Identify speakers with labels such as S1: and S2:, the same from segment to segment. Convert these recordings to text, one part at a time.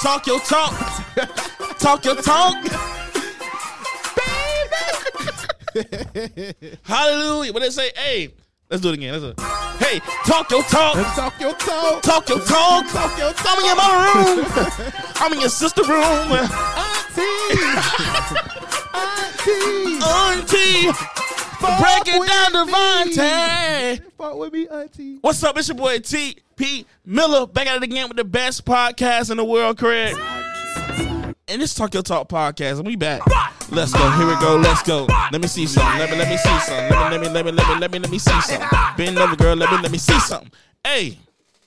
S1: talk your talk, talk your talk. Baby. Hallelujah. What they say? Hey, let's do it again. Let's do it. Hey, talk your talk.
S2: Talk your talk.
S1: Talk your talk.
S2: Talk your
S1: I'm in your mama room. I'm in your sister room.
S2: Auntie. Auntie.
S1: Auntie. Break it down. Devontae.
S2: Fuck with me, Auntie.
S1: What's up? It's your boy T. P. Miller back at it again with the best podcast in the world, Craig. And this Talk Your Talk podcast, and we back. Let's go. Here we go. Let's go. Let me see something. Let me let me see something. Let me let me let me let me let me let me see something. Bend over, girl. Let me let me see something. Hey,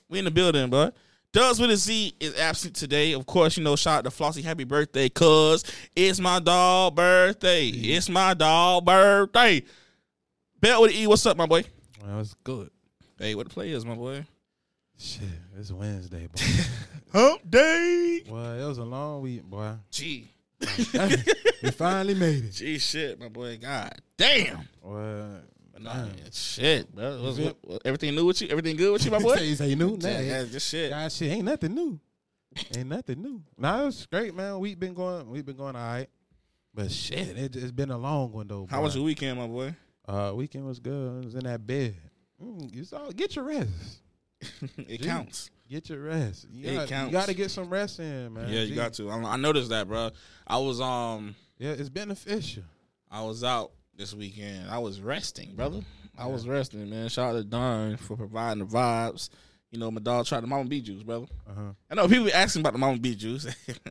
S1: we in the building, bro. Does with a Z is absent today. Of course, you know, shout out to Flossie. Happy birthday, cuz it's my dog birthday. It's my dog birthday. Bet with E, what's up, my boy?
S2: That was good.
S1: Hey, what the play is, my boy?
S2: Shit, it's Wednesday, boy.
S1: Hump day.
S2: boy, it was a long week, boy.
S1: Gee.
S2: we finally made it.
S1: Gee, shit, my boy. God damn.
S2: Well,
S1: But nah, man, shit, bro. What's- what- what- everything new with you? Everything good with you, my boy?
S2: you say knew? Nah,
S1: yeah, just shit.
S2: God, shit, ain't nothing new. Ain't nothing new. Nah, it was great, man. We've been going, we've been going all right. But shit, it, it's been a long one though.
S1: How
S2: boy.
S1: was your weekend, my boy?
S2: Uh, weekend was good. I was in that bed. Mm, you saw, get your rest.
S1: it
S2: Gee.
S1: counts.
S2: Get your rest. You
S1: It
S2: got,
S1: counts.
S2: You got to get some rest in, man.
S1: Yeah, you got to. I, I noticed that, bro. I was um,
S2: Yeah, it's beneficial.
S1: I was out this weekend. I was resting, brother. I was resting, man. Shout out to Don for providing the vibes. You know, my dog tried the Mama B juice, brother.
S2: Uh huh.
S1: I know people be asking about the Mama B juice.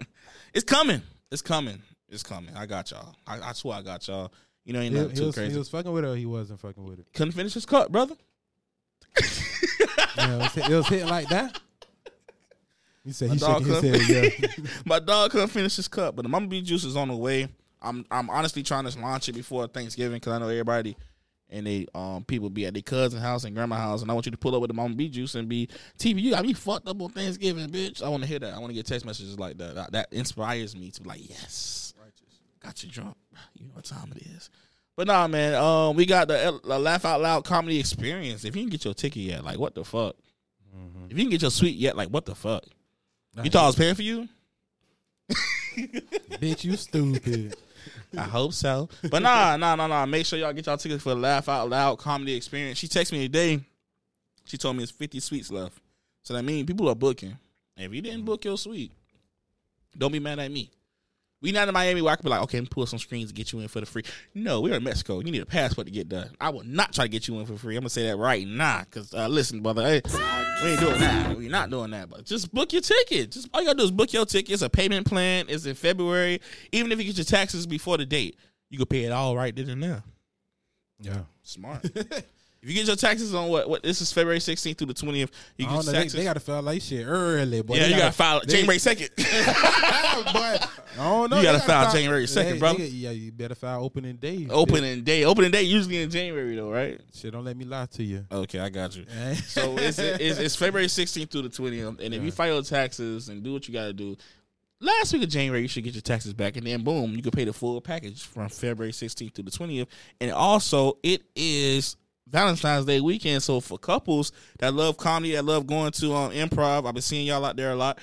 S1: it's coming. It's coming. It's coming. I got y'all. I, I swear I got y'all. You know, ain't
S2: He,
S1: nothing
S2: he
S1: too
S2: was,
S1: crazy.
S2: he was fucking with it he wasn't fucking with it.
S1: Couldn't finish his cup, brother.
S2: Yeah, it, was, hit- it was hitting like that. He said
S1: My
S2: he
S1: dog
S2: shaking his head. Yeah.
S1: My dog couldn't finish his cup, but the Mama B juice is on the way. I'm I'm honestly trying to launch it before Thanksgiving because I know everybody and they um people be at their cousin house and grandma house, and I want you to pull up with the Mama B juice and be TV. You got me fucked up on Thanksgiving, bitch. I want to hear that. I want to get text messages like that. that. That inspires me to be like, yes, got you drunk. You know what time it is. But nah, man. Um, we got the, the laugh out loud comedy experience. If you can get your ticket yet, like what the fuck? If you can get your suite yet, like what the fuck? You thought I was paying for you?
S2: Bitch, you stupid.
S1: I hope so. But nah, nah, nah, nah. Make sure y'all get y'all tickets for the Laugh Out Loud comedy experience. She texted me today. She told me it's 50 suites left. So that means people are booking. And if you didn't book your suite, don't be mad at me. We not in Miami where I could be like, okay, let me pull some screens to get you in for the free. No, we're in Mexico. You need a passport to get done. I will not try to get you in for free. I'm gonna say that right now. Cause uh, listen, brother, hey, we ain't doing that. We're not doing that. But just book your ticket. Just all you gotta do is book your ticket. It's a payment plan. It's in February. Even if you get your taxes before the date, you can pay it all right then and there.
S2: Yeah.
S1: Smart. if you get your taxes on what? What? This is February 16th through the 20th. You get
S2: know,
S1: your
S2: they,
S1: taxes.
S2: they got to file like shit early, boy.
S1: yeah,
S2: They
S1: you gotta file
S2: they-
S1: January 2nd.
S2: boy, I don't know.
S1: You gotta file January 2nd,
S2: bro. yeah, you better file opening day.
S1: Opening day. Opening day usually in January though, right?
S2: Shit, don't let me lie to you.
S1: Okay, I got you.
S2: Eh?
S1: So it's, it's, it's February 16th through the 20th, and if you file your taxes and do what you got to do, last week of January you should get your taxes back, and then boom, you can pay the full package from February 16th through the 20th. And also, it is Valentine's Day weekend, so for couples that love comedy, that love going to um, improv, I've been seeing y'all out there a lot.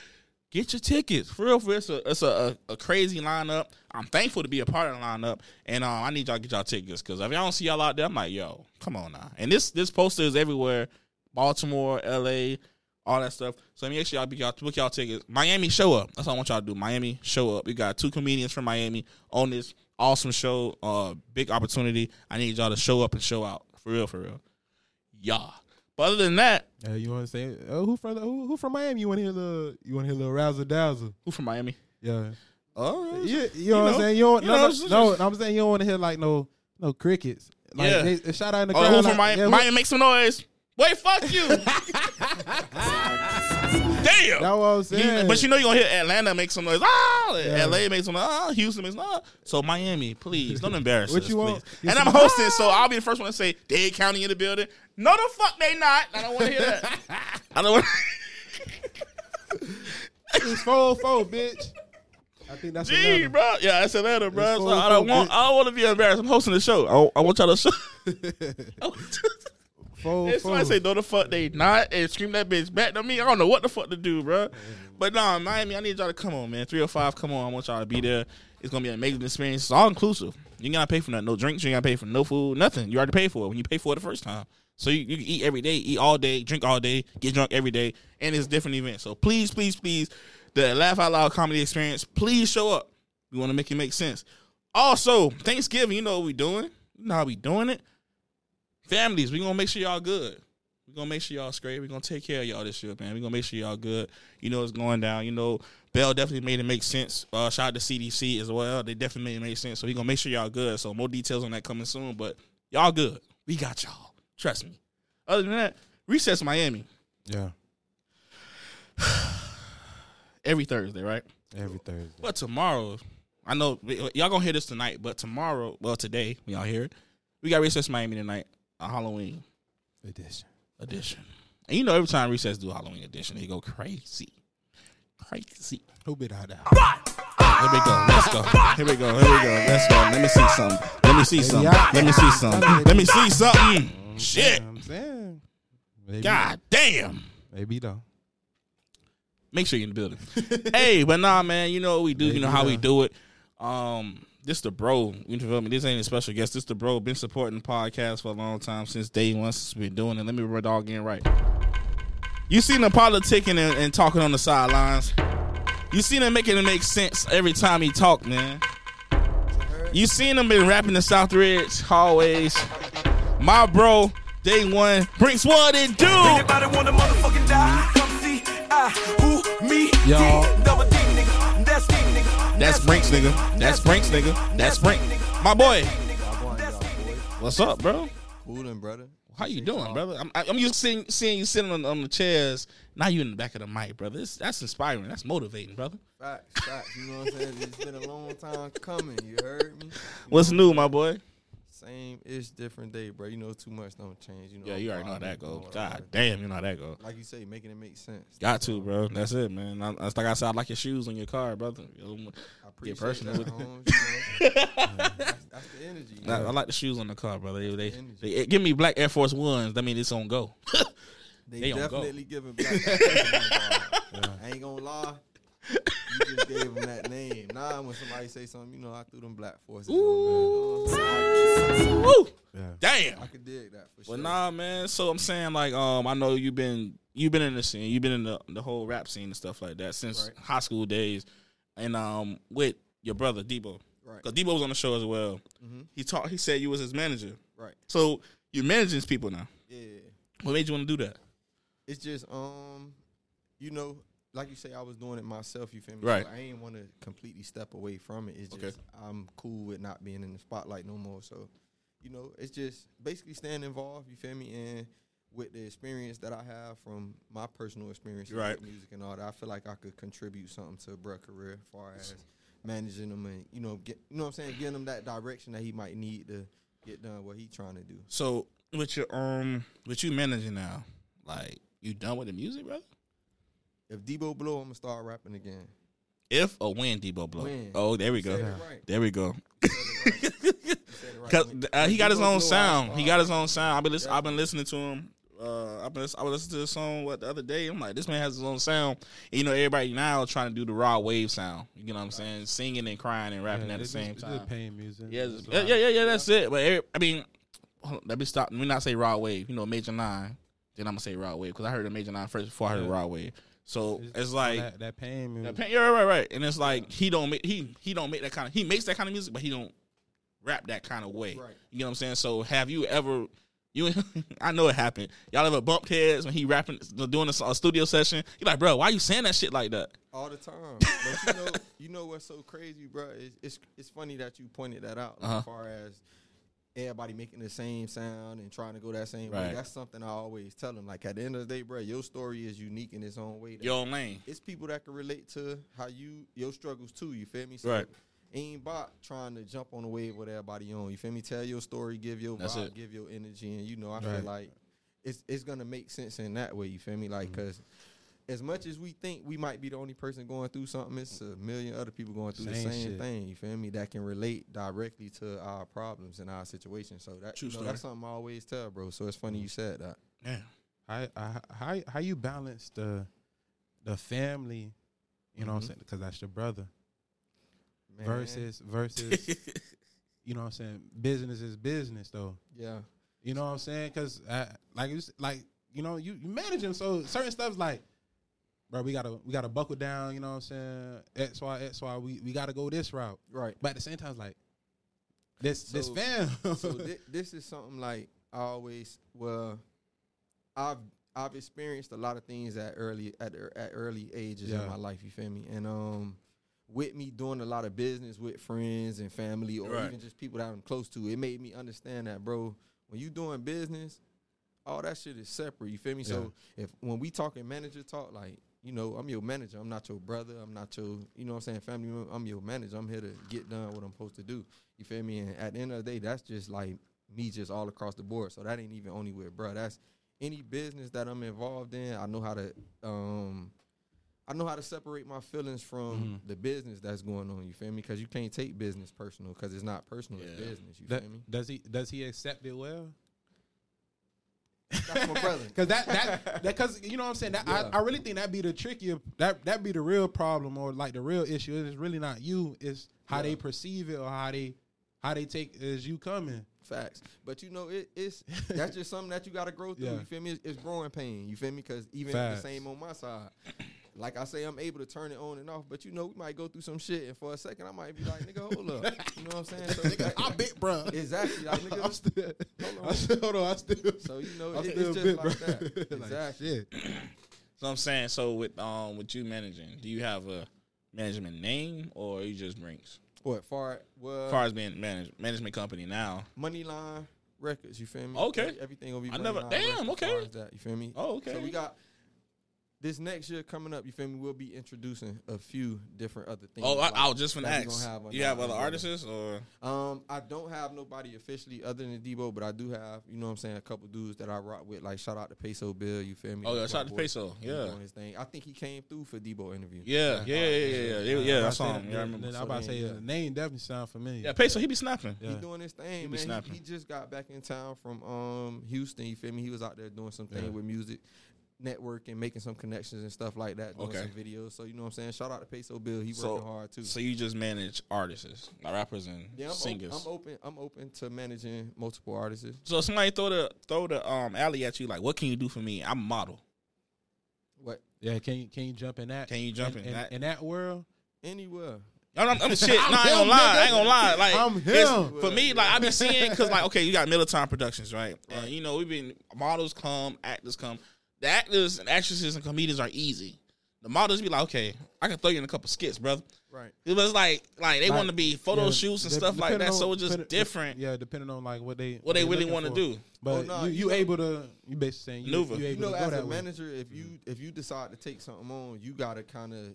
S1: Get your tickets for real. For. It's a it's a, a, a crazy lineup. I'm thankful to be a part of the lineup, and um, I need y'all to get y'all tickets because if y'all don't see y'all out there, I'm like, yo, come on now. And this this poster is everywhere, Baltimore, L.A., all that stuff. So make sure y'all book y'all, book y'all tickets. Miami, show up. That's all I want y'all to do. Miami, show up. We got two comedians from Miami on this awesome show. Uh, big opportunity. I need y'all to show up and show out for real, for real. Yeah. But other than that,
S2: Uh, you want to say oh, who from who, who from Miami? You want to hear the you want to hear the razzle dazzle?
S1: who from Miami?
S2: Yeah,
S1: Oh,
S2: yeah. You know what I'm saying? You don't,
S1: you
S2: no,
S1: know,
S2: no, no, I'm saying you don't want to hear like no no crickets. Like,
S1: Yeah.
S2: they, they shout out in the
S1: Oh,
S2: crowd.
S1: who from
S2: like,
S1: Miami?
S2: yeah,
S1: Miami, make some noise. Wait, fuck you. Damn.
S2: That's what I'm
S1: You-
S2: saying.
S1: but you know you're gonna hear Atlanta make some noise. Ah,
S2: Yeah.
S1: LA make some noise. Ah, Houston makes ah. So Miami, please don't embarrass
S2: What
S1: us,
S2: you want?
S1: please.
S2: You
S1: And I'm hosting, so I'll be the first one to say Dade County in the building. No, the fuck they not. I don't want to hear that. I don't want.
S2: it's four four, bitch. I think that's
S1: Gee,
S2: Atlanta.
S1: bro. Yeah, that's Atlanta, bro.
S2: It's
S1: So I don't want. I don't want to be embarrassed. I'm hosting the show. I, I want y'all to show. I
S2: four,
S1: If somebody
S2: four.
S1: say no the fuck they not and scream that bitch back to me, I don't know what the fuck to do, bro. Mm. But nah, Miami, I need y'all to come on, man. Three or five, come on. I want y'all to be there. It's gonna be an amazing experience. It's all inclusive. You ain't gotta pay for nothing. No drinks. You ain't gotta pay for no food. Nothing. You already paid for it when you pay for it the first time. So you, you can eat every day, eat all day, drink all day, get drunk every day, and it's different events. So please, please, please, the Laugh Out Loud comedy experience, please show up. We want to make it make sense. Also, Thanksgiving, you know what we doing. You know how we doing it. Families, we gonna make sure y'all good. we gonna make sure y'all straight. we gonna take care of y'all this year, man. we gonna make sure y'all good. You know it's going down. You know, Bell definitely made it make sense. Uh shout out to CDC as well. They definitely made it make sense. So we gonna make sure y'all good. So more details on that coming soon. But y'all good. We got y'all. Trust me. Other than that, recess Miami.
S2: Yeah,
S1: Every Thursday, right?
S2: every Thursday.
S1: But tomorrow, I know y'all gonna hear this tonight, but tomorrow, well today, when y'all hear it, we got Recess Miami tonight, a Halloween
S2: Edition.
S1: edition. And you know every time Recess do a Halloween edition, they go crazy. Crazy.
S2: Who bit out there?
S1: Here we go. Let's go. Here we go. Here we go. Let's go. Let me see something. Let me see something. Let me see something. Let me see something. Shit.
S2: I'm saying. Maybe,
S1: God damn.
S2: Maybe though.
S1: Make sure you're in the building. hey, but nah, man, you know what we do. You know how we do it. Um, this the bro. You feel me? This ain't a special guest. This the bro. Been supporting the podcast for a long time since day one. Since we've been doing it. Let me rub it all again right. You seen him politicking and, and talking on the sidelines. You seen him making it make sense every time he talk, man. You seen him been rapping the South Ridge hallways. My bro, day one, Brinks what it do.
S3: Anybody wanna motherfucking die? Come see, I, who, me,
S2: Y'all.
S3: D, double D, nigga. That's D, nigga.
S1: That's Brinks, nigga. That's Brinks, nigga. That's Brink. My boy.
S4: Wagwan, y'all, boys.
S1: What's up, bro?
S4: Coolin', brother.
S1: How you doing, brother? I'm, I'm used to seeing, seeing you sitting on, on the chairs. Now you in the back of the mic, brother. It's, that's inspiring. That's motivating, brother.
S4: Facts, facts. You know what I'm saying? It's been a long time coming. You heard me?
S1: What's new, my boy?
S4: Same ish, different day, bro. You know, too much don't change. You know,
S1: Yeah, you already know how that goes. God damn, you know how that goes.
S4: Like you say, making it make sense.
S1: Got to, bro. That's it, man. I, that's like I said, I like your shoes on your car, brother.
S4: I appreciate
S1: personal with it.
S4: Holmes, you know. that's, that's the energy. you
S1: I,
S4: know.
S1: I like the shoes on the car, brother. They, they,
S4: Energy.
S1: they- give me black Air Force Ones. That means it's on go.
S4: They,
S1: They on go.
S4: definitely giving black. I ain't gonna lie. You just gave them that name. Nah, when somebody say something, you know, I threw them black forces. on there.
S1: Woo!
S2: Yeah.
S1: Damn.
S4: I could dig that for sure.
S1: Well, nah, man. So I'm saying, like, um, I know you've been you've been in the scene, you've been in the the whole rap scene and stuff like that since
S4: Right.
S1: high school days, and um, with your brother Debo,
S4: Right.
S1: because Debo was on the show as well.
S4: Mhm.
S1: He talked. He said you was his manager.
S4: Right.
S1: So you're managing these people now.
S4: Yeah.
S1: What made you want to do that?
S4: It's just um, you know, like you say, I was doing it myself. You feel me?
S1: Right.
S4: So I ain't want to completely step away from it. It's
S1: Okay.
S4: just I'm cool with not being in the spotlight no more. So, you know, it's just basically staying involved. You feel me? And with the experience that I have from my personal experience
S1: Right.
S4: with music and all that, I feel like I could contribute something to Bruh's career as far as managing him and you know, get you know what I'm saying, getting him that direction that he might need to get done what he trying to do.
S1: So with your um, with you managing now, like you done with the music, brother?
S4: If Debo blow, I'm gonna start rapping again.
S1: If or when Debo blow?
S4: When.
S1: Oh, there we go.
S4: Right.
S1: There we go.
S4: You said it right.
S1: Cause uh, he got his own sound. He got his own sound. I've been listen, I've been listening to him. Uh, I've been lis- I was listening to the song what the other day. I'm like, this man has his own sound. And, you know, everybody now trying to do the Rod Wave sound. You know what I'm saying? Singing and crying and rapping
S2: Yeah,
S1: at the same
S2: just-
S1: time.
S2: It's pain music.
S1: Yeah,
S2: It's
S1: yeah,
S2: like-
S1: yeah, yeah, yeah. That's it. But every, I mean, hold on, let me stop. Let me not say Rod Wave. You know, Major Nine. Then I'm gonna say Rod Wave because I heard the Major Nine first before I heard
S2: Yeah.
S1: Rod Wave. So
S2: It's,
S1: it's like
S2: that, that pain
S1: yeah,
S2: music.
S1: pa- yeah, right, right, right. And it's like he don't make he he don't make that kind of he makes that kind of music, but he don't rap that kind of way.
S4: Right.
S1: You know what I'm saying? So have you ever you I know it happened. Y'all ever bumped heads when he rapping doing a, a studio session? You like, bro, why you saying that shit like that?
S4: all the time. But you know, you know what's so crazy, bro? It's it's, it's funny that you pointed that out
S1: Uh-huh.
S4: as far as everybody making the same sound and trying to go that same way. That's something I always tell them. Like at the end of the day, bro, your story is unique in its own way. That
S1: Your own lane.
S4: it's people that can relate to how you your struggles too. You feel me? So
S1: Right.
S4: Ain't about trying to jump on the wave with everybody on. You feel me? Tell your story, give your
S1: That's
S4: vibe,
S1: it.
S4: give your energy, and you know I
S2: Right.
S4: feel like it's it's gonna make sense in that way. You feel me? Like mm. because as much as we think we might be the only person going through something, it's a million other people going through
S2: Same
S4: the same
S2: shit.
S4: thing. You feel me? That can relate directly to our problems and our situation. So that
S1: True
S4: you know, that's something I always tell, bro. So it's funny you said that.
S1: Yeah.
S2: How how how, how you balance the the family, you know what I'm
S4: Mhm.
S2: saying? Because that's your brother.
S4: Man.
S2: Versus versus, you know what I'm saying? Business is business though.
S4: yeah,
S2: You know what I'm saying? Because like like you know you you manage them, so certain stuff's like, bro, we gotta we gotta buckle down. You know what I'm saying? X Y X Y. We we gotta go this route.
S4: right.
S2: But at the same time, it's like this this fam.
S4: so thi- this is something like I always well, I've I've experienced a lot of things at early at at early ages
S2: Yeah.
S4: in my life. You feel me? And um, with me doing a lot of business with friends and family, or
S1: Right.
S4: even just people that I'm close to, it made me understand that, bro. When you doing business, all that shit is separate. You feel me? So if when we talking manager talk, like you know, I'm your manager. I'm not your brother. I'm not your, you know what I'm saying, family member. I'm your manager. I'm here to get done what I'm supposed to do. You feel me? And at the end of the day, that's just like me just all across the board. So that ain't even only with bro. That's any business that I'm involved in. I know how to um I know how to separate my feelings from
S2: Mhm.
S4: the business that's going on. You feel me? Because you can't take business personal because it's not personal. It's business. You
S2: That-
S4: feel me?
S2: does he does he accept it well?
S4: That's my brother.
S2: Cause that that that because you know what I'm saying. That,
S4: Yeah.
S2: I, I really think that be the trickier that that be the real problem or like the real issue. It's really not you. It's how
S4: Yeah.
S2: they perceive it or how they how they take as you coming.
S4: Facts. But you know, it, it's that's just something that you got to grow through.
S2: Yeah.
S4: You feel me? It's, it's growing pain. You feel me? Because even
S2: Facts.
S4: the same on my side. Like I say, I'm able to turn it on and off, but you know, we might go through some shit, and for a second, I might be like, "Nigga, hold up," you know what I'm saying? So, that-
S2: I bit, bro.
S4: exactly, like,
S2: I'm
S4: nigga.
S2: still,
S4: Hold on.
S2: I still, hold on. I still,
S4: So you know,
S2: I'm
S4: it,
S2: still
S4: it's just
S2: bit,
S4: like
S2: bro.
S4: that.
S2: Like,
S4: Exactly.
S2: shit.
S1: So I'm saying, so with um with you managing, do you have a management name or you just drinks?
S4: What far? Well,
S1: As far as being manage, management company now.
S4: Moneyline Records. You feel me?
S1: Okay.
S4: Everything will be.
S1: I never- damn,
S4: Records as
S1: okay.
S4: far as That, you feel me?
S1: Oh, okay.
S4: So we got this next year coming up. You feel me? We'll be introducing a few different other things.
S1: Oh, I,
S4: like
S1: I was just gonna ask.
S4: have
S1: you have other artists or
S4: Um, I don't have nobody officially other than Debo, but I do have, you know what I'm saying, a couple dudes that I rock with. Like shout out to Peso Bill, you feel me?
S1: oh yeah, shout out to. Peso. Yeah,
S4: doing his thing. I think he came through for Debo interview.
S1: yeah, yeah, yeah, yeah, yeah. Yeah, yeah, I saw him. Yeah, I remember.
S2: I'm about to say
S4: Yeah.
S2: the name definitely sound familiar.
S1: Yeah, Peso, he be snapping.
S2: Yeah.
S4: He doing his thing,
S1: be
S4: man.
S1: snapping.
S4: He, he just got back in town from um Houston. You feel me? He was out there doing some thing
S2: Yeah.
S4: with music, networking, making some connections and stuff like that. Doing
S1: Okay.
S4: some videos. So you know what I'm saying? Shout out to Peso Bill. He
S1: So-
S4: working hard too.
S1: So you just manage artists, like rappers and
S4: yeah, I'm, op-
S1: singers.
S4: I'm open. I'm open to managing multiple artists.
S1: so if somebody throw the throw the um alley at you, like, what can you do for me? I'm a model.
S4: What
S2: Yeah, can you can you jump in that?
S1: Can you jump in that?
S2: in that world?
S4: anywhere.
S1: I'm, I'm, I'm shit.
S2: I'm
S1: nah, I ain't gonna lie. I
S2: nigga.
S1: ain't gonna lie. Like
S2: I'm him.
S1: for me. Like I be seeing because like okay, you got Militant Productions, right? And you know we've been models come, actors come. The actors and actresses and comedians are easy. The models be like, okay, I can throw you in a couple skits, brother.
S4: Right.
S1: It was like like they
S2: Like,
S1: want to be photo
S2: Yeah,
S1: shoots and
S2: de-
S1: stuff like that.
S2: depending
S1: So it's just
S2: depend-
S1: different.
S2: Yeah, depending on like what they
S1: What they really want to do.
S2: But
S4: Oh, nah,
S2: you,
S4: you
S2: you
S4: know-
S2: able to you basically saying you,
S1: Maneuver.
S2: you
S4: You know,
S2: to go
S4: as
S2: that
S4: a
S2: way.
S4: manager, if you mm-hmm. if you decide to take something on, you gotta kind of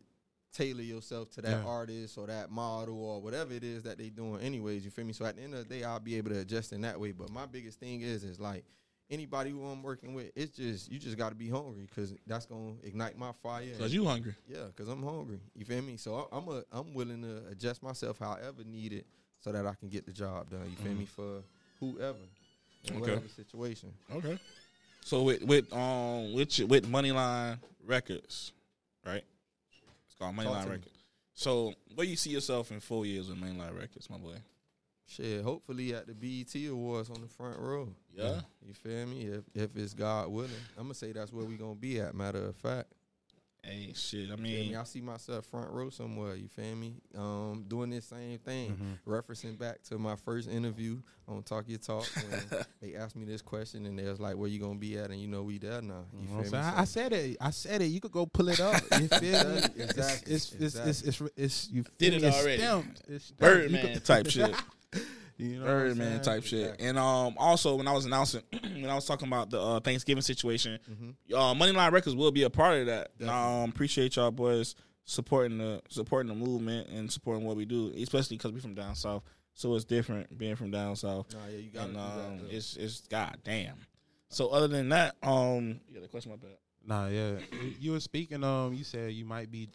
S4: tailor yourself to that
S2: Yeah.
S4: artist or that model or whatever it is that they doing. Anyways, you feel me? So at the end of the day, I'll be able to adjust in that way. But my biggest thing is is like anybody who I'm working with, it's just you just got to be hungry because that's gonna ignite my fire.
S1: Cause you hungry.
S4: yeah, because I'm hungry. You feel me? So I'm a I'm willing to adjust myself however needed so that I can get the job done. You feel me? For whoever, in
S1: Okay.
S4: whatever situation.
S1: Okay. So with with um with with Moneyline Records, right? It's called Moneyline. Records. So where you see yourself in four years with Moneyline Records, my boy?
S4: Shit, hopefully at the BET Awards on the front row.
S1: Yeah.
S4: You feel me? If if it's God willing, I'm gonna say that's where we gonna be at. Matter of fact,
S1: Hey, shit. I
S4: You feel me?
S1: mean,
S4: I see myself front row somewhere. You feel me? Um, doing this same thing,
S2: Mhm.
S4: referencing back to my first interview on Talk Your Talk. When they asked me this question, and they was like, "Where you gonna be at?" And you know, we there now. You
S2: You know
S4: feel
S2: what
S4: me?
S2: I'm?
S4: So-
S2: I, I said it. I said it. You could go pull it up. You feel me?
S4: Exactly, exactly,
S2: It's it's it's it's, it's, it's you feel
S1: Did it
S2: me? It's
S1: already.
S2: stamped. It's stamped.
S1: Birdman
S2: could-
S1: type shit.
S2: You know what I'm
S1: Birdman
S2: saying?
S1: type shit. And um, also when I was announcing, when I was talking about the uh, Thanksgiving situation,
S4: Mhm.
S1: uh, Moneyline Records will be a part of that. And,
S4: Definitely.
S1: um, appreciate y'all boys supporting the supporting the movement and supporting what we do, especially because we from down south. So it's different being from down south.
S4: Nah, yeah, you got
S1: And
S4: to
S1: um,
S4: that.
S1: it's it's god damn. So other than that, um, you got a question about that?
S2: Nah, yeah. You- You were speaking. Um, you said you might be.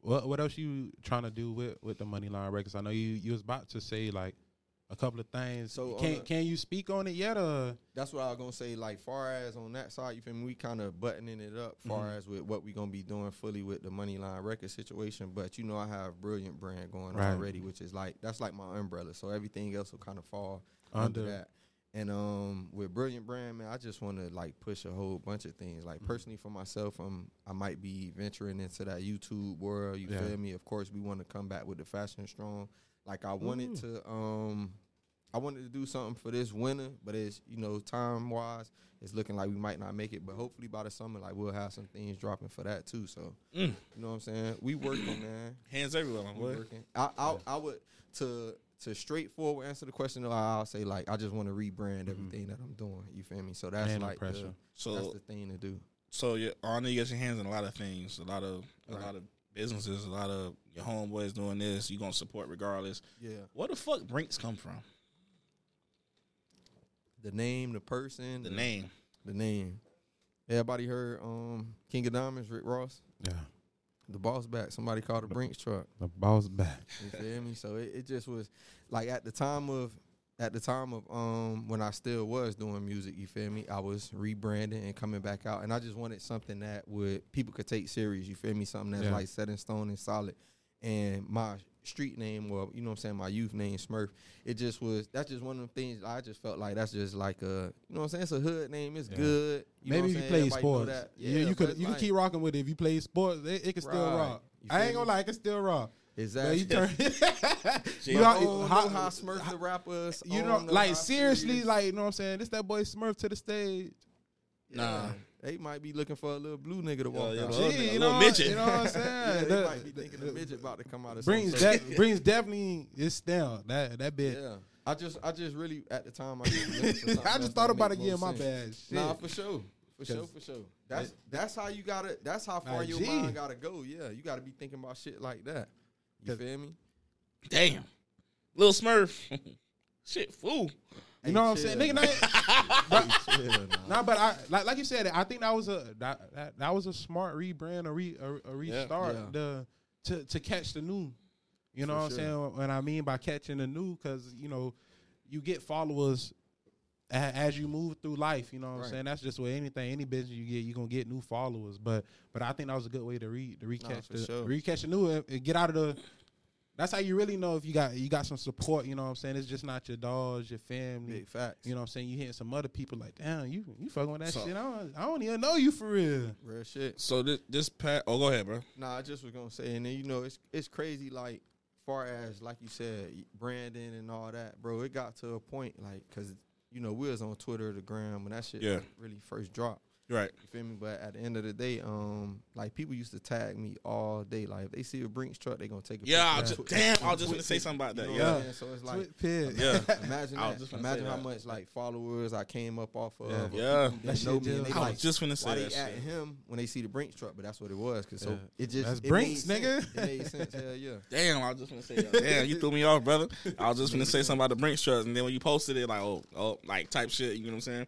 S2: What What else you trying to do with with the Moneyline Records? I know you you was about to say like a couple of things.
S4: So,
S2: can
S4: the-
S2: can you speak on it yet? Or
S4: That's what I was gonna say. Like far as on that side, you feel me? We kind of buttoning it up. Far
S2: Mhm.
S4: as with what we gonna be doing fully with the Moneyline Record situation, but you know I have brilliant brand going
S2: Right.
S4: already, which is like that's like my umbrella. So everything else will kind of fall under,
S2: Under.
S4: that. And um, with brilliant brand, man, I just want to like push a whole bunch of things. Like
S2: Mm-hmm.
S4: personally for myself, um, I might be venturing into that YouTube world. You
S2: Yeah.
S4: feel me? Of course, we want to come back with the fashion strong. Like I wanted
S2: Ooh.
S4: to um. I wanted to do something for this winter, but it's you know time wise, it's looking like we might not make it. But hopefully by the summer, like we'll have some things dropping for that too. So
S1: Mm.
S4: you know what I'm saying? We working, man.
S1: Hands everywhere,
S4: We working. I, I I would to to straightforward answer the question. though, I'll say like I just want to rebrand everything that I'm doing. You feel me? So that's
S2: Man,
S4: like
S2: pressure.
S4: the, that's
S1: So,
S4: the thing to do.
S1: so you I know you got your hands in a lot of things, a lot of a
S4: Right.
S1: lot of businesses, a lot of your homeboys doing this. You gonna support regardless.
S4: Yeah,
S1: Where the fuck Brinks come from?
S4: the name, the person,
S1: The name.
S4: the name. Everybody heard um King of Diamonds, Rick Ross,
S2: yeah,
S4: the boss back. Somebody called a Brinks truck.
S2: the boss back.
S4: You feel me? So it, it just was like at the time of at the time of um when I still was doing music, you feel me? I was rebranding and coming back out and I just wanted something that would people could take serious, you feel me? Something that's
S2: Yeah.
S4: like set in stone and solid. And my street name or you know what I'm saying, my youth name Smurf, it just was that's just one of the things I just felt like that's just like a you know what I'm saying? It's a hood name, it's
S2: Yeah.
S4: good. You know
S2: Maybe
S4: what
S2: if
S4: I'm
S2: you
S4: saying?
S2: play
S4: Everybody know
S2: sports,
S4: that.
S2: yeah, you
S4: but
S2: could
S4: it's
S2: you could
S4: like-
S2: keep rocking with it. If you play sports, it, it can still
S4: Right.
S2: rock.
S4: You
S2: I
S4: feel
S2: ain't gonna
S4: me?
S2: lie, it can still rock. But
S4: Exactly.
S2: you turn.
S1: You
S2: you
S4: But I
S2: know,
S4: don't
S2: how-
S4: know how Smurf the rapper
S2: you
S4: I
S2: know, like seriously,
S4: serious-
S2: like you know what I'm saying. This that boy Smurf to the stage.
S1: Nah.
S4: Yeah. They might be looking for a little blue nigga to oh, walk
S1: yeah,
S4: out.
S1: a
S2: Gee, you know,
S1: midget.
S2: you know what I'm
S4: Yeah,
S2: saying.
S4: they
S2: The-
S4: might be thinking the midget about to come out of Brinks
S2: de- Brinks definitely it's down that that bit.
S4: Yeah, I just, I just really at the time I just, for
S2: I just thought about it. Yeah, my bad. Shit.
S4: Nah, for sure, for sure, for sure. That's that's how you gotta. That's how far
S2: Like,
S4: your
S2: gee.
S4: mind gotta go. Yeah, you gotta be thinking about shit like that. You
S2: 'Cause-
S4: feel me?
S1: Damn. Little Smurf. Shit, fool.
S2: you know what I'm saying,
S4: chill,
S2: nigga.
S4: man.
S2: Nah,
S4: nah.
S2: nah, but I like like you said. I think that was a that that, that was a smart rebrand, a re a, a restart
S4: Yeah.
S2: the to to catch the new. You know
S4: For
S2: what I'm
S4: sure.
S2: saying? What I mean by catching the new, because you know you get followers a- as you move through life. You know what I'm saying? That's just what anything, any business you get, you're gonna get new followers. But but I think that was a good way to re to recatch
S4: for
S2: the
S4: sure.
S2: recatch the new and, and get out of the. That's how you really know if you got you got some support. You know what I'm saying? It's just not your dogs, your family.
S4: Big facts.
S2: You know what I'm saying? You hitting some other people like, damn, you you fucking with that
S1: So-
S2: shit. I don't, I don't even know you for real.
S4: real shit.
S1: So this this pat. Oh, go ahead, bro.
S4: Nah, I just was gonna say, and then you know, it's it's crazy. Like, far as like you said, branding and all that, bro. It got to a point, like, cause you know we was on Twitter, the gram, when that shit
S1: Yeah.
S4: really first dropped.
S1: Right.
S4: You feel me? But at the end of the day, um, like people used to tag me all day. Like if they see a Brinks truck, they gonna take a
S1: Yeah, I
S4: picture.
S1: just, damn. I was just gonna say something about
S4: You
S1: that.
S4: know
S1: Yeah.
S4: what I'm? So it's like
S2: TwitPic.
S1: Yeah.
S4: imagine that.
S1: just
S4: Imagine how
S1: that.
S4: much like followers I came up off of.
S2: Yeah.
S1: Yeah.
S2: That
S4: know
S2: shit
S4: me, and they
S2: just-
S1: I
S4: like,
S1: was just finna say
S4: why
S1: that
S4: they at him when they see the Brinks truck? But that's what it was. Cause so it just
S2: That's
S4: it
S2: Brinks,
S4: made
S2: nigga.
S4: sense. It made sense. Hell yeah.
S1: Damn, I was just gonna say that. Damn, you threw me off, brother. I was just gonna say something about the Brinks truck, and then when you posted it, like, oh, oh, like type shit. You know what I'm saying?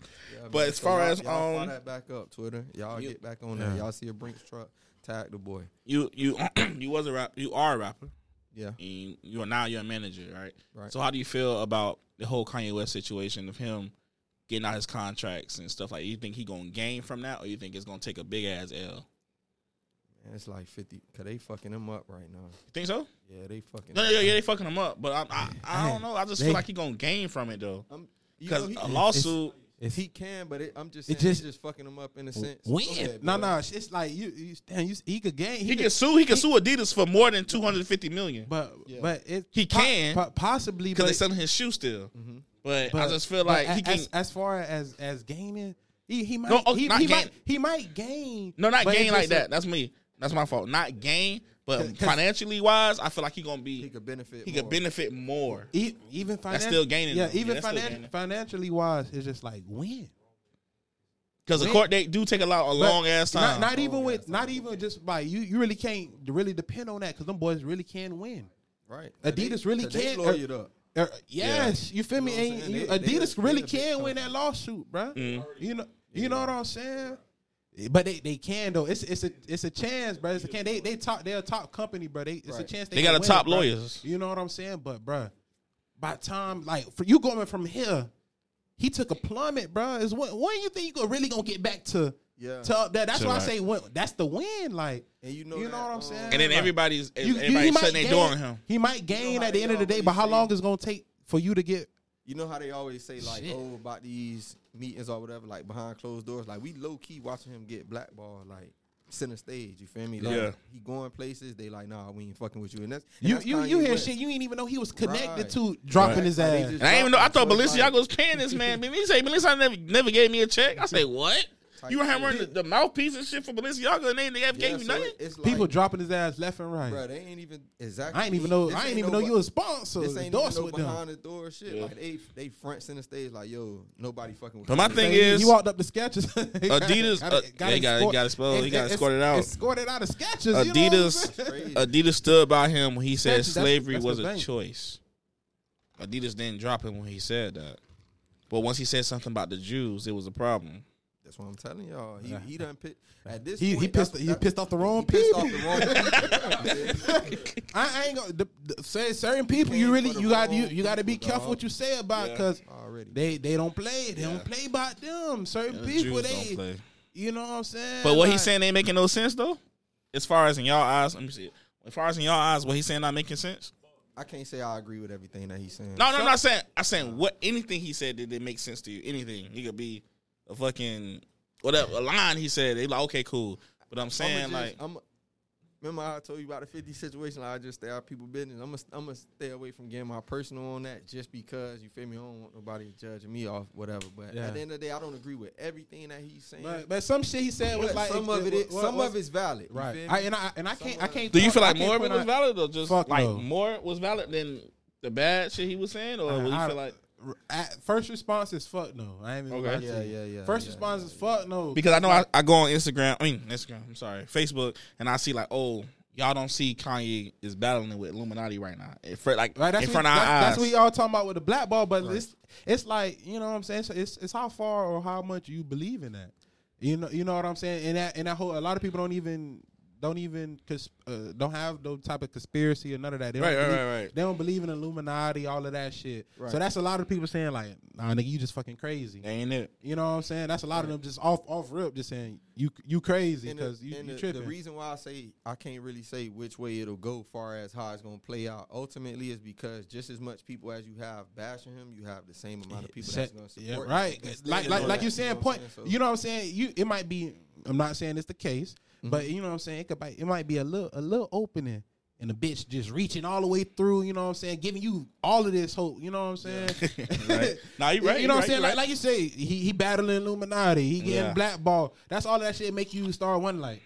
S1: But as far as, um,
S4: that back up, Twitter, y'all
S1: you-
S4: get back on
S2: Yeah.
S4: there. Y'all see a Brinks truck, tag the boy.
S1: You you you was a rap. You are a rapper.
S4: Yeah,
S1: And you are now you're a manager, right?
S4: Right.
S1: So how do you feel about the whole Kanye West situation of him getting out his contracts and stuff like? You think he gonna gain from that, or you think it's gonna take a big ass L?
S4: man, it's like fifty. Cause they fucking him up right now.
S1: You think so?
S4: Yeah, they fucking.
S1: No, yeah, yeah, they fucking him up, but I, I, I don't know. I just
S2: They-
S1: feel like he gonna gain from it though,
S4: I'm, you know,
S1: because a lawsuit.
S2: It's,
S4: he can, but it, I'm just
S2: It just-
S4: just fucking him up in a sense.
S2: when?
S4: Ahead,
S2: no, no, it's like you, you damn, you, he could gain.
S1: He can sue. He can sue Adidas for more than two hundred fifty million
S2: but
S4: Yeah.
S2: but it
S1: He
S2: po-
S1: can.
S2: po- possibly
S1: because
S2: but,
S1: they selling his shoe still.
S4: Mhm.
S1: But,
S2: but
S1: I just feel like he can.
S2: as, as far as as gaining, he he might
S1: No, oh,
S2: he,
S1: not
S2: he
S1: gain.
S2: might he might gain.
S1: no, not gain like that.
S2: a-
S1: That's me. That's my fault. Not gain, but
S2: 'Cause- 'cause-
S1: financially wise, I feel like he gonna be.
S4: He could benefit.
S1: he
S4: more.
S1: could benefit more.
S2: E- even finan-
S1: still gaining,
S2: Yeah,
S1: though. Yeah,
S2: even
S1: that's
S2: finan-
S1: gaining.
S2: financially wise, it's just like when.
S1: Because the court date do take a lot a long ass time.
S2: not even with,
S4: ass
S2: not even just by you. You really can't really depend on that because them boys really can win.
S4: right.
S2: Adidas really
S4: Cause they
S2: can-
S4: lawyered up.
S2: Uh, yes, you feel me?
S4: You know what I'm
S2: Ain't
S4: saying?
S2: you,
S4: They- they
S2: Adidas
S4: the-
S2: really
S4: they the
S2: can win that lawsuit, bruh.
S1: Mm.
S2: You know, you know what I'm saying? But they, they can though. It's it's a it's a chance, bro. It's a can. They they talk. They're a top company, bro. They it's a chance. They,
S1: They got a
S2: win
S1: top
S2: it, bro.
S1: lawyers.
S2: You know what I'm saying? But bro, by time like for you going from here, he took a plummet, bro. Is when when you think you gonna really gonna get back to
S4: Yeah.
S2: to up there? That's
S1: To
S2: why I
S1: right.
S2: say when, that's the win. Like
S4: And you know
S2: you know
S4: that,
S2: what I'm
S4: um,
S2: saying?
S1: And then
S2: Like,
S1: everybody's
S2: you- you-
S1: everybody's
S2: he might
S1: shutting their
S2: gain-
S1: door on him.
S2: He might gain
S4: how
S2: at the end of the day, but how long is it gonna take for you to get?
S4: You know how they always say like,
S2: Shit.
S4: oh, about these meetings or whatever, like behind closed doors. Like we low key watching him get blackballed, like center stage. You feel me? Like,
S1: Yeah.
S4: He going places. They like, nah, we ain't fucking with you. And that's and
S2: You
S4: that's
S2: you you hear shit you ain't even know he was connected
S4: Right.
S2: to dropping
S1: Right.
S2: his ass.
S1: And I didn't even know. I thought
S4: So it's like-
S1: Balenciaga was paying this man. Man, he say Balenciaga never, never gave me a check. I say what?
S4: Type
S1: You were
S4: shit.
S1: hammering the, the mouthpiece and shit for Balenciaga, and they, they haven't
S4: Yeah,
S1: gave you
S4: so
S1: nothing.
S4: it's like,
S2: People dropping his ass left and right.
S4: bro, they ain't even exactly.
S2: I ain't even know. I ain't
S4: ain't
S2: even
S4: no
S2: know you a sponsor.
S4: This ain't even
S2: Endorse
S4: no
S2: with them.
S4: behind the door shit.
S1: Yeah.
S4: Like they they front center stage. Like yo, nobody fucking with.
S1: But my thing is-
S2: he walked up the Skechers.
S1: Adidas- uh, yeah, he gotta- he gotta spell- he gotta escort it out.
S2: Escorted out of Skechers. you know what I'm
S1: Adidas. Adidas stood by him when he said
S2: That's- that's-
S1: slavery was a choice. Adidas didn't drop him when he said that, but once he said something about the Jews, it was a problem.
S4: That's what I'm telling y'all. He he done pit at this.
S2: He-
S4: point,
S2: he pissed-
S4: that's-
S2: he
S4: that-
S2: pissed off the wrong
S4: he
S2: people.
S4: off the wrong people.
S2: I, I ain't gonna the, the, say certain people. You really you got you you got to be careful
S4: dog.
S2: what you say about
S1: Yeah.
S2: because
S4: Already.
S2: they they don't play. They
S1: Yeah.
S2: don't play about them. Certain
S1: And the
S2: people
S1: Jews
S2: they you know what I'm saying.
S1: But what he's saying ain't making no sense though. As far as in y'all eyes, let me see. As far as in y'all eyes, what he's saying not making sense.
S4: I can't say I agree with everything that he's saying.
S1: No, no, I'm not saying. I'm saying what anything he said did it make sense to you? Anything. He could be a fucking whatever a line he said. They like okay, cool. But I'm saying
S4: I'ma
S1: like
S4: I'm, a, remember how I told you about the 50 situation? Like I just stay out of people business. I'm gonna I'm gonna stay away from getting my personal on that just because you feel me. I don't want nobody judging me off whatever. But
S2: Yeah.
S4: at the end of the day, I don't agree with everything that he's saying.
S2: But, but some shit he said was like
S4: some of it, is,
S2: what-
S4: some
S2: what-
S4: of it's valid.
S2: right. I, and I and I can't I can't.
S1: Do you feel like more of it was valid or just like
S2: no.
S1: more was valid than the bad shit he was saying, or
S2: I-
S1: what you
S2: I-
S1: feel like?
S2: At- first response is fuck no. I ain't even
S1: Okay.
S2: gonna lie to
S4: Yeah,
S2: you.
S4: yeah, yeah,
S2: First
S4: yeah,
S2: response
S4: yeah,
S2: is fuck no.
S1: Because I know I, I go on Instagram. I mean Instagram. I'm sorry, Facebook, and I see like, oh, y'all don't see Kanye is battling with Illuminati right now, in front, like
S2: Right, that's
S1: in
S2: what,
S1: front of our
S2: that's,
S1: eyes.
S2: that's what y'all talking about with the black ball, but it's it's like you know what I'm saying. So it's it's how far or how much you believe in that. You know you know what I'm saying. And that and that whole a lot of people don't even don't even cons- uh, don't have no type of conspiracy or none of that. They don't
S1: Right, right,
S2: believe,
S1: right, right.
S2: They don't believe in Illuminati, all of that shit.
S4: Right.
S2: So that's a lot of people saying like, nah, nigga, you just fucking crazy.
S1: Ain't it?
S2: You know what I'm saying? That's a lot of them just off off rip, just saying you you crazy because you, you
S4: the,
S2: tripping.
S4: the reason why I say I can't really say which way it'll go, far as how it's gonna play out, ultimately is because just as much people as you have bashing him, you have the same amount of people that's gonna
S2: yeah,
S4: support.
S2: right.
S4: him
S2: Like like like
S4: that,
S2: you saying
S4: know
S2: point.
S4: Saying? So-
S2: You know what I'm saying? You it might be. I'm not saying it's the case,
S4: Mm-hmm.
S2: but you know what I'm saying. It could. Be, it might be a little a little opening. And the bitch just reaching all the way through, you know what I'm saying, giving you all of this hope, you know what I'm saying?
S1: Right. Nah, you right,
S2: You know
S1: you
S2: what I'm saying?
S1: you
S2: Like,
S1: right.
S2: like you say, he he battling Illuminati, he getting
S1: Yeah.
S2: blackball. That's all that shit make you start wondering like,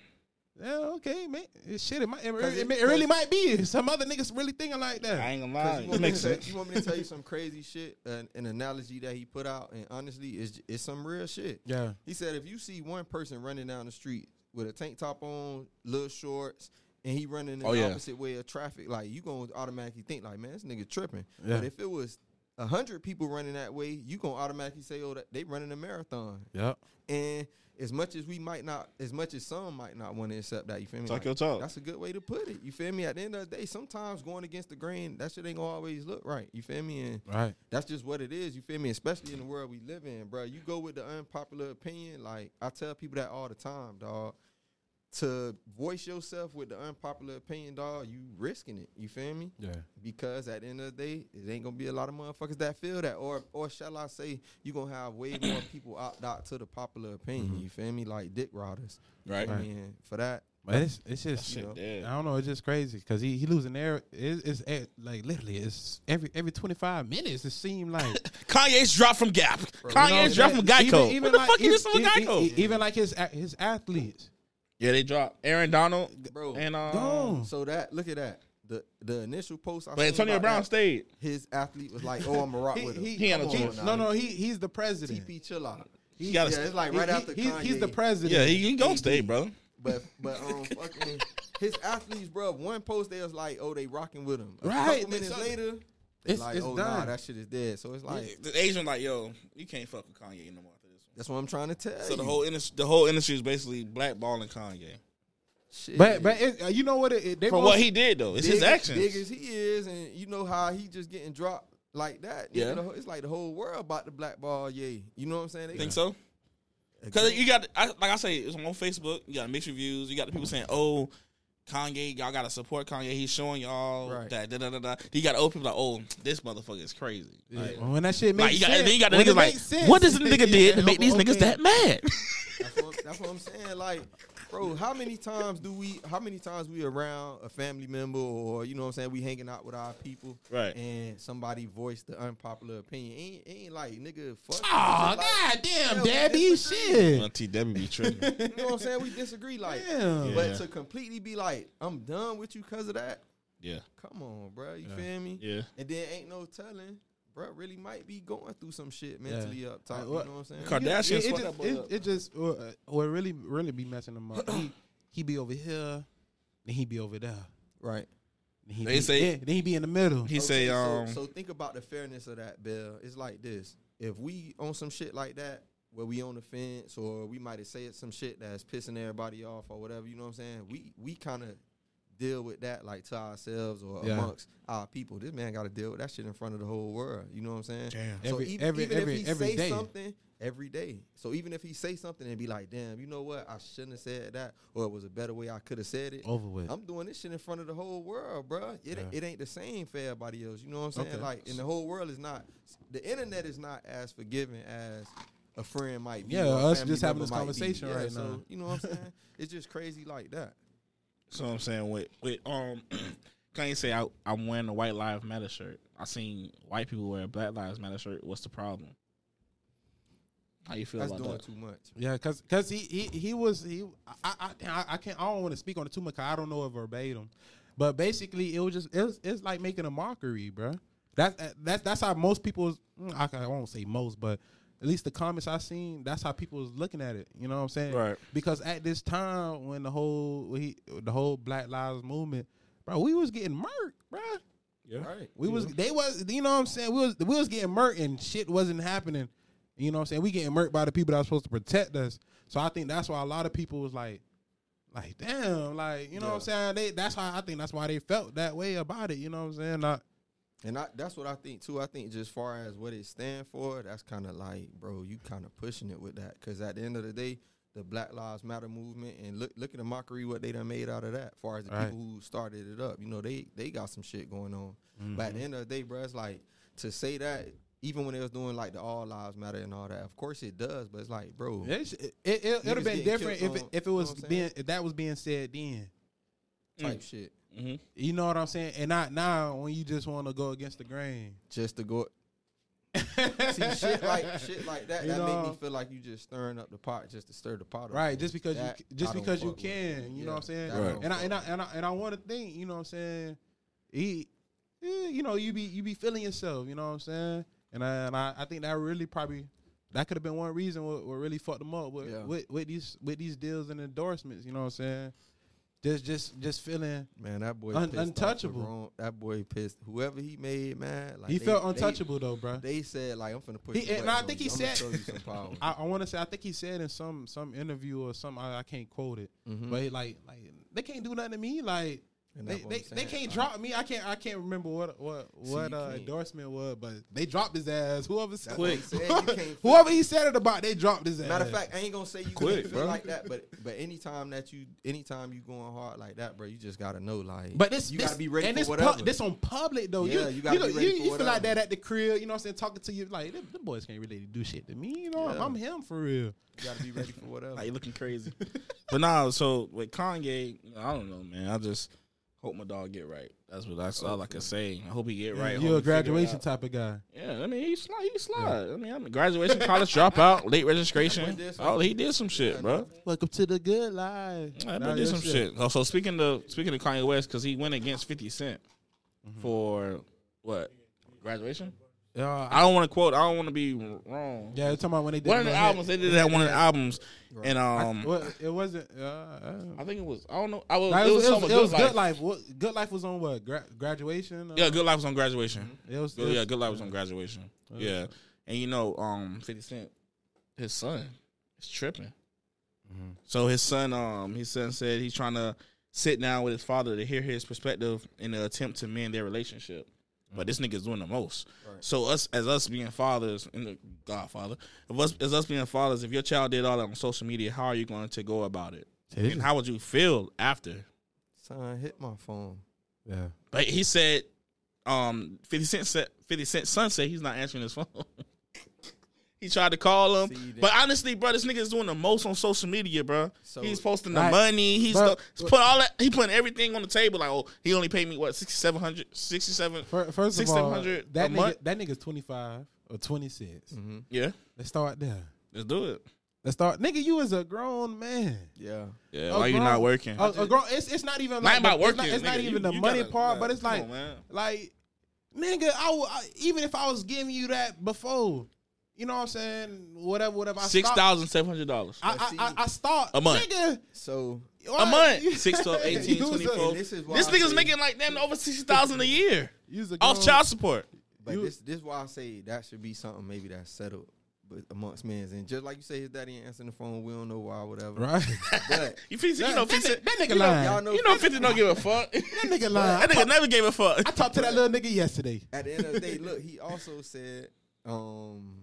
S2: yeah, okay, man, it, shit, it might, it, it,
S4: it-
S2: it really might be. Some other niggas really thinking like that.
S1: I ain't gonna lie.
S4: you
S1: It makes sense.
S4: you want me to tell you some crazy shit? An, an analogy that he put out, and honestly, it's it's some real shit.
S2: Yeah.
S4: He said if you see one person running down the street with a tank top on, little shorts, and he running in
S1: Oh,
S4: the
S1: yeah.
S4: opposite way of traffic, like you gonna automatically think like, man, this nigga tripping.
S2: Yeah.
S4: But if it was a hundred people running that way, you gonna automatically say, oh, they running a marathon.
S2: Yep.
S4: And as much as we might not, as much as some might not want to accept that, you feel me?
S1: Talk your talk.
S4: That's a good way to put it. You feel me? At the end of the day, sometimes going against the grain, that shit ain't gonna always look right. You feel me? And
S2: Right.
S4: that's just what it is. You feel me? Especially in the world we live in, bro. You go with the unpopular opinion. Like I tell people that all the time, dog. To voice yourself with the unpopular opinion, dog, you risking it. You feel me?
S2: Yeah.
S4: Because at the end of the day, it ain't gonna be a lot of motherfuckers that feel that, or or shall I say, you gonna have way more people opt out to the popular opinion. Mm-hmm. You feel me? Like dick riders.
S1: Right.
S4: I mean, for that,
S2: But it's it's just
S1: Shit,
S4: know.
S2: I don't know. It's just crazy because he he losing air. It's, it's like literally it's every every twenty five minutes. It seemed like
S1: Kanye's dropped from Gap.
S2: You
S1: Kanye's
S2: know,
S1: dropped from Geico. what the fuck
S2: even,
S1: is this from Geico?
S2: Even like his his athletes.
S1: Yeah, they dropped Aaron Donald,
S4: bro.
S1: and um,
S2: Gone.
S4: so that look at that. The the initial post, I
S1: but
S4: seen
S1: Antonio Brown
S4: that,
S1: stayed.
S4: his athlete was like, "Oh, I'm a rock
S2: He,
S4: with him."
S2: he,
S1: He ain't no
S4: on
S2: no no he he's the president.
S4: TP, chill out.
S1: He got
S4: Yeah, it's like right
S2: he-
S4: after
S2: he's,
S4: Kanye.
S2: he's the president.
S1: Yeah, he, he gonna stay, brother.
S4: But but um fucking his athletes, bro. One post they was like, "Oh, they rocking with him." A
S2: Right,
S4: couple minutes
S2: so-
S4: later,
S2: It's-
S4: like,
S2: it's
S4: "Oh, nah, that shit is dead." So it's like,
S1: the Asian like, yo, you can't fuck with Kanye no more after this
S4: That's what I'm trying to tell
S1: So
S4: you.
S1: the whole industry, the whole industry is basically blackballing Kanye
S4: Shit.
S2: But but it, uh, you know what? It, it- they
S1: for what he did though. It's his
S4: Big-
S1: actions.
S4: Big as he is, and you know how he just getting dropped like that.
S1: Yeah.
S4: Yeah, it's like the whole world about the blackball. Yay, you know what I'm saying? They
S1: Think so? Because you got, I, like I say, it's on Facebook. You got mixed reviews. You got the people saying, "Oh, Kanye, y'all gotta support Kanye. He's showing y'all
S4: Right.
S1: that." Da, da, da, da. You got old people like, "Oh, this motherfucker is crazy." Like,
S2: when that shit
S1: like,
S2: makes
S1: got,
S2: sense.
S1: and then you got the niggas like,
S2: sense.
S1: "What this nigga did to make these
S2: okay.
S1: niggas that mad?"
S4: That's what, that's what I'm saying. Like, bro, how many times do we? How many times we around a family member or you know what I'm saying? We hanging out with our people,
S1: Right.
S4: And somebody voiced the unpopular opinion. Ain't, ain't like nigga, fuck.
S2: Oh
S4: It's like,
S2: goddamn,
S4: hell,
S2: Debbie, shit.
S1: Auntie Debbie be tripping.
S4: You know what I'm saying? We disagree, like,
S2: Damn.
S4: but
S1: Yeah.
S4: to completely be like, I'm done with you because of that.
S1: yeah,
S4: Come on, bro. You feel me?
S1: yeah.
S4: And then ain't no telling, bro. Really might be going through some shit mentally up top.
S2: Like,
S4: you know what I'm saying?
S1: Kardashians
S2: it, it,
S1: fucked
S2: just,
S1: that boy
S2: it, it just uh, what really really be messing him up. he he be over here, then he be over there.
S4: right.
S2: Then he
S1: They
S2: be,
S1: say-
S2: yeah, then he be in the middle.
S1: He say,
S4: so,
S1: um,
S4: so think about the fairness of that, Bill. It's like this: if we on some shit like that, where we on the fence, or we might have said some shit that's pissing everybody off, or whatever, you know what I'm saying? We we kind of deal with that like to ourselves or
S2: Yeah.
S4: amongst our people. This man got to deal with that shit in front of the whole world. You know what I'm saying?
S1: Damn.
S4: So
S2: Every-
S4: even,
S2: every-
S4: even
S2: every-
S4: if he
S2: every
S4: say
S2: day.
S4: something every day, so even if he say something and be like, "Damn, you know what? I shouldn't have said that, or it was a better way I could have said it."
S2: over with.
S4: I'm doing this shit in front of the whole world, bro. It,
S2: Yeah.
S4: it ain't the same for everybody else. You know what I'm saying?
S2: Okay.
S4: Like, and the whole world is not. The internet is not as forgiving as a friend might be.
S2: Yeah, us just having this conversation
S4: Yeah,
S2: right
S4: so,
S2: now.
S4: You know what I'm saying? it's just crazy like that.
S1: So I'm saying with with um Kanye say I I'm wearing a white lives matter shirt. I seen white people wear a black lives matter shirt. What's the problem? How you feel about that?
S4: That's
S1: about
S4: doing
S1: that?
S4: too much.
S2: Yeah, cause cause he he he was he I I I, I can't I don't want to speak on it too much. 'cause I don't know it verbatim, but basically it was just it was, it's like making a mockery, bro. That's that's that's how most people. mm, I, I won't say most, but at least the comments I seen, that's how people was looking at it. You know what I'm saying?
S1: Right.
S2: Because at this time when the whole when he, the whole Black Lives Movement, bro, we was getting murked, bro.
S1: Yeah.
S4: Right.
S2: We was they was you know what I'm saying we was we was getting murked and shit wasn't happening. You know what I'm saying? We getting murked by the people that are supposed to protect us. So I think that's why a lot of people was like, like damn, like you know what I'm saying? They that's how I think that's why they felt that way about it. You know what I'm saying? Not
S4: And I, that's what I think too. I think just far as what it stand for, that's kind of like, bro, you kind of pushing it with that. Because at the end of the day, the Black Lives Matter movement and look look at the mockery what they done made out of that. Far as the
S2: Right.
S4: people who started it up, you know, they they got some shit going on. But at the mm-hmm. end of the day, bro, it's like to say that. Even when they was doing like the All Lives Matter and all that, of course it does. But it's like, bro,
S2: it it, it, it would have been different if it,
S4: on-
S2: if it
S4: you know
S2: was being if that was being said then.
S4: type mm. shit.
S1: Hmm
S2: You know what I'm saying? And not now when you just want to go against the grain.
S4: Just to go. See shit like shit like that.
S2: You
S4: that make
S2: know-
S4: me feel like you just stirring up the pot just to stir the pot up.
S2: Right, just because
S4: That
S2: you just
S4: I
S2: because you can, you
S4: Yeah,
S2: know what I'm saying?
S1: Right.
S4: don't
S2: And I and I and I and I want to think, you know what I'm saying? He, you know, you be you be feeling yourself, you know what I'm saying? And I and I, I think that really probably that could have been one reason what, what really fucked them up with,
S4: Yeah.
S2: with with these with these deals and endorsements, you know what I'm saying? Just just just feeling
S4: Man, that boy
S2: Un-
S4: pissed off the
S2: untouchable.
S4: wrong- that boy pissed. Whoever he made, man, like
S2: he
S4: they-
S2: felt
S4: they-
S2: untouchable though, bro.
S4: They, said like, "I'm finna push."
S2: He- and I think he said-
S4: show you some power."
S2: I, I want to say I think he said in some some interview or something I, I can't quote it,
S4: Mhm.
S2: but he like like they can't do nothing to me like they they, they can't
S4: Like,
S2: drop me. I can't I can't remember what what
S4: See,
S2: what
S4: you
S2: uh, endorsement was, but they dropped his ass. Whoever said,
S4: That's what he said, you can't
S2: whoever he said it about, they dropped his ass.
S4: Matter of fact, I ain't gonna say you
S1: Quick,
S4: can't feel
S1: bro.
S4: like that, but but anytime that you anytime you going hard like that, bro, you just gotta know like.
S2: but this
S4: you
S2: this,
S4: gotta be ready
S2: and
S4: for
S2: this pu-
S4: whatever.
S2: this on public though.
S4: Yeah,
S2: you,
S4: you gotta
S2: you,
S4: be ready
S2: you,
S4: for
S2: you feel like that at the crib. You know what I'm saying? Talking to you like them, them boys can't really do shit to me. You know,
S4: Yeah.
S2: I'm him for real.
S4: you gotta be ready for whatever.
S1: Like you looking crazy. but nah, so with Kanye, I don't know, man. I just hope my dog get right. That's what that's all I can say. I hope he get right.
S2: You're a graduation type of guy.
S1: Yeah, I mean he slide. He slide. I mean, I'm a graduation, college dropout, late registration.
S4: That boy did some-
S1: Oh, he did some shit, bro.
S2: Welcome to the good life.
S1: I
S2: Nah,
S1: did some shit. Oh, so speaking of speaking of Kanye West, because he went against Fifty Cent
S2: Mm-hmm.
S1: for what graduation?
S2: Yeah,
S1: I don't want to quote. I don't want to be wrong.
S2: yeah. you're Talking about when they did
S1: One of the albums they did that one of the albums, and
S2: I-
S1: um,
S2: well, it wasn't. Uh, uh,
S1: I think it was. I don't know. I was.
S2: Nah,
S1: it was,
S2: it was, it was
S1: Good
S2: good
S1: Life.
S2: life. What, good life was on what? Gra- graduation. Uh,
S1: Yeah, Good Life was on graduation.
S2: It was.
S1: Good-
S2: it
S1: yeah, Good Life was on graduation. Yeah, and you know, um, Fifty Cent, his son is tripping.
S2: Mhm.
S1: So his son, um, his son said he's trying to sit down with his father to hear his perspective in the attempt to mend their relationship. But this nigga's doing the most.
S4: Right.
S1: So us as us being fathers and the Godfather, of us as us being fathers, if your child did all that on social media, how are you going to go about it?
S2: Shit,
S1: And how would you feel after?
S4: Son, hit my phone.
S2: yeah.
S1: But he said, um, Fifty Cent said Fifty Cent son said he's not answering his phone. he tried to call him,
S4: See,
S1: but honestly, bro, this nigga is doing the most on social media, bro.
S4: So-
S1: he's posting the
S2: Right.
S1: money. He's
S2: But-
S1: sto- put all that. He putting everything on the table. Like, oh, he only paid me what sixty seven hundred, sixty seven.
S2: Fir- First of all,
S1: 6,700
S2: that nigga,
S1: month?
S2: that nigga's twenty five or twenty six.
S4: Mm-hmm.
S1: Yeah,
S2: Let's start there.
S1: let's do it.
S2: Let's start, nigga. You is a grown man.
S4: Yeah.
S1: Yeah,
S2: A
S1: why you
S2: grown-
S1: not working?
S2: A, a grown. It's it's not even
S1: Not
S2: like
S1: about
S2: the, it's
S1: working.
S2: not, it's not even
S1: You-
S2: the
S1: you
S2: money
S1: gotta-
S2: part,
S1: like,
S2: but it's like
S1: on, man.
S2: like nigga. I, would- I even if I was giving you that before, you know what I'm saying? Whatever, whatever. I
S1: six
S2: start-
S1: thousand seven hundred dollars
S2: I, I, I, I start
S1: A month.
S2: nigga.
S4: So
S2: why-
S1: a month.
S2: you-
S1: Six, twelve,
S2: you
S1: 18, 24.
S4: this is why
S1: This nigga's
S4: say-
S1: making like damn over sixty thousand a year
S2: a
S1: off child support.
S4: But
S2: You-
S4: this this why I say that should be something maybe that's settled but amongst men. And just like you say, his daddy ain't answering the phone. We don't know why, whatever.
S2: Right.
S4: But
S1: You, 50, you
S2: That-
S1: know,
S2: that
S1: 50,
S2: nigga- that nigga
S1: you know,
S2: lying.
S4: y'all know
S1: You know, 50 don't give a fuck.
S2: That nigga lying.
S1: That nigga
S2: talk-
S1: never gave a fuck.
S2: I talked to that little nigga yesterday.
S4: at the end of the day, look, he also said um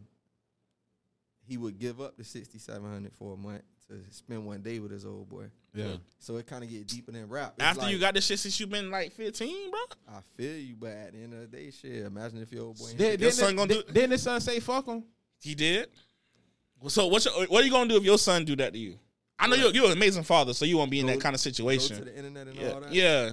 S4: he would give up the sixty seven hundred for a month to spend one day with his old boy.
S2: Yeah.
S4: So it kind of get deeper than rap. It's
S1: After
S4: like,
S1: you got this shit since you been like 15, bro.
S4: I feel you, but at the end of the day, shit. Imagine if your old boy. ain't
S1: Your son gonna
S2: then,
S1: do-
S2: then his son say fuck him.
S1: He did. So what's your, what are you gonna do if your son do that to you? I know you're, you're an amazing father, so you won't be in
S4: Go-
S1: that kind of
S4: Go to
S1: situation.
S4: the internet and
S1: Yeah,
S4: all that.
S1: yeah.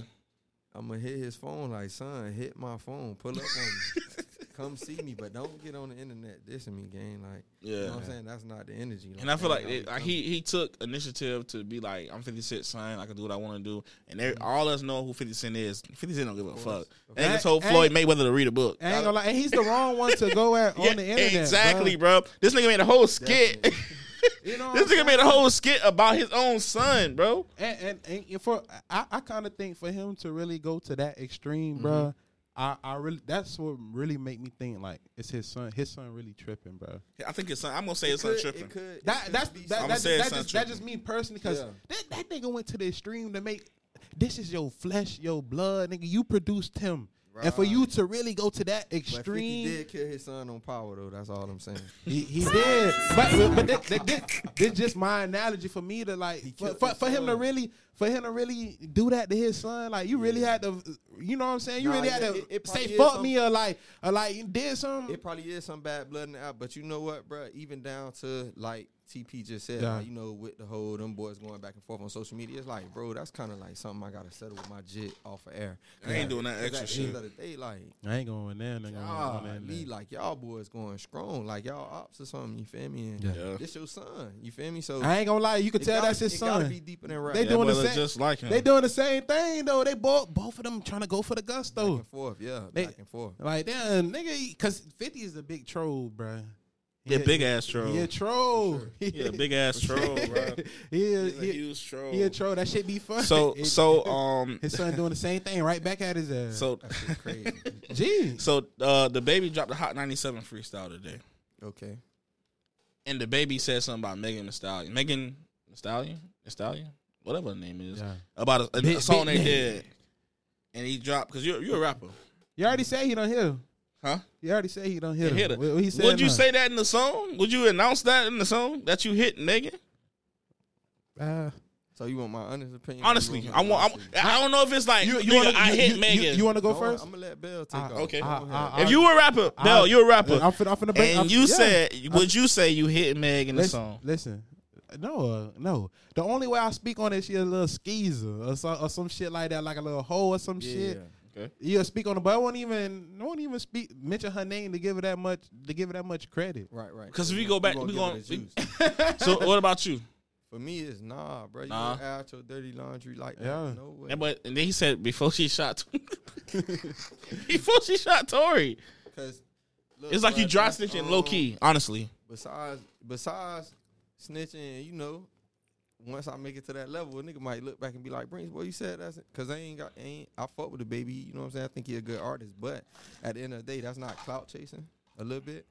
S4: I'm gonna hit his phone like, son, hit my phone, pull up on me, come see me, but don't get on the internet dissing me, gang. Like, you know
S1: Yeah.
S4: what I'm saying? That's not the energy.
S1: And I feel like it, like he he took initiative to be like, I'm 50 Cent son, I can do what I want to do, and they, all us know who 50 Cent is. 50 Cent don't give a fuck.
S4: course.
S1: They nigga told Floyd Mayweather to read a book.
S2: I ain't gonna lie, and he's the wrong one to go at
S1: Yeah,
S2: on the internet.
S1: exactly,
S2: bro.
S1: bro. This nigga made a whole skit.
S2: You know,
S1: this nigga made a whole skit about his own son, bro.
S2: And and, and for I, I kind of think for him to really go to that extreme,
S1: Mm-hmm.
S2: bro. I, I really that's what really make me think like it's his son. His son really tripping, bro.
S1: I think his son. I'm gonna say
S4: It
S1: his son tripping.
S4: It could, it
S2: That
S4: could
S2: that's
S4: be
S2: that, that, that, just, that just me personally because
S4: Yeah.
S2: that, that nigga went to the extreme to make this is your flesh, your blood, nigga. You produced him, and for you to really go to that
S4: But 50 did kill his son on power though. That's all I'm saying.
S2: He, he did, but but, but this, just my analogy for me to like for, for, for him to really for him to really do that to his son. Like you really had to, you know what I'm saying? You
S4: Nah,
S2: really had to
S4: it- it
S2: say fuck me or like or like did something.
S4: It probably is some bad blood in the app, but you know what, bro? Even down to like TP just said,
S2: Yeah.
S4: like, you know, with the whole them boys going back and forth on social media, it's like, bro, that's kind of like something I gotta settle with my jit off of air.
S1: I ain't doing that extra
S4: at
S1: shit.
S4: The end day, like,
S2: I ain't going there, nigga.
S4: y'all,
S2: I'm going
S4: me,
S2: there.
S4: like y'all boys going strong, like y'all ops or something. You feel me? And
S2: Yeah.
S1: Yeah.
S4: this your son. You feel me? So
S2: I ain't gonna lie, you could
S4: it
S2: tell
S4: gotta-
S2: that's his
S4: it Gotta
S2: son.
S4: be deeper than rap.
S2: They
S4: back
S2: doing the same-
S1: just like him.
S2: They doing the same thing though. They both both of them trying to go for the gusto.
S4: Back and forth, yeah,
S2: They-
S4: back and forth.
S2: Like damn, nigga, because Fifty is a big troll, bruh.
S1: Yeah, big ass troll.
S2: Yeah, a troll.
S1: Yeah, big ass troll, bro.
S2: he, a,
S1: He's a
S2: he,
S1: huge troll.
S2: he a troll. That shit be fun.
S1: So
S2: It-
S1: so um
S2: his son doing the same thing right back at his ass.
S1: so
S4: That crazy.
S2: Gee.
S1: so uh DaBaby dropped a hot 97 freestyle today.
S4: okay.
S1: And DaBaby said something about Megan Thee Stallion. Megan Thee Stallion? Thee Stallion? Whatever her name is.
S2: Yeah.
S1: About a, a, a song they did. And he dropped because you're you're a rapper.
S2: You already said he don't hear. him.
S1: Huh?
S2: You already said he don't hit
S1: You
S2: him.
S1: hit her.
S2: What, what he said
S1: Would you
S2: now?
S1: say that in the song? Would you announce that in the song that you hit Megan?
S2: Uh,
S4: So you want my honest opinion?
S1: Honestly,
S4: want
S1: I want.
S4: honest
S1: I'm, I don't know if it's like
S2: you
S1: you,
S2: you want
S1: I hit
S2: you,
S1: Megan.
S2: You, you want to go
S4: No,
S2: first?
S4: I'm gonna let Bell take off.
S1: okay.
S4: Go
S2: I- I-
S1: if you were a rapper,
S2: I-
S1: Bell, you're a rapper,
S2: I'm finna, I'm finna break.
S1: and
S2: I'm-
S1: you
S2: yeah.
S1: said, would you say you hit Meg in the
S2: listen,
S1: song?
S2: Listen, no, uh, no. The only way I speak on it, she a little skeezer or, so, or some shit like that, like a little hoe or some
S4: Yeah.
S2: shit.
S1: Okay.
S2: Yeah, speak on it, but I won't even, I won't even speak mention her name to give her that much, to give her that much credit.
S4: Right, right.
S1: Because if
S4: So
S1: we go back- we gonna-
S4: it a
S1: we-
S4: juice.
S1: So what about you?
S4: For me, it's nah, bro. You
S1: Nah.
S4: don't air out your dirty laundry like that.
S2: Yeah.
S4: No way.
S1: Yeah, but and then he said before she shot, before she shot Tory,
S4: Because
S1: it's like you dry snitching um, low key. Honestly,
S4: Besides, besides snitching, you know, once I make it to that level, a nigga might look back and be like, "Brains, boy, you said that's because I ain't got, ain't I fuck with DaBaby." You know what I'm saying? I think he a good artist, but at the end of the day, that's not clout chasing. A little bit.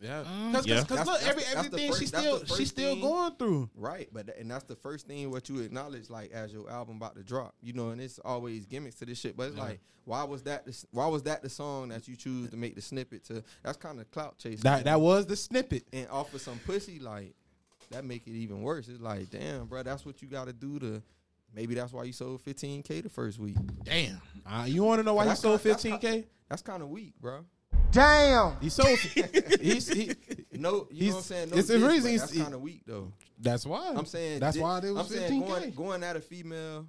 S2: Yeah,
S1: Mm,
S2: because
S1: yeah.
S2: because
S4: That's-
S2: look,
S4: that's
S2: every
S4: that's the
S2: everything
S4: first-
S2: she's still
S4: the
S2: she's still
S4: thing.
S2: going through.
S4: Right, but th- and that's the first thing what you acknowledge, like as your album about to drop, you know, and it's always gimmicks to this shit. But it's like, why was that? The, why was that the song that you choose to make the snippet to? That's kind of clout chasing.
S2: That that was the snippet.
S4: and offer some pussy, like that make it even worse. It's like, damn, bro, that's what you got to do to. Maybe that's why you sold 15k the first week.
S1: Damn.
S2: Uh, you want to know why he
S4: That's
S2: sold 15k?
S4: That's kind of weak, bro.
S2: Damn, he sold. he's, he,
S4: No, you
S2: He's-
S4: know what I'm saying. No
S2: it's a reason he's-
S4: That's kind of weak though.
S2: that's why.
S4: I'm saying
S2: that's
S4: di-
S2: why it
S4: I'm
S2: was 15k.
S4: going going at a female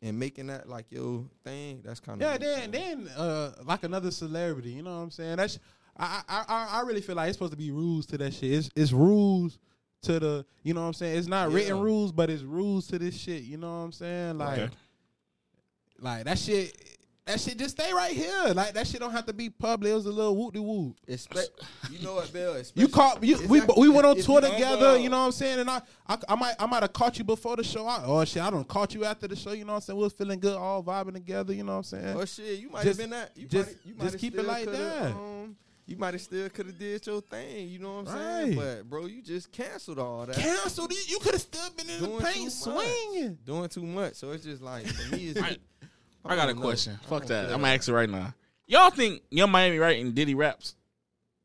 S4: and making that like your thing. That's kind of
S2: Yeah, then then uh like another celebrity, you know what I'm saying? That's I I I, I really feel like it's supposed to be rules to that shit. It's it's rules to the you know what I'm saying? It's not written rules, but it's rules to this shit, you know what I'm saying? Like
S1: Okay.
S2: like that shit that shit just stay right here. Like that shit don't have to be public. It was a little whoop de whoop.
S4: You know what, Bill?
S2: You caught you, we we went on tour together, you know what I'm saying? And I, I I might I might have caught you before the show. I, oh shit, I don't caught you after the show, you know what I'm saying? We was feeling good, all vibing together, you know what I'm saying?
S4: Oh shit, you might
S2: Just-
S4: have been that. You
S2: just-
S4: might, you
S2: just
S4: might
S2: keep it like that.
S4: Um, you might have still could have did your thing. You know what I'm saying? But bro, you just canceled all that.
S2: Canceled it. You could have still been in
S4: Doing
S2: the
S4: too
S2: paint swinging.
S4: Doing too much. So it's just like for me, it's,
S1: I- I got a
S4: know.
S1: question. Fuck that. I'm gonna ask it right now. Y'all think Yung Miami writing Diddy raps?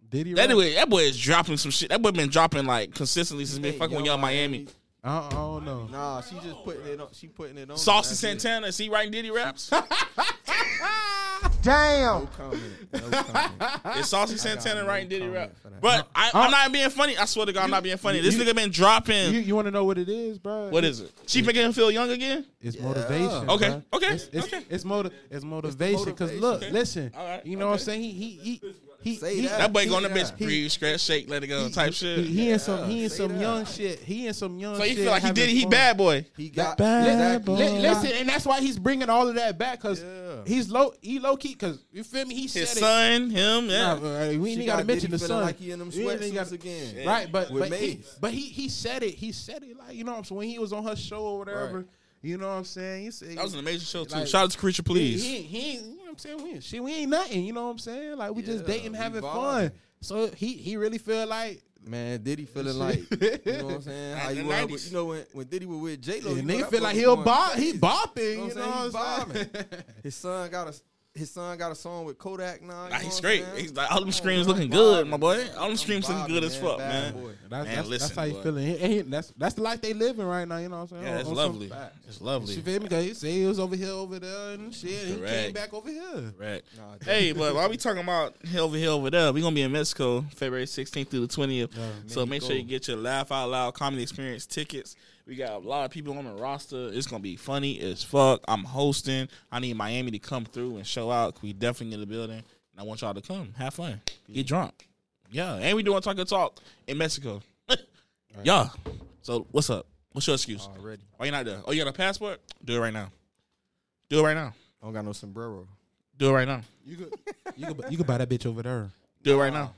S2: Diddy. he?
S1: That
S2: rap?
S1: boy, that boy is dropping some shit. That boy been dropping like consistently since been fucking with Yung Miami.
S2: I, I don't know.
S4: Nah, she just putting it on. She putting it on.
S1: Saucy
S4: That's it.
S1: Santana, is he writing Diddy raps? Damn.
S4: No comment. No comment.
S1: Is Saucy Santana
S4: no
S1: writing Diddy rap? But I, I'm not being funny. I swear to God, I'm not being funny. This nigga been dropping.
S2: You, you want to know what it is, bro?
S1: what is it? She making him feel young again?
S2: It's
S4: Yeah.
S2: motivation.
S1: Okay,
S2: bruh.
S1: okay,
S2: It's it's,
S1: okay.
S2: it's, motiv- it's motivation. Cause
S4: motivation.
S2: look,
S1: Okay.
S2: listen.
S1: All right,
S2: You know what I'm
S1: okay.
S2: saying? He he he he.
S4: Say
S2: he,
S4: that.
S1: That boy
S4: he-
S1: going to
S4: yeah.
S1: bitch, breathe, scratch, shake, let it go,
S2: he-
S1: type
S2: he,
S1: shit.
S2: He, he in some he in some
S4: that.
S2: young shit. He in some young
S1: so
S2: shit.
S1: you feel like he did it? He
S2: fun.
S1: bad boy.
S4: He got
S2: Bad
S4: exactly.
S2: boy. Li- listen, and that's why he's bringing all of that back because
S4: Yeah.
S2: he's low. He low key because you feel me. He
S1: His
S2: said
S1: son, him, yeah.
S2: Nah, uh, we ain't
S4: She
S2: got to
S4: got
S2: mention
S4: Diddy
S2: the
S4: feeling
S2: son.
S4: like he in them
S2: We
S4: sweatsuits
S2: gotta-
S4: again.
S2: Right, but but he, but he he said it. He said it like you know what I'm saying. When he was on her show or whatever, you know what I'm saying. He said
S1: That was an amazing show too.
S2: Like,
S1: Shout out to Caresha Please.
S2: He, he, he ain't, you know I'm saying? We ain't, shit, we ain't nothing. You know what I'm saying? Like we just dating, having
S4: vibing.
S2: fun. So he he really feel like
S4: Man, Diddy feeling like you know what I'm saying? How you
S1: the
S4: were you know when when Diddy was with J Lo,
S2: and nigga feel like he'll bop, he bopping.
S4: You know
S2: You
S4: what I'm
S2: know what I'm
S4: saying?
S2: saying?
S4: His son got a his son got a song with Kodak now.
S1: Nah, he's great.
S4: I'm?
S1: He's like all them
S4: Come
S1: screams
S4: on,
S1: looking good, my boy. All them
S4: I'm
S1: screams looking
S4: vibing,
S1: good as fuck, man.
S4: boy.
S2: That's,
S1: Man,
S2: that's,
S1: listen,
S2: that's how you
S1: boy.
S2: feeling. He- he- that's that's the life they living right now. You know what I'm saying?
S1: Yeah,
S2: On-
S1: it's
S2: on some
S1: lovely. It's
S2: You
S1: lovely.
S2: feel me? Cause he say he was over here, over there, and shit. And he came back over here.
S1: Right.
S4: Nah,
S1: Hey, but while we talking about hell over here over there, we gonna be in Mexico February 16th through the 20th. so make sure you get your Laugh Out Loud Comedy Experience tickets. We got a lot of people on the roster. It's gonna be funny as fuck. I'm hosting. I need Miami to come through and show out. We definitely in the building. And I want y'all to come, have fun, get drunk. Yeah, and we doing talk and talk in Mexico. Yeah. So what's up? What's your excuse?
S4: already.
S1: Oh, Why you not there? Oh, you got a passport? Do it right now. Do it right now.
S4: I don't got no sombrero.
S1: Do it right now.
S2: You could you could you could buy that bitch over there.
S1: Do it right now.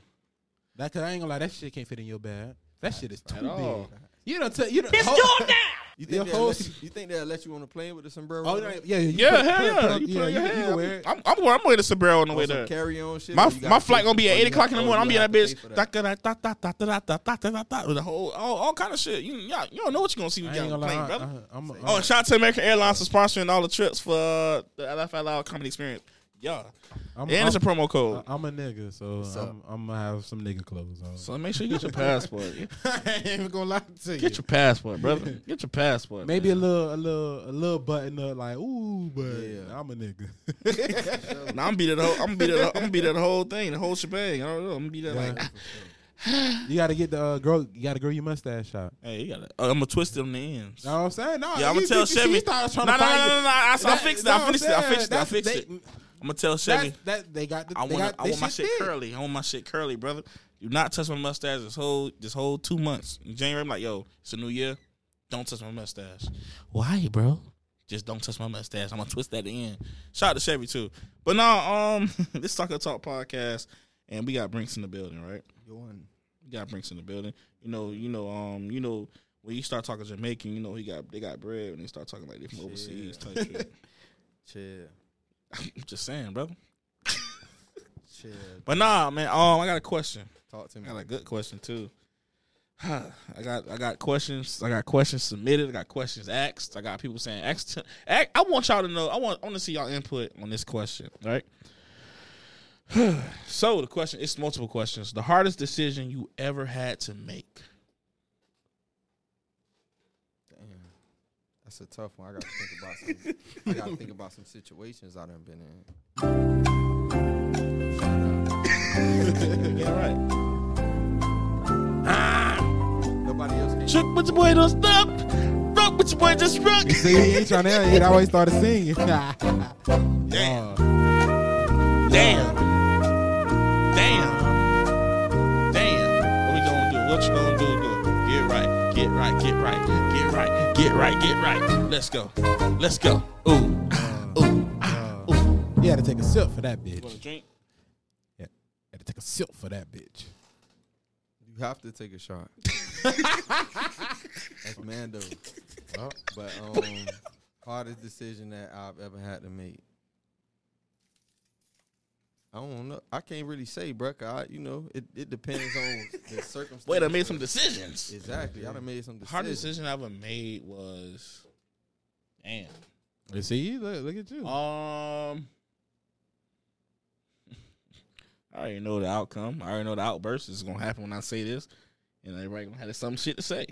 S2: That cause I ain't gonna lie, that shit can't fit in your bag. That shit is too big. You don't tell you. Don't, it's
S4: ho-
S2: gone
S4: now. You
S2: think,
S4: host, you, you, think they'll let you on a plane with a sombrero?
S2: Oh, yeah, yeah,
S1: yeah, hell yeah. You
S2: yeah, wear it.
S1: I'm, wearing a sombrero on the way there.
S4: Carry on shit.
S1: My my flight gonna be at eight o'clock in the
S4: oh,
S1: morning. I'm be in that bitch. The whole all, all kind of shit. You y'all, you don't know what you are gonna see when you get on the plane, brother. oh, shout out to American Airlines for sponsoring all the trips for the LFL Comedy Experience. Yeah,
S2: I'm,
S1: and it's a promo code.
S2: I'm a nigga, so I'm, I'm gonna have some nigga clothes on.
S1: So make sure you get your passport.
S2: I ain't even gonna lie to you.
S1: Get your passport, brother. Get your passport.
S2: Maybe a little, a little, a little button up, like ooh, but
S4: Yeah.
S2: I'm a nigga.
S1: Nah, I'm be there. The whole, I'm be there. I'm gonna be there the whole thing, the whole shebang. I don't know. I'm gonna be there
S2: Yeah.
S1: like,
S2: you gotta get the uh, girl. You gotta grow your mustache shot.
S1: hey, you gotta. Oh, I'm gonna twist it on the ends.
S2: Know what I'm saying? No,
S1: Yeah, I'm gonna tell Chevy. No, no, no, no, no. I, I
S2: That-
S1: fixed it. I finished it.
S2: I'm
S1: I
S2: saying?
S1: fixed it. I fixed it. I'm gonna tell Chevy.
S2: That's, that they got. The,
S1: I
S2: they
S1: want.
S2: got,
S1: I want my shit
S2: thick.
S1: curly. I want my shit curly, brother. Do not touch my mustache this whole this whole two months. In January, I'm like, yo, it's a new year. Don't touch my mustache. Why, bro? Just don't touch my mustache. I'm gonna twist that in. Shout out to Chevy too. But now, um, this Talk Talk podcast, and we got Brinks in the building, right?
S4: Go on.
S1: We got Brinks in the building. You know, you know, um, you know, when you start talking Jamaican, you know, he got they got bread and they start talking like they from overseas type shit.
S4: Chill.
S1: I'm just saying, brother. But nah, man. Um, I got a question.
S4: Talk to me.
S1: I got a good question too. I got I got questions. I got questions submitted. I got questions asked. I got people saying ask. Ask I want y'all to know. I want I want to see y'all input on this question. Right. so the question it's multiple questions. The hardest decision you ever had to make.
S4: Damn. That's a tough one. I gotta think about some. I gotta think about some situations I done been in.
S1: yeah, right. Ah!
S4: Nobody else. Can
S1: Shook, but your boy don't stop. Rock, but your boy just rock.
S2: You See, he ain't trying to. He always started singing.
S1: Damn.
S2: Oh,
S1: Damn. Damn. Damn. What we gonna do? What you gonna do? Good. Get right. Get right. Get right. Get right. Get right. Get right. Let's go. Let's go. Ooh. Ooh.
S2: oh. You had to take a sip for that bitch.
S1: You Want a drink? Yeah.
S2: Had to take a sip for that bitch.
S4: You have to take a shot. That's Mando.
S2: Oh.
S4: But um, hardest decision that I've ever had to make. I don't know. I can't really say, bro. 'cause I, you know, it, it depends on the circumstances.
S1: Wait, I made some decisions.
S4: Exactly. I done made some decisions.
S1: Hardest decision I ever made was, damn.
S2: You see, look, look at you.
S1: Um, I already know the outcome. I already know the outburst is gonna happen when I say this, and everybody gonna have some shit to say.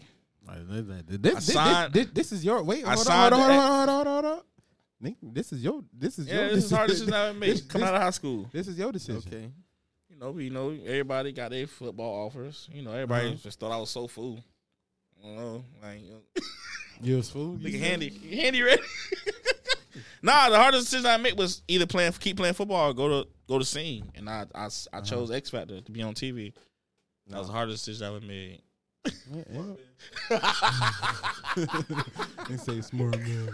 S2: This, this, this,
S1: signed-
S2: this, this is your wait.
S1: I
S2: Hold on,
S1: signed
S2: hold on, hold on, hold on, hold on. Nick, this is your. This is
S1: Yeah,
S2: your.
S1: this is the hardest decision I ever made.
S2: this-
S1: Coming out of high school,
S2: This is your decision.
S4: Okay.
S1: you know, you know, everybody got their football offers. You know, everybody
S2: Uh-huh.
S1: just thought I was so fool. I don't know, like, you know,
S2: You was fool.
S1: look
S2: You
S1: at
S2: said-
S1: handy, handy ready. nah, the hardest decision I made was either playing, keep playing football, or go to go to sing, and I I,
S2: Uh-huh.
S1: I chose X Factor to be on TV. That was the hardest decision I ever made.
S2: Yeah, yeah. they say smart man.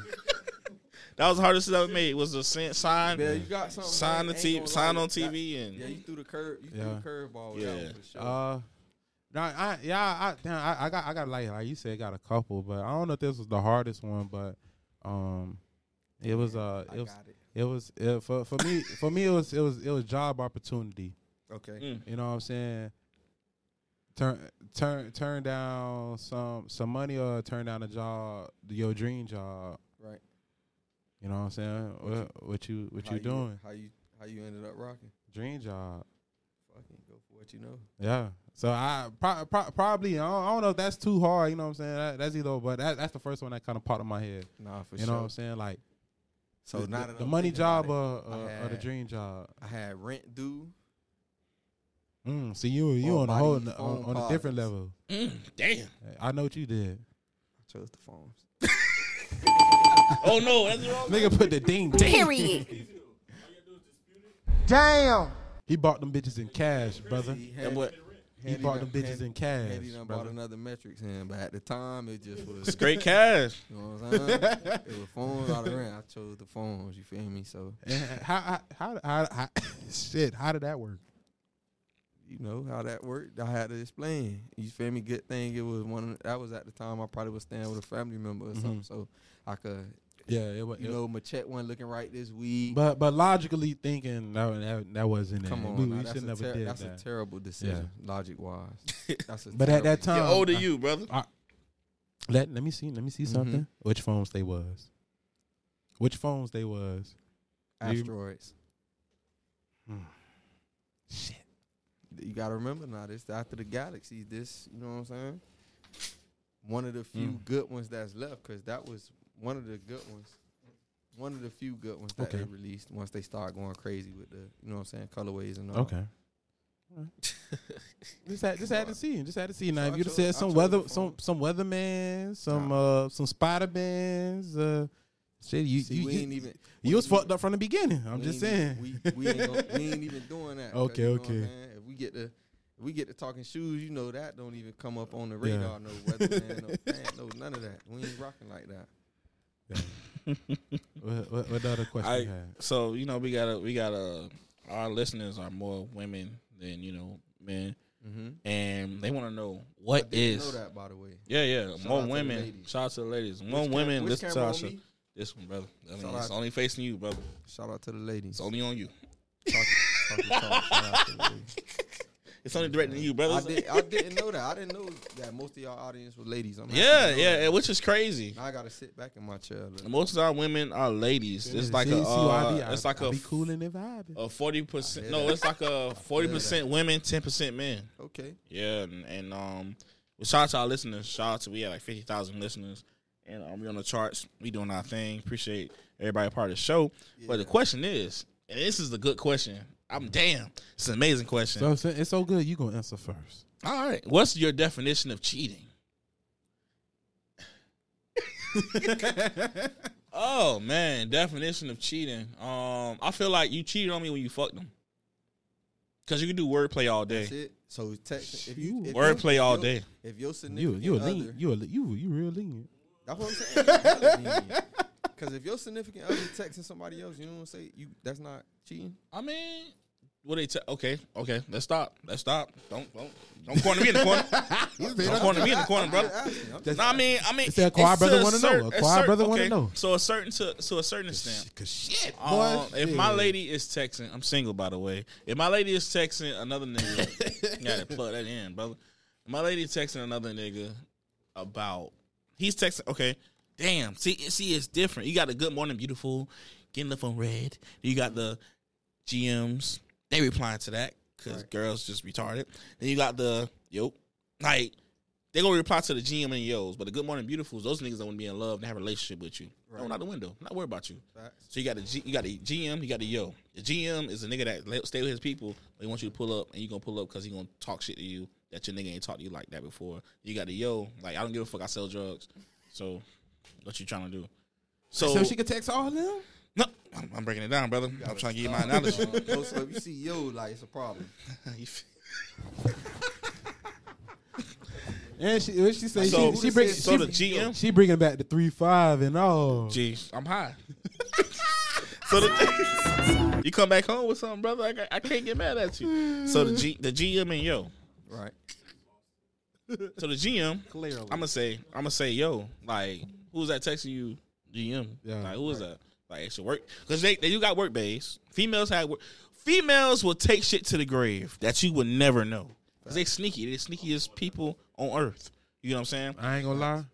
S1: That was the hardest decision I ever made. Was to sign, sign,
S4: Yeah, you got something.
S1: sign
S4: I
S1: the
S4: ain't
S1: TV, sign on
S4: that-
S1: TV, and
S4: Yeah, you threw the curve. You
S2: Yeah.
S4: threw the curveball. with that
S1: Yeah.
S4: one for sure.
S2: Uh, no, I yeah, I damn, I, I got I got like like you said, got a couple, but I don't know if this was the hardest one, but um, it was uh,
S4: I
S2: it was
S4: got it.
S2: it was it, for for me for me it was it was it was job opportunity.
S4: Okay.
S1: Mm.
S2: You know what I'm saying? Turn turn turn down some some money or turn down a job, your dream job.
S4: Right.
S2: You know what I'm saying? What, what you what
S4: How
S2: you doing?
S4: How you how you ended up rocking?
S2: Dream job.
S4: Fucking go for what you know.
S2: Yeah. So I pro- pro- probably I don't, I don't know if that's too hard. You know what I'm saying? That, that's either, but that, that's the first one that kind of popped in my head.
S4: Nah, for
S2: you
S4: sure.
S2: You know what I'm saying? Like
S4: so
S2: the,
S4: now
S2: the, the money job
S4: it,
S2: or,
S4: I
S2: or, or the dream job.
S4: I had rent due.
S2: Mm, see you you on a whole on, on a different level.
S1: Mm, damn.
S2: I know what you did.
S4: I chose the phones.
S1: Oh no, that's the wrong.
S2: Nigga put the ding ding.
S5: Period. Damn.
S2: He bought them bitches in cash, brother.
S4: He
S1: That
S4: had,
S1: boy,
S2: He
S4: had
S2: bought
S4: done-
S2: them bitches
S4: had-
S2: in cash,
S4: Had he done bought
S2: brother.
S4: another metrics in, but at the time it just was.
S1: it's great cash.
S4: You know what I'm saying? it was phones out of rent. I chose the phones. You feel me? So
S2: how, how, how, how, how, shit, how did that work?
S4: You know how that worked. I had to explain. You feel me? Good thing it was one. Of, that was at the time I probably was staying with a family member or something,
S2: Mhm.
S4: so I could.
S2: Yeah, it was.
S4: You know, my check wasn't looking right this week.
S2: but but logically thinking, that that, that wasn't it.
S4: Come on,
S2: we,
S4: now,
S2: we
S4: that's,
S2: should
S4: a,
S2: never
S4: ter-
S2: did
S4: that's
S2: that.
S4: a terrible decision, logic wise. That's a
S2: but at that time,
S1: How old are you, brother?
S2: let let me see, let me see
S4: Mhm.
S2: something. Which phones they was? Which phones they was? Do you-
S4: asteroids.
S2: Shit.
S4: You gotta remember now, this after the galaxy. This, you know what I'm saying? One of the few
S2: Mm.
S4: good ones that's left, because that was one of the good ones. One of the few good ones that they released once they start going crazy with the, you know what I'm saying, colorways and all.
S2: Okay. just had just had to see. Just had to see. Now,
S4: So
S2: if you'd said some weather,
S4: the
S2: some some weatherman, some
S4: Nah.
S2: uh some Spider Mans, uh, shit. You
S4: See,
S2: you, you,
S4: ain't even.
S2: you was
S4: even-
S2: fucked up from the beginning. I'm just saying.
S4: even- we we ain't, gonna, we ain't even doing that.
S2: Okay,
S4: you know what
S2: okay.
S4: I'm saying? If we get to if we get to talking shoes, you know that don't even come up on the
S2: Yeah.
S4: radar. No weatherman, no, man, no none of that. We ain't rocking like that.
S2: what, what, what other question
S1: I
S2: you had?
S1: so you know we gotta we gotta our listeners are more women than you know men,
S4: Mm-hmm.
S1: and they want to know what
S4: Didn't
S1: is
S4: know that by the way.
S1: yeah yeah
S4: Shout
S1: more
S4: out to the
S1: women. Shout out to the ladies. More
S4: cam-
S1: women
S4: which
S1: listen to our show. This one, brother. I mean, it's only facing you, brother.
S4: Shout out to the ladies.
S1: It's only on you.
S4: Talk- talk- talk-
S1: It's only directed to you,
S4: I, did, I didn't know that. I didn't know that most of y'all audience were ladies. I'm happy
S1: Yeah, yeah,
S4: that.
S1: which is crazy.
S4: Now I gotta sit back in my chair. look.
S1: Most of our women are ladies. It's like
S2: See-
S1: a,
S2: see what I
S1: uh,
S2: be?
S1: It's like
S2: I
S1: a
S2: be cooling and vibing.
S1: a forty percent. No,
S4: hear
S1: it's like a forty percent women, ten percent men.
S4: Okay.
S1: Yeah, and, and um, well, shout out to our listeners. Shout out to we had like fifty thousand listeners, and um, we on the charts. We doing our thing. Appreciate everybody part of the show. But the question is, and this is the good question. I'm damn. It's an amazing question.
S2: So it's, it's so good. You gonna answer first?
S1: All right, what's your definition of cheating? oh man, definition of cheating. Um, I feel like you cheated on me when you fucked them. Cause you can do wordplay all day.
S4: That's it. So text if you if
S1: Wordplay all
S4: if your-
S1: day.
S4: If your
S2: You
S4: significant
S2: you a
S4: other,
S2: lean, you a you you real lenient.
S4: That's what I'm saying. Because if your significant other texting somebody else, you know what I'm saying? You that's not cheating.
S1: I mean, what they tell? Okay, okay. Let's stop. Let's stop. Don't don't don't corner me in the corner. don't corner me in the corner, brother.
S4: I'm asking, I'm just-
S1: No, I mean, I mean,
S2: It's a quiet brother
S1: to
S2: wanna know. A
S1: a
S2: quiet
S1: certain-
S2: brother wanna
S1: okay,
S2: know.
S1: So a certain to to a certain extent.
S2: Cause shit, boy.
S1: Um, if my lady is texting, I'm single by the way. If my lady is texting another nigga, gotta plug that in, brother. If my lady texting another nigga about he's texting. Okay, damn. See, see, it's different. You got the good morning, beautiful, getting the phone red. You got the GMs. They replying to that because girls just retarded. Then you got the yo, like they gonna reply to the GM and yos, but the good morning, beautifuls. Those niggas don't want to be in love and have a relationship with you. Right.
S4: Right.
S1: out the window. Not worry about you.
S4: Facts.
S1: So you got the G, you got the GM, you got the yo. The GM is a nigga that stay with his people. But he wants you to pull up, and you gonna pull up because he gonna talk shit to you that your nigga ain't talked to you like that before. You got to yo, like I don't give a fuck. I sell drugs. So what you trying to do? So,
S2: so she could text all of them.
S1: no, I'm, I'm breaking it down, brother. I'm trying to give you my analogy.
S4: Uh, so if you see yo, like it's a problem.
S1: You feel-
S2: And she what she say
S1: So-
S2: she, she bring
S1: so
S2: she,
S1: the GM,
S2: she bringing back the three five and all.
S1: Jeez, I'm high. so the, you come back home with something, brother. I, I can't get mad at you. So the G, the GM and yo.
S4: Right.
S1: So the GM,
S2: Clearly.
S1: I'm gonna say, I'm gonna say, yo, like, who's that texting you? GM.
S2: Yeah.
S1: Like, who is that? Like, extra work because they, they you got work bays. Females have work. Females will take shit to the grave that you would never know. Cause they sneaky. They sneakiest people on earth. You know what I'm saying?
S2: I ain't gonna lie.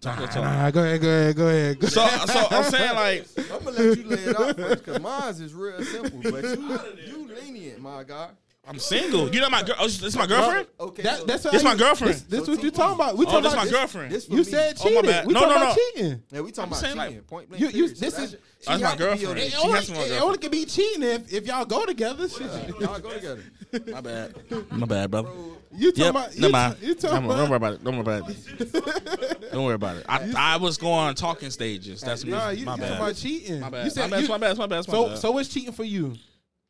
S1: Talk your
S2: Nah,
S1: talk.
S2: nah, go ahead, go ahead, go ahead. Go
S1: So, so I'm saying like,
S4: I'm gonna let you lay it out first because mine is real simple. But you, you lenient, my guy.
S1: I'm single. You know my girl. Oh, this is my girlfriend.
S4: Okay.
S2: That,
S4: so
S2: that's
S1: This
S2: how
S1: my girlfriend.
S2: This, this
S4: So
S2: what you talking about? We
S1: Oh,
S2: talking
S1: this
S2: about
S1: my girlfriend.
S4: this for
S2: You
S4: me.
S2: said
S1: Oh, my
S2: cheating.
S1: bad.
S2: we
S1: No,
S2: talking
S1: no,
S2: about
S1: no.
S2: cheating.
S4: Yeah, we talking
S1: I'm
S4: about
S1: saying,
S4: cheating.
S1: like,
S4: point blank.
S2: you- you-
S4: period. So
S2: this
S4: that
S2: is-
S4: should- she
S1: That's my
S4: have to be your
S1: girlfriend.
S2: It
S1: She
S2: only,
S1: has to be my
S2: it
S1: girlfriend.
S2: only can be cheating if, if y'all go together. Shit.
S4: Y'all go together.
S1: My bad. My bad, brother.
S2: You talking
S1: Yep.
S2: about? You,
S1: Never mind.
S2: you talking
S1: Don't, don't worry about it. Don't worry about it. don't worry about it. I, I was going on talking stages. That's me.
S2: Nah, you,
S1: my
S2: you
S1: bad.
S2: talking about cheating?
S1: my bad.
S2: You said
S1: my bad.
S2: you-
S1: my bad. My bad. My
S2: So
S1: bad.
S2: so what's cheating for you?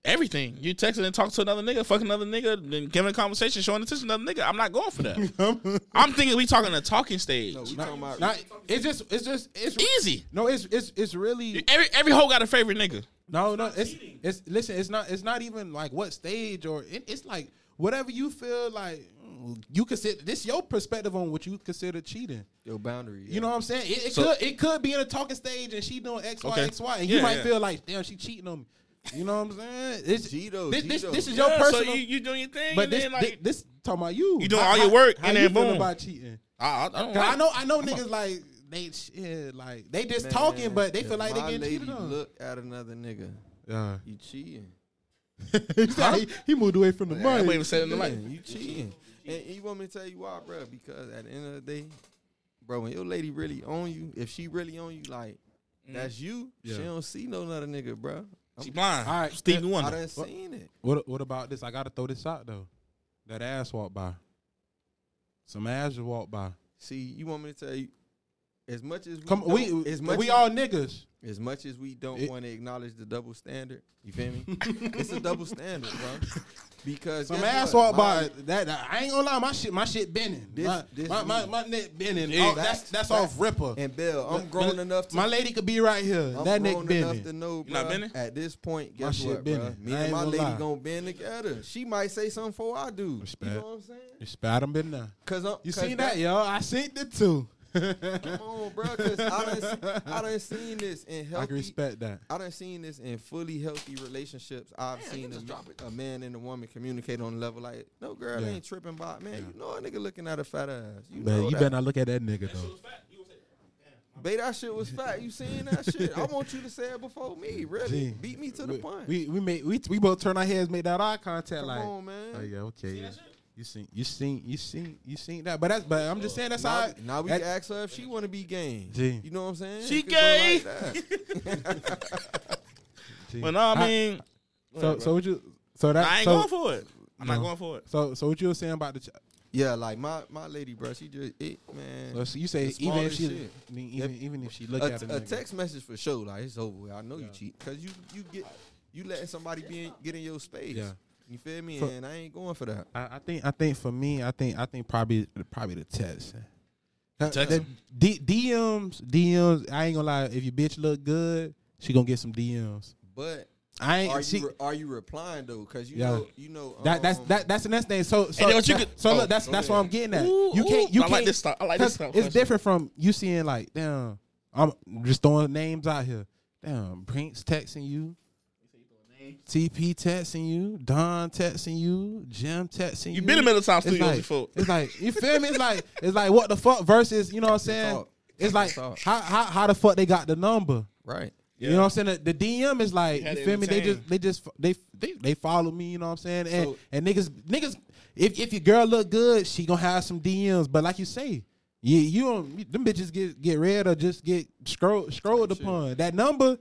S1: Everything you texting and talk to another nigga, fuck another nigga, then giving a conversation, showing attention to another nigga. I'm not going for that. I'm thinking we talking a talking stage.
S4: no, we talking about.
S2: Not, it's just it's just it's
S1: Easy.
S2: No, it's it's it's really
S1: Every every hoe got a favorite nigga.
S2: no no. It's it's listen. It's not it's not even like what stage or it, it's like whatever you feel like mm, you consider. This your perspective on what you consider cheating.
S4: your boundary.
S2: You know what I'm saying? It, it
S1: So-
S2: could it could be in a talking stage and she doing X Y
S1: Okay.
S2: X Y and
S1: Yeah,
S2: you might
S1: yeah.
S2: feel like damn she cheating on me. You know what I'm saying? It's,
S4: Gito,
S2: this, this,
S4: Gito.
S2: this is your
S1: Yeah,
S2: personal.
S1: So you, you doing your thing,
S2: but
S1: and
S2: this,
S1: then like
S2: this talking about you.
S1: You doing
S2: How-
S1: all your work,
S2: how
S1: and
S2: you
S1: then
S2: feel
S1: boom.
S2: about cheating?
S1: I, I, I don't.
S2: 'Cause I
S1: Like,
S2: know I know niggas like they shit like they just talking, but they feel like they
S4: my
S2: getting
S4: lady
S2: cheated on.
S4: Look at another nigga.
S2: Yeah.
S4: You cheating.
S2: he, he, he moved away from the
S1: I
S2: money.
S1: ain't even said in the
S4: Yeah,
S1: mic.
S4: you cheating. And you want me to tell you why, bro? Because at the end of the day, bro, when your lady really on you, if she really on you, like mm. that's you.
S2: Yeah.
S4: She don't see no other nigga, bro.
S1: She blind.
S2: All right,
S1: Stevie
S4: I
S1: Wonder.
S4: done seen it.
S2: What what about this? I gotta throw this out though. That ass walked by. Some ass just walked by.
S4: See, you want me to tell you, as much as we
S2: Come, we
S4: as much
S2: we
S4: as,
S2: all niggas.
S4: as much as we don't want to acknowledge the double standard. You feel me? it's a double standard, bro. Because
S2: Some ass
S4: what?
S2: walked by. That, that- I ain't gonna lie, my shit my shit bending.
S4: This-
S2: my,
S4: this
S2: my, my,
S4: me.
S2: my neck bending.
S1: Yeah.
S2: Oh, that's
S4: Facts,
S2: that's off ripper.
S4: And Bill, I'm
S2: My-
S4: grown
S2: my-
S4: enough to
S2: My lady could be right here.
S4: I'm
S2: that neck
S4: grown enough
S2: bending.
S4: to know,
S1: You not bending?
S4: At this point,
S2: My
S4: guess
S2: shit
S4: what, bro? Me
S2: I
S4: and my
S2: gonna
S4: lady
S2: lie.
S4: gonna bend together. She might say something before I do.
S2: Respect.
S4: You know what I'm saying?
S2: You spat them in there.
S4: Cause I'm,
S2: You
S4: 'cause
S2: seen that, yo? I seen it too.
S4: Come on, bro. Cause I done, se- I done seen this in healthy.
S2: I
S4: healthy.
S2: can respect that.
S4: I done seen this in fully healthy relationships. I've seen a, a man and a woman communicate on a level like, no girl
S2: Yeah.
S4: ain't tripping about man. You know a nigga looking at a fat ass. You
S2: Man,
S4: know
S2: you
S4: that.
S2: better not look at that nigga though.
S4: Babe, that shit was fat. You seen that shit? I want you to say it before me. Really,
S2: Gee.
S4: beat me to the
S2: we,
S4: punch.
S2: We we made we we both turn our heads, made that eye contact.
S4: Come
S2: like,
S4: on, man.
S2: oh yeah, okay. yeah. You seen you seen you seen you seen that, but that's but I'm just saying that's how.
S4: now,
S2: I-
S4: now we
S2: that-
S4: ask her if she want to be gay.
S2: Gee.
S4: You know what I'm saying?
S1: She
S4: It could go
S1: gay.
S4: like that.
S2: gee.
S1: But no, I
S2: I-
S1: mean,
S2: so so what you so that
S1: I ain't
S2: so,
S1: going for it. I'm not going for it.
S2: so so what you were saying about the. Ch-
S4: yeah, like my my lady, bro. She just it man.
S2: so you say even if she
S4: shit.
S2: I mean, even even if she look
S4: a,
S2: at a,
S4: a text message for sure. Like it's over. with. I know you cheat because you you get you letting somebody be in, get in your space.
S2: Yeah.
S4: You feel me?
S2: For-
S4: and I ain't going for that.
S2: I, I think I think for me, I think I think probably probably the text. Uh,
S1: Text him.
S2: D, DMs, DMs. I ain't gonna lie. If your bitch look good, she gonna get some DMs.
S4: But
S2: I ain't.
S4: are
S2: she,
S4: you re- are you replying though? Because you
S2: Yeah.
S4: know you know
S2: that that's
S4: um,
S2: that that's the next thing. So so
S1: then what you
S2: that-
S1: could-
S2: so
S1: oh,
S2: look, that's
S4: go
S2: that's what. I'm getting at.
S1: Ooh,
S2: you can't you
S1: I
S2: can't.
S1: like this style. I like this
S2: 'cause
S1: stuff.
S2: It's different from you seeing like damn. I'm just throwing names out here. Damn, Brinks texting you. TP texting you, Don texting you, Jim texting you.
S1: You been in Middle Town
S2: It's
S1: Studios
S2: like,
S1: before.
S2: It's like you feel me. It's like it's like what the fuck versus you know what I'm saying.
S4: talk.
S2: It's like
S4: talk.
S2: how how how the fuck they got the number.
S4: right.
S2: You know what I'm saying? The, the DM is like
S1: You
S2: you feel me. They just they just they they they follow me. You know what I'm saying? And
S4: So-
S2: and niggas niggas if if your girl look good, she gonna have some DMs. But like you say. You, you don't them bitches get get red or just get scroll scrolled
S4: Type shit.
S2: upon. That number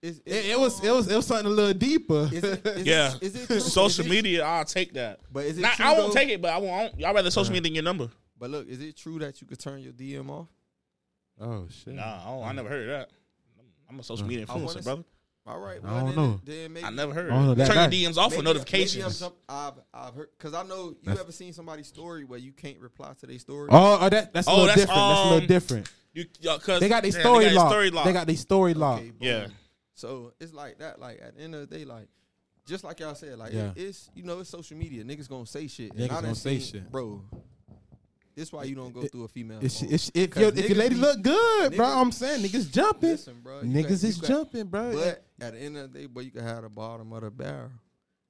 S4: Is,
S2: it, it was it was it was something a little deeper.
S4: Is it, is
S1: Yeah.
S4: It, is it true-
S1: Social
S4: is it-
S1: media, I'll take that.
S4: But is it
S1: Not,
S4: true,
S1: I won't
S4: though?
S1: take it, but I won't. I'd rather social media than your number.
S4: But look, is it true that you could turn your DM off?
S2: oh shit!
S1: Nah, I, don't- I never heard of that. I'm a social media
S4: I
S1: influencer, brother.
S4: All right.
S2: I don't
S4: then,
S2: know.
S4: Then maybe,
S1: I never heard.
S2: I don't know, that-
S1: Turn
S2: that-
S1: your DMs off for
S4: maybe- Maybe I'm
S1: notifications.
S4: jump, I've I've heard because I know you
S2: That's-
S4: ever seen somebody's story where you can't reply to their story.
S2: Oh, oh, that that's a
S1: Oh,
S2: little
S1: that's,
S2: different. that's a little
S1: um,
S2: different.
S1: You, yeah, cause
S2: They got their
S1: yeah,
S2: story
S1: they got
S2: locked.
S1: Story locked.
S2: They got their story locked.
S4: Okay.
S1: Yeah.
S4: So it's like that. Like at the end of the day, like just like y'all said, like
S2: Yeah.
S4: it- it's you know it's social media. Niggas gonna say shit.
S2: Niggas gonna say
S4: seen-
S2: shit.
S4: bro. This why you don't go
S2: It-
S4: through a female.
S2: If, she,
S4: phone.
S2: if, she, if,
S4: 'Cause
S2: your, if your lady
S4: be-
S2: look good, bro, I'm saying niggas jumping.
S4: Listen, bro.
S2: niggas
S4: got-
S2: is
S4: got-
S2: jumping, bro.
S4: But at the end of the day, boy, you can have the bottom of the barrel.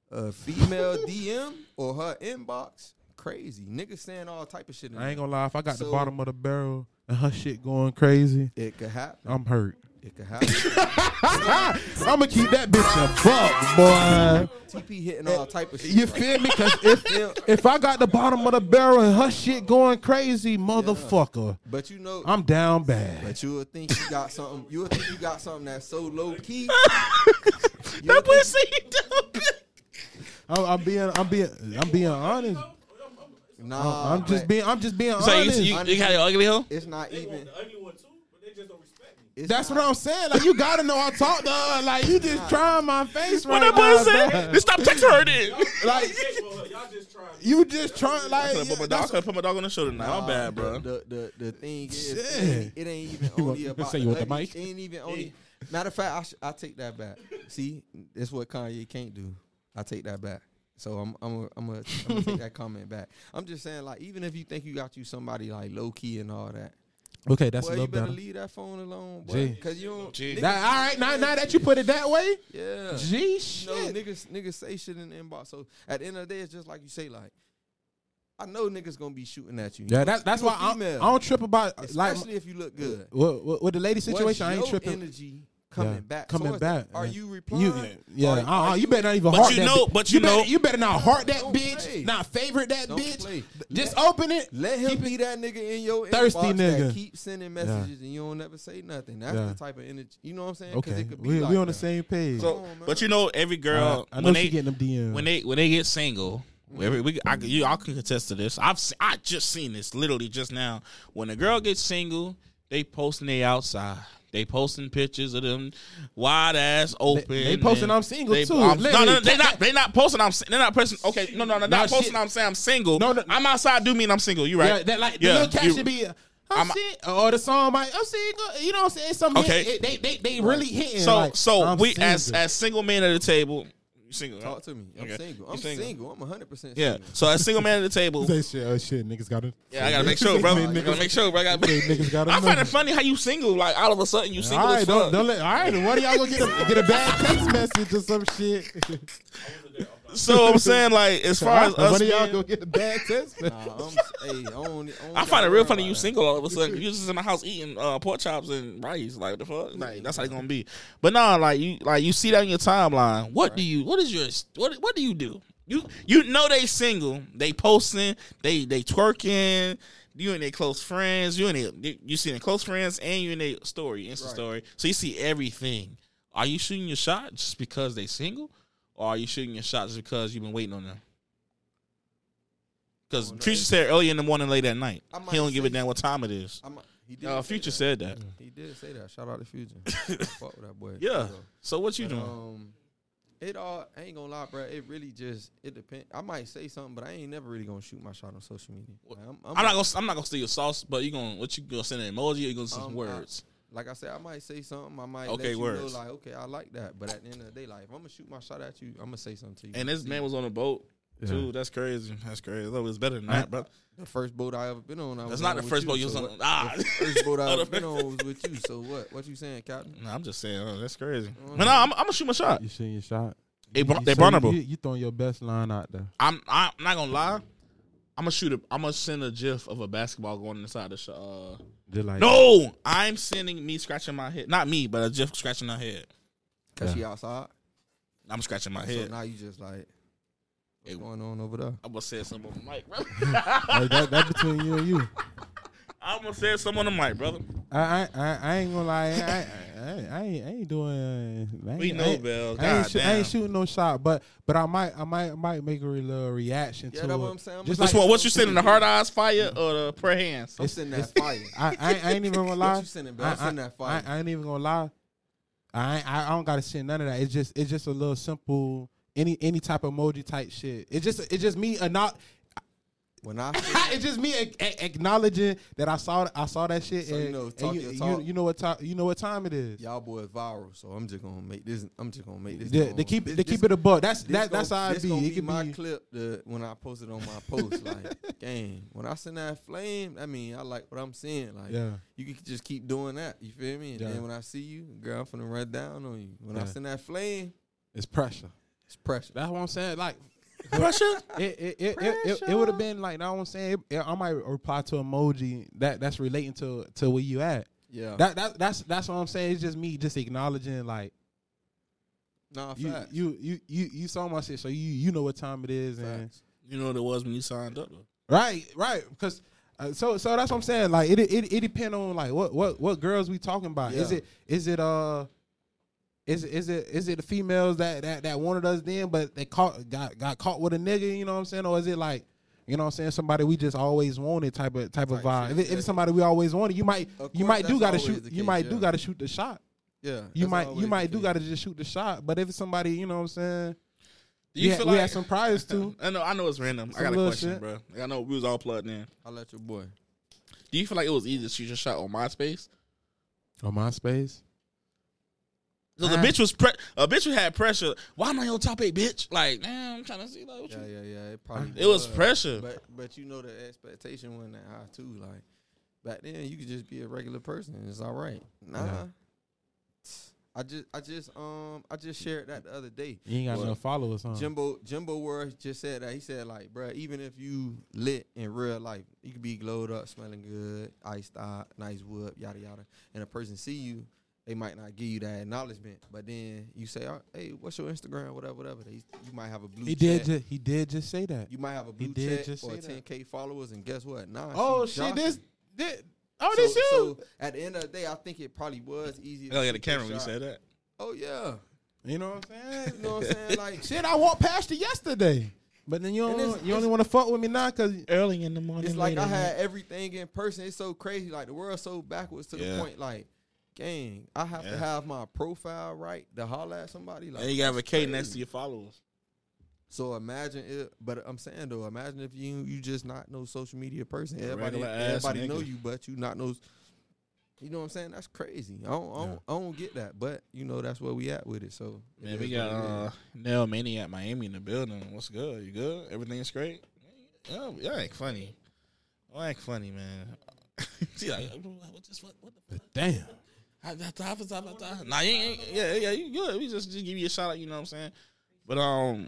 S4: A female DM or her inbox, crazy. Niggas saying all type of shit. In
S2: I ain't gonna lie. If I got the bottom of the barrel and her shit going crazy,
S4: It could happen.
S2: I'm hurt.
S4: It could happen.
S2: I'm gonna keep that bitch a buck, boy.
S4: TP hitting all type of shit.
S2: You feel me? Cause if if I got the bottom of the barrel and her shit going crazy, motherfucker,
S4: But you know,
S2: I'm down bad.
S4: but you would think you got something. You would think you got something that's so low key. You
S1: That
S4: would
S1: boy you dumb.
S2: I'm, I'm being, I'm being, I'm being honest.
S4: Nah,
S2: I'm just being, I'm just being
S1: So you,
S2: honest.
S1: you, you got your ugly hoe?
S4: It's not even. It's
S2: That's what I'm saying. Like you gotta know I talk to her. Like you just trying my face
S1: What
S2: right
S1: that boy
S2: now.
S1: say?
S2: bro.
S1: Just stop texting her then.
S2: Like you just trying like
S1: I could put my dog, I could've put my dog on the shoulder tonight.
S4: I'm
S1: bad, bro.
S4: The the, the, the thing is, it ain't, it ain't even only about.
S2: say you want the mic?
S4: It ain't even only. Matter of fact, I sh- I take that back. See, that's what Kanye can't do. I take that back. So I'm I'm a, I'm a, I'm gonna take that comment back. I'm just saying, like, even if you think you got you somebody like low key and all that,
S2: Okay, that's
S4: boy,
S2: a
S4: you
S2: little
S4: better
S2: better.
S4: leave that phone alone,
S2: Gee.
S4: boy, because you don't.
S1: Gee.
S4: niggas-
S2: Now, all right, now, now that you put it that way,
S4: yeah.
S2: gee,
S4: You know,
S2: shit.
S4: niggas niggas say shit in the inbox. So at the end of the day, it's just like you say, like, I know niggas gonna be shooting at you.
S2: Yeah, that, that's
S4: You a
S2: why I, I don't trip about like
S4: especially if you look good.
S2: with, with, with the lady situation. I ain't
S4: your
S2: tripping.
S4: Energy coming
S2: Yeah,
S4: back.
S2: coming
S4: So
S2: back,
S4: Are you replying?
S2: You, yeah,
S4: Are- are
S2: you better not even
S1: But
S2: heart
S1: you
S2: that
S1: know-
S2: bitch.
S1: but you
S2: better,
S1: know-
S2: you better not heart that bitch,
S4: play.
S2: not favorite that
S4: Don't
S2: bitch.
S4: play.
S2: Just open it.
S4: Let him
S2: Keep
S4: be that nigga in your
S2: Thirsty
S4: inbox
S2: nigga.
S4: that keep sending messages and you don't ever say nothing. That's
S2: Yeah.
S4: the type of energy. You know what I'm saying? 'Cause
S2: Okay,
S4: it could be
S2: we,
S4: like
S2: we on the same page.
S1: So,
S4: on,
S1: but you know, every girl
S2: I know
S1: when they
S2: getting them DMs.
S1: when they when they get single, mm-hmm. every we I, you all can contest to this. I've se- I just seen this literally just now. When a girl gets single, they posting they outside. They posting pictures of them wide ass open.
S2: they posting I'm single,
S1: they-
S2: too.
S1: I'm- no, no, they not. They not posting. I'm. They're not posting. Okay, no, no, no,
S2: Nah,
S1: not posting.
S2: shit.
S1: I'm saying I'm single.
S2: No, no.
S1: I'm outside. Do mean I'm single. You
S2: yeah,
S1: right?
S2: that like
S1: Yeah,
S2: the little
S1: you-
S2: caption be. I'm,
S1: I'm-
S2: single, or the song might I'm single. You know what I'm saying? Some
S1: Okay.
S2: hit, it- they they they really hitting.
S1: So
S2: like,
S1: so
S2: I'm
S1: we as as single men at the table, You single?
S4: Talk
S1: right?
S4: to me. I'm
S1: Okay.
S4: single. I'm
S1: single.
S4: single. I'm 100 percent
S1: Yeah. So a single man at the table.
S2: Say shit, oh shit, niggas got it.
S1: Yeah, I gotta make sure, bro. I gotta make sure, bro. I gotta
S2: Niggas gotta
S1: I find it funny how you single. Like all of a sudden you single
S2: All
S1: as
S2: right, don't,
S1: fuck.
S2: don't let. All right, one of y'all gonna get a get a bad text message or some shit.
S1: So I'm saying, like, as far as us,
S2: one y'all
S1: being-
S2: gonna get a bad test.
S4: Nah, I'm, hey, I, don't,
S1: I find it real funny you single all of a sudden. You just in the house eating uh, pork chops and rice. Like what the fuck? Like that's how it's gonna be. But nah, like you like you see that in your timeline. What do you? What is your? What What do you do? You you know they single. They posting. They they twerking. You and their close friends. You and they, you see their close friends and you in their story, Insta
S4: Right.
S1: story. So you see everything. Are you shooting your shot just because they single, or are you shooting your shots because you've been waiting on them? Because
S4: Oh, no,
S1: Future said early in the morning, late at night.
S4: I might
S1: He don't give a
S4: say-
S1: damn what time it is.
S4: I'm, he did
S1: Uh,
S4: say
S1: Future
S4: that.
S1: said that.
S4: He did say that. Shout out to Future. Fuck with that boy.
S1: Yeah.
S4: For real.
S1: So what you
S4: But,
S1: doing?
S4: Um, it all I ain't gonna lie, bro. It really just it depends. I might say something, but I ain't never really gonna shoot my shot on social media. Like, I'm, I'm,
S1: I'm not gonna. I'm not gonna steal your sauce, but you gonna what you gonna send an emoji? Or you gonna send some
S4: Um, I-
S1: words?
S4: Like I said, I might say something. I might
S1: Okay,
S4: let you
S1: words.
S4: know, like, okay, I like that. But at the end of the day, like, if I'm gonna shoot my shot at you, I'm gonna say something to you.
S1: and this
S4: See,
S1: man was on a boat too. That's crazy. That's crazy. That it's better than that, bro.
S4: the first boat I ever been on. I
S1: That's
S4: was
S1: not
S4: on
S1: the
S4: with
S1: first boat you
S4: you
S1: was
S4: so
S1: on.
S4: what-
S1: Ah,
S4: the first boat I ever been on was with you. So what? What you saying, Captain?
S1: Nah, I'm just saying. Oh, that's crazy.
S4: Oh,
S1: But no, I'm, I'm gonna shoot my shot.
S2: You shooting your shot.
S1: They,
S2: You-
S1: they
S2: so
S1: vulnerable.
S2: You, you throwing your best line out there.
S1: I'm. I'm not gonna lie. I'm gonna shoot a. I'm gonna send a gif of a basketball going inside the shot. Uh,
S2: like
S1: no, I'm sending me scratching my head. Not me, but a gif scratching my head.
S4: Cause
S2: Yeah.
S4: she outside.
S1: I'm scratching my head.
S4: So
S1: head.
S4: now you just like, what's
S1: Hey.
S4: going on over there?
S1: I'm gonna say something on the mic, bro.
S2: Like, that, that's between you and you.
S1: I'm gonna say something on the mic, brother.
S2: I I, I, I ain't gonna lie. I, I, I, I, ain't, I ain't doing. I ain't,
S1: We
S2: I
S1: know,
S2: ain't,
S1: Bell.
S2: I ain't,
S1: God
S2: shoo- I ain't shooting no shot, but but I might I might might make a little reaction
S4: Yeah,
S2: to
S4: that's
S2: it.
S4: what I'm saying. I'm
S2: Just like-
S1: one? What you sending? The hard eyes fire or the prayer hands?
S4: I'm sending that fire.
S2: I, I, I ain't even gonna
S4: What
S2: lie.
S4: you sending, bro?
S2: I,
S4: I'm sending that fire.
S2: I, I ain't even gonna lie. I ain't, I I don't gotta send none of that. It's just it's just a little simple any any type of emoji type shit. It's just it's just me a not.
S4: When I
S2: it's just me a- a- acknowledging that I saw I saw that shit.
S4: So you
S2: and,
S4: know,
S2: and
S4: talk
S2: you,
S4: your
S2: you-
S4: talk.
S2: you know what time you know what time it is.
S4: y'all boys viral, so I'm just gonna make this. I'm just gonna make this.
S2: The,
S4: known.
S2: keep
S4: This-
S2: the
S4: this-
S2: keep it a buck. That's
S4: this
S2: that that's
S4: gonna-
S2: how it
S4: this
S2: be.
S4: gonna
S2: It
S4: my
S2: be.
S4: clip the, when I post it on my post. like, gang, when I send that flame, I mean, I like what I'm seeing. Like,
S2: Yeah.
S4: you can just keep doing that. You feel me? And
S2: Yeah.
S4: then when I see you, girl, I'm finna run down on you. When I
S2: Yeah.
S4: send that flame,
S2: It's pressure.
S4: it's pressure.
S2: That's what I'm saying. Like
S1: Pressure.
S2: it it it, it, it, it would have been like now I'm saying it, I might reply to emoji that that's relating to to where you at.
S4: Yeah.
S2: That that that's that's what I'm saying. It's just me just acknowledging like
S4: nah,
S2: you
S4: facts.
S2: you you you you saw my shit, so you you know what time it is and
S1: You know what it was when you signed up. Though.
S2: right right because. Uh, so so that's what I'm saying. Like it it it depend on like what what what girls we talking about. Is it is it uh is it is it is it the females that that that wanted us then but they caught got got caught with a nigga? You know what I'm saying? Or is it like you know what I'm saying? Somebody we just always wanted type of type of vibe.
S4: shit,
S2: If, it, if it's somebody we always wanted, you might
S4: Of
S2: you might do gotta shoot
S4: the
S2: you
S4: case,
S2: might do gotta shoot the shot.
S4: Yeah.
S2: You might you might do
S4: case.
S2: gotta just shoot the shot. But if it's somebody you know what I'm saying,
S1: Do you
S2: we,
S1: feel
S2: had, we had some priors too.
S1: I know. I know it's random. I got a question,
S2: shit.
S1: bro. I know we was all plugged in.
S4: I'll let your boy.
S1: Do you feel like it was easy to shoot your shot on MySpace?
S2: On MySpace.
S1: So the bitch was pre- a bitch who had pressure. Why am I on top eight, bitch? Like, man, I'm trying to see like what
S4: Yeah,
S1: you.
S4: yeah, yeah. It probably
S1: It was pressure.
S4: But but you know the expectation wasn't that high too. Like back then, you could just be a regular person. and It's all right. Nah.
S2: Yeah.
S4: I just I just um I just shared that the other day.
S2: You ain't got
S4: Well,
S2: no followers, huh?
S4: Jimbo Jimbo Word just said that he said like, bruh, even if you lit in real life, you could be glowed up, smelling good, iced out, nice whoop, yada yada, and a person see you, they might not give you that acknowledgement, but then you say, oh, hey, what's your Instagram, whatever, whatever. They, you might have a blue.
S2: He did.
S4: check.
S2: Just, he did just say that.
S4: You might have a blue
S2: did
S4: check
S2: just
S4: or 10k followers, and guess what? Nah.
S2: Oh shit! This, this oh
S4: so,
S2: this you.
S4: So at the end of the day, I think it probably was easy.
S1: Oh yeah, the camera when you said that.
S4: Oh yeah,
S2: you know what I'm saying?
S4: you know what I'm saying? Like
S2: Shit, I walked past you yesterday, but then you don't,
S4: it's-
S2: you only want to fuck with me now because
S1: Early in the morning.
S4: it's like
S1: late
S4: I
S1: at
S4: had everything in person. It's so crazy. Like the world's so backwards to
S1: Yeah.
S4: the point. Like, gang, I have
S1: Yeah.
S4: to have my profile right to holler at somebody. Like,
S1: And you got a K next to your followers.
S4: So imagine it. But I'm saying though, imagine if you you just not no social media person.
S1: A
S4: Everybody
S1: regular
S4: everybody know you, but you not no You know what I'm saying? That's crazy. I don't, I don't, I don't get that, but you know that's where we at with it. So it
S1: Man,
S4: is
S1: we got
S4: what it is.
S1: uh, Nell Maniac Miami in the building. What's good? You good? Everything's great? Yeah, y'all ain't funny. Y'all ain't funny, man. See, like, what, what, what the fuck?
S2: Damn.
S1: Nah, you ain't, yeah, yeah, you good. We just, just give you a shout out, you know what I'm saying? But um,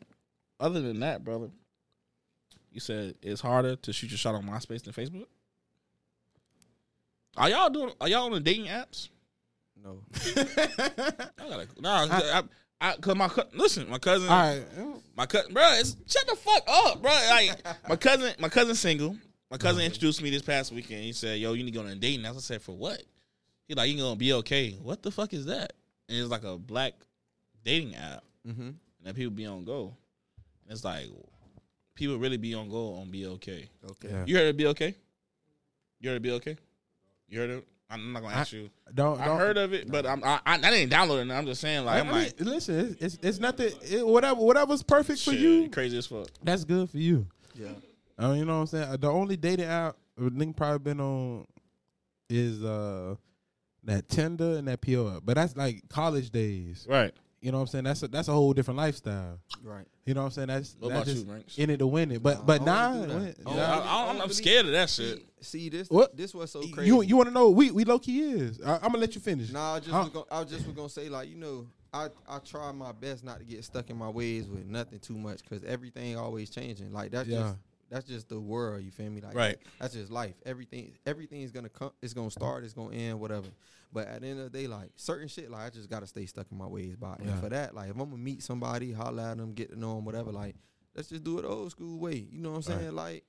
S1: other than that, brother, you said it's harder to shoot your shot on MySpace than Facebook. Are y'all doing? Are y'all on the dating apps?
S4: no.
S1: I gotta, nah, I, I, cause my listen, my cousin,
S2: right.
S1: my cousin, bro, it's, shut the fuck up, bro. Like my cousin, my cousin single. My cousin introduced me this past weekend. He said, "Yo, you need to go on a dating." app." I said, "For what?" He like, "You gonna be okay?" What the fuck is that? And it's like a black dating app,
S4: Mm-hmm.
S1: and then people be on go. And it's like people really be on go on be okay.
S4: Okay.
S2: Yeah.
S1: You heard of be okay? You heard of be okay? You heard of? I'm not gonna ask you.
S2: Don't,
S1: I
S2: don't
S1: heard of it, but I'm I, I, I didn't download it. I'm just saying, like,
S2: I
S1: I'm
S2: mean,
S1: like,
S2: listen, it's, it's it's nothing. It, whatever whatever's perfect for you,
S1: crazy as fuck.
S2: that's good for you.
S4: Yeah.
S2: I mean, you know what I'm saying. The only dating app a nigga probably been on is uh that Tinder and that PO app, but that's like college days.
S1: Right.
S2: You know what I'm saying? That's a, that's a whole different lifestyle.
S4: Right.
S2: You know what I'm saying? That's
S1: What
S2: that's
S1: about you,
S2: just
S1: Ranks?
S2: in it to win it. But
S4: Nah,
S2: but
S4: I
S2: nah,
S4: don't do that.
S2: when-
S4: I don't
S1: Yeah, I,
S4: really-
S1: I,
S4: I
S1: am scared of that shit.
S4: see this.
S2: What?
S4: This was so crazy.
S2: you you want to know? We we low key is. I, I'm gonna let you finish.
S4: Nah, I just
S2: Huh?
S4: was gonna, I just was gonna say like you know I I try my best not to get stuck in my ways with nothing too much because everything always changing. Like that's
S2: Yeah.
S4: just that's just the world. You feel me? Like
S1: Right.
S4: That's just life. Everything everything is gonna come. It's gonna start. It's gonna end. Whatever. But at the end of the day, like certain shit, like I just gotta stay stuck in my ways. By
S2: Yeah.
S4: and for that, like if I'm gonna meet somebody, holler at them, get to know them, whatever. Like let's just do it old school way. You know what I'm
S2: Right.
S4: saying? Like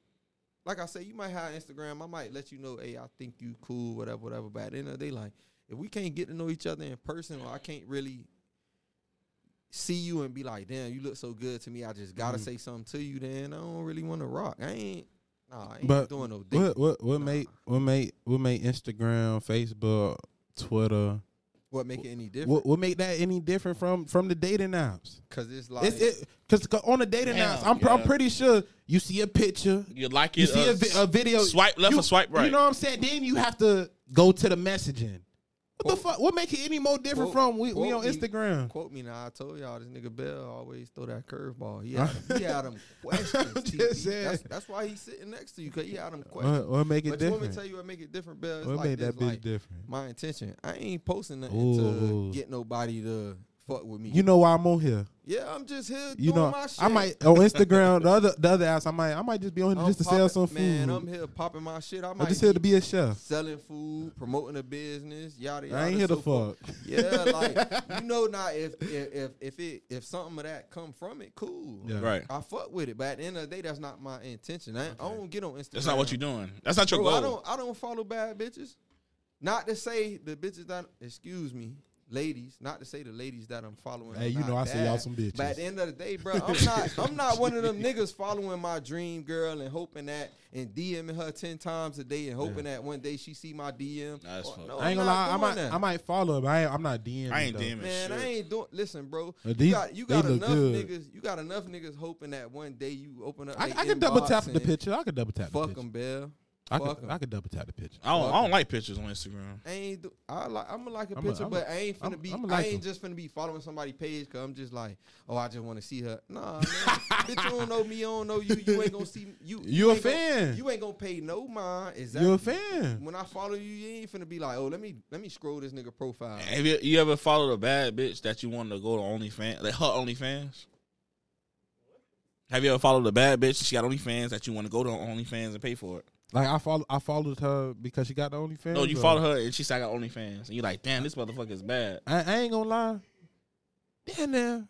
S4: like I say, you might have Instagram. I might let you know, hey, I think you cool, whatever, whatever. But at the end of the day, like, if we can't get to know each other in person, or I can't really see you and be like, damn, you look so good to me, I just gotta
S2: Mhm.
S4: say something to you, then I don't really want to rock. I ain't, nah, I ain't
S2: But
S4: doing no dick.
S2: What what what
S4: Nah.
S2: made what made what made Instagram, Facebook, Twitter?
S4: What make it any different?
S2: What what make that any different from from the dating apps?
S4: Because it's like,
S2: It's it because on the dating
S1: Damn,
S2: apps, I'm, pr- I'm pretty sure you see a picture,
S1: You like it, you
S2: see
S1: uh,
S2: a, vi- a video,
S1: Swipe left
S2: you,
S1: or swipe right?
S2: You know what I'm saying? Then you have to go to the messaging. What the fuck? What make it any more different
S4: quote-
S2: from we, we on
S4: me-
S2: Instagram?
S4: Quote me now. I told y'all this nigga Bell always throw that curveball. He had, he had them questions.
S2: I'm
S4: TP.
S2: just saying.
S4: That's, that's why he's sitting next to you because he had them questions.
S2: What, what make it
S4: but you want me
S2: different?
S4: tell you what make it different, Bell? It's
S2: What
S4: like
S2: made
S4: this,
S2: that bitch
S4: like,
S2: different?
S4: my intention. I ain't posting nothing
S2: Ooh.
S4: to get nobody to fuck with me.
S2: You know why I'm on here?
S4: yeah, I'm just here
S2: You
S4: doing
S2: know,
S4: my shit.
S2: I might on Instagram, the other the other apps, I might I might just be on here
S4: I'm
S2: just to sell
S4: popping-
S2: some food.
S4: Man, I'm here popping my shit. I
S2: I'm
S4: might
S2: just here to
S4: be
S2: be a chef.
S4: selling food, promoting a business, yada yada.
S2: I ain't here to
S4: so forth.
S2: fuck.
S4: Yeah, like you know now if if if if it if something of that come from it, cool.
S2: Yeah.
S1: Right.
S4: I fuck with it, but at the end of the day, that's not my intention. I, I don't get on Instagram.
S1: That's not what you're doing. That's not your
S4: Bro, I don't I don't follow bad bitches. Not to say the bitches that excuse me, ladies. Not to say the ladies that I'm following.
S2: Hey, you know I see y'all some bitches.
S4: But at the end of the day, bro, I'm not I'm not one of them niggas following my dream girl and hoping that and DMing her ten times a day and hoping that one day she see my DM.
S1: Nah, that's
S4: Or-
S1: fucked.
S4: no,
S2: I ain't gonna lie, I might
S4: that.
S2: I might follow her, but I ain't, I'm not DMing.
S1: I ain't
S2: though.
S1: DMing.
S4: Man,
S1: shit.
S4: I ain't doing. Listen, bro.
S2: But
S4: you got you got enough
S2: good.
S4: niggas. You got enough niggas hoping that one day you open up.
S2: I, I can double tap the picture. I can double tap
S4: Fuck them, Bill.
S2: I
S4: Fuck
S2: could
S4: 'em.
S2: I could double tap the picture.
S1: I don't, I don't like pictures on Instagram.
S4: I ain't do, I like I'm gonna like a
S2: I'm a-
S4: picture,
S2: I'm a-
S4: but I ain't finna
S2: I'm-
S4: be.
S2: I'm a
S4: I
S2: like
S4: ain't
S2: 'em.
S4: just finna be following somebody's page because I'm just like, oh, I just want to see her. Nah, man, bitch, you don't know me. I don't know you. You ain't gonna see me. you.
S2: You a
S4: ain't gonna-
S2: fan.
S4: you ain't gonna pay no mind. Exactly.
S2: You're a fan.
S4: When I follow you, you ain't finna be like, oh, let me let me scroll this nigga profile.
S1: Have you, you ever followed a bad bitch that you wanted to go to OnlyFans, like her OnlyFans? Have you ever followed a bad bitch? She got OnlyFans that you want to go to OnlyFans and pay for it.
S2: Like I follow I followed her because she got the OnlyFans.
S1: No, you
S2: or-
S1: followed her and she said I got OnlyFans, and you're like, damn, this motherfucker is bad.
S2: I, I ain't gonna lie. Damn now.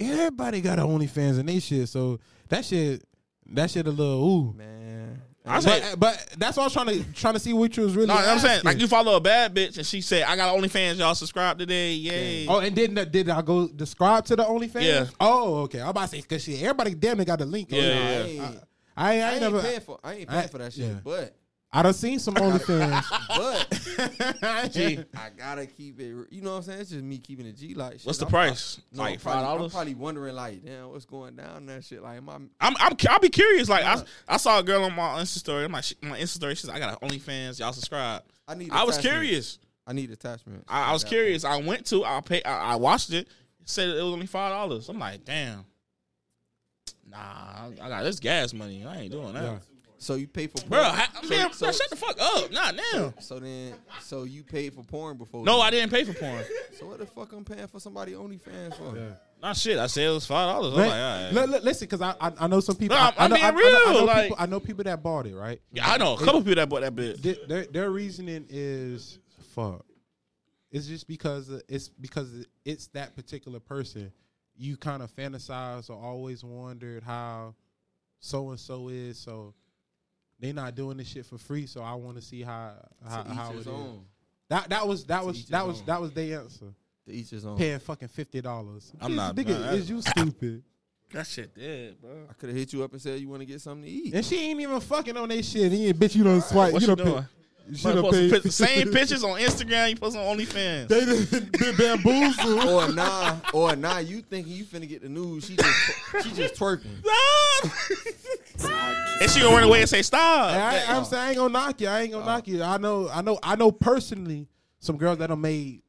S2: Everybody got an OnlyFans and they shit, so that shit that shit a little ooh.
S4: Man,
S1: I say,
S2: But, but that's what I was trying to trying to see what you was really.
S1: no, I'm saying like you follow a bad bitch and she said I got OnlyFans. Y'all subscribe today, yay!
S2: Oh, and did did I go describe to the OnlyFans?
S1: Yeah.
S2: Oh, okay. I'm about to say because shit, everybody damn near got the link. Oh,
S1: yeah,
S2: it.
S1: yeah.
S4: I
S2: I,
S4: ain't,
S2: I, ain't- I
S4: I
S2: ain't
S4: ain't
S2: never.
S4: paying for I ain't
S2: I-
S4: for that shit.
S2: yeah.
S4: But
S2: I done seen some OnlyFans.
S4: But
S1: Gee,
S4: I gotta keep it. You know what I'm saying? It's just me keeping the G like. Shit.
S1: what's the
S4: I'm
S1: price?
S4: No,
S1: like
S4: I'm
S1: five
S4: probably, I'm
S1: dollars.
S4: probably wondering like, damn, what's going down in that shit? Like, am I?
S1: I'm, I'm, I'll be curious. Like, I, I saw a girl on my Insta story. I'm like, my Insta story. She's like, I got an OnlyFans. Y'all subscribe.
S4: I need.
S1: I was curious.
S4: I need attachments.
S1: I, I was
S4: That-
S1: curious. I went to. I pay. I, I watched it. It said it was only five dollars. I'm like, damn. Nah, I, I got this gas money. I ain't doing that,
S2: Yeah.
S4: So you pay for
S1: bro.
S4: porn?
S1: I,
S4: so,
S1: man,
S4: so,
S1: bro, shut the fuck up. Not now.
S4: so then, so you paid for porn before?
S1: No,
S4: then?
S1: I didn't pay for porn.
S4: So what the fuck I'm paying for somebody OnlyFans for?
S2: Yeah.
S1: Not shit. I said it was five dollars. I'm
S2: Man,
S1: like, all right.
S2: li- li- listen, because I, I I know some people.
S1: No, I'm-
S2: I, I
S1: I'm
S2: know,
S1: being
S2: I, I know- I know
S1: real, like-
S2: people, I know people that bought it, right?
S1: yeah, I know a couple people that bought that bit.
S2: Their, their, their reasoning is fuck. It's just because it's because it's that particular person. You kind of fantasize or always wondered how so and so is. So they not doing this shit for free. So I want to see how how,
S4: To each
S2: how it
S4: his
S2: is.
S4: own.
S2: That that was that
S4: To
S2: was
S4: each
S2: that was
S4: own.
S2: that was their answer.
S4: To each his own.
S2: Paying fucking fifty dollars.
S1: I'm not-
S2: Nigga,
S1: nah,
S2: is you stupid?
S1: That shit dead, bro.
S4: I could have hit you up and said you want to get something to eat.
S2: And she ain't even fucking on that shit. He ain't bitch. You don't swipe.
S1: What
S2: you
S1: you
S2: don't pay-
S1: doing?
S2: You
S1: Man,
S2: should have
S1: post some
S2: paid.
S1: same pictures on Instagram. You post on OnlyFans.
S2: They done been bamboozled.
S4: or nah, or nah, you thinking you finna get the news? She just she just twerking.
S1: and she gonna run away and say stop.
S2: I, I'm saying I ain't gonna knock you. I ain't gonna knock you. I know. I know. I know personally some girls that have made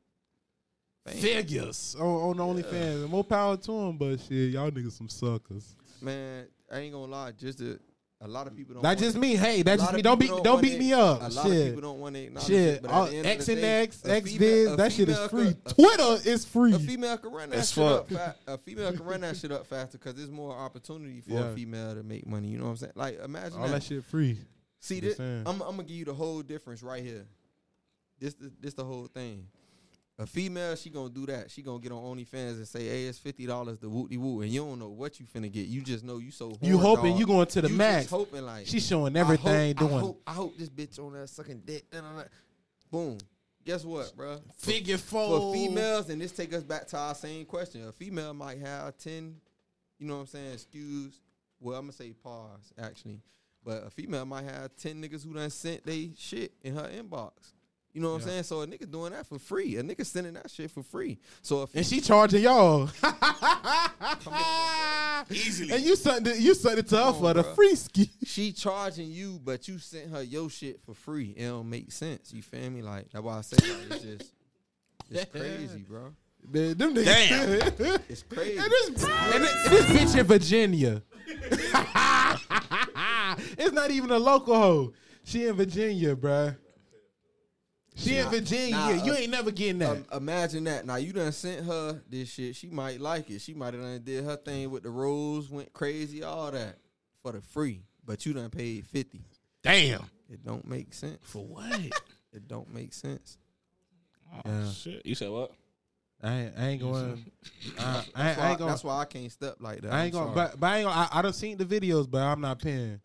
S2: figures on, on OnlyFans. And more power to them. But shit, y'all niggas some suckers.
S4: Man, I ain't gonna lie. Just a, a lot of people don't.
S2: That
S4: want
S2: just
S4: it.
S2: me. Hey,
S4: that's
S2: just me. Don't beat.
S4: people
S2: Don't beat
S4: it.
S2: me up.
S4: A lot of
S2: Shit.
S4: people don't want to acknowledge
S2: Shit.
S4: it. But
S2: All-
S4: at the uh, end
S2: X
S4: of the
S2: and
S4: day,
S2: X,
S4: female-
S2: vids.
S4: a
S2: That shit is free.
S4: could- a-
S2: Twitter is free.
S4: A female can run that
S1: As
S4: shit up. Fa- a female can run that shit up faster because there's more opportunity for
S2: Yeah.
S4: a female to make money. You know what I'm saying? Like imagine
S2: All
S4: that.
S2: that shit free.
S4: See, this. I'm, I'm gonna give you the whole difference right here. This, the, this the whole thing. A female, she gonna do that. She gonna get on OnlyFans and say, "Hey, it's fifty dollars the whoop de woo," and you don't know what you finna get. You just know you so.
S2: You hoping
S4: dog.
S2: you going to the
S4: You
S2: max.
S4: Just hoping like
S2: She's showing
S4: I
S2: everything
S4: hope,
S2: doing.
S4: I hope, I hope this bitch on there sucking dick. da, da, da. Boom. Guess what, bruh? For-
S2: Figure
S4: for
S2: four.
S4: females, and this take us back to our same question. A female might have ten, you know what I'm saying, excuse. Well, I'm gonna say pause actually, but a female might have ten niggas who done sent they shit in her inbox. You know what
S2: Yeah.
S4: I'm saying? So a nigga doing that for free. A nigga sending that shit for free. So if
S2: And she charging y'all.
S1: Easily.
S2: And you sent it, you sent it to her
S4: Come
S2: for the free ski.
S4: she charging you, but you sent her your shit for free. It don't make sense. You feel me? Like that's why I say like, it's just it's crazy, bro.
S2: Man, them niggas.
S1: Damn.
S4: It's crazy.
S2: and, this, and this, this bitch in Virginia. it's not even a local hoe. She in Virginia, bruh. She in Virginia.
S4: nah,
S2: you
S4: uh,
S2: ain't never getting that.
S4: Um, imagine that. Now you done sent her this shit. She might like it. She might have done did her thing with the rose, went crazy, all that for the free. But you done paid fifty.
S1: Damn.
S4: It don't make sense.
S1: For what?
S4: It don't make sense.
S1: Oh,
S2: Yeah.
S1: shit. You said what?
S2: I ain't, I ain't going. I, I,
S4: That's,
S2: I ain't
S4: why,
S2: going.
S4: that's why I can't step like that.
S2: I ain't going. But, but I ain't gonna. I, I done seen the videos, but I'm not paying.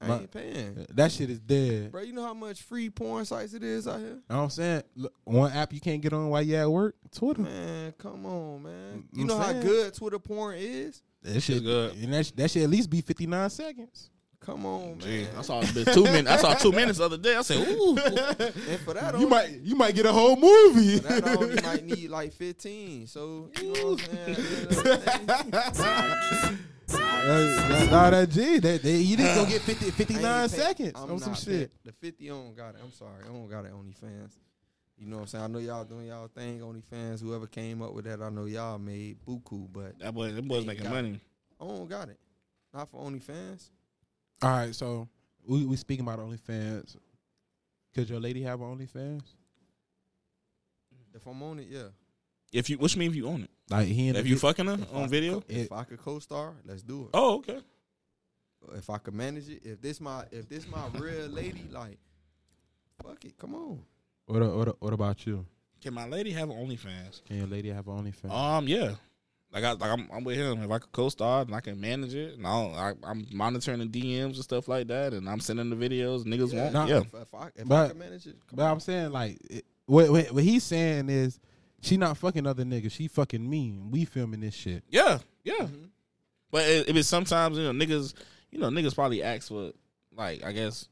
S4: I ain't paying.
S2: That shit is dead.
S4: Bro, you know how much free porn sites it is out here?
S2: You know what I'm saying? Look, one app you can't get on while you at work, Twitter.
S4: Man, come on, man. You
S2: I'm
S4: know how good Twitter porn is?
S2: That shit
S1: good.
S2: And that, sh- that should at least be 59 seconds.
S4: Come on,
S1: Gee,
S4: man.
S1: I saw a bit two minutes. I saw two minutes the other day. I said, ooh.
S4: And for that,
S2: You
S4: only-
S2: might you might get a whole movie.
S4: for that I only might need like 15. So, you know what I'm saying? At the end of the day,
S2: Uh, nah, that G, that they, you didn't go get 50, 59
S4: ain't pay-
S2: seconds
S4: I'm
S2: on some
S4: not
S2: shit.
S4: pay- The 50 I don't got it. I'm sorry. I don't got it OnlyFans. You know what I'm saying? I know y'all doing y'all thing OnlyFans. Whoever came up with that, I know y'all made buku, but
S1: That boy, them boys making
S4: got
S1: money.
S4: I don't got it. Not for OnlyFans.
S2: All right, so we we speaking about OnlyFans. Could your lady have an OnlyFans?
S4: If I'm on it, yeah.
S1: If you, which you mean if you own it?
S2: Like he
S1: If you
S2: vi-
S1: fucking her
S4: If I
S1: on
S4: could
S1: video?
S4: co- if I could co-star, let's do it.
S1: Oh, okay.
S4: If I could manage it, if this my if this my real lady, like, fuck it, come on.
S2: what, what, what about you?
S1: Can my lady have OnlyFans?
S2: Can your lady have an OnlyFans?
S1: Um, yeah. Like I, like I'm, I'm with him. If I could co-star and I can manage it, and I'll, I, I'm monitoring the DMs and stuff like that, and I'm sending the videos. Niggas
S4: Yeah,
S1: want,
S2: Nah.
S1: yeah.
S4: If, if I if I
S2: But-
S4: can manage it, come
S2: but
S4: on.
S2: I'm saying like it, what, what what he's saying is she not fucking other niggas. She fucking me. We filming this shit.
S1: Yeah, yeah.
S4: Mhm.
S1: But it, it is sometimes you know niggas, you know niggas probably ask for like I guess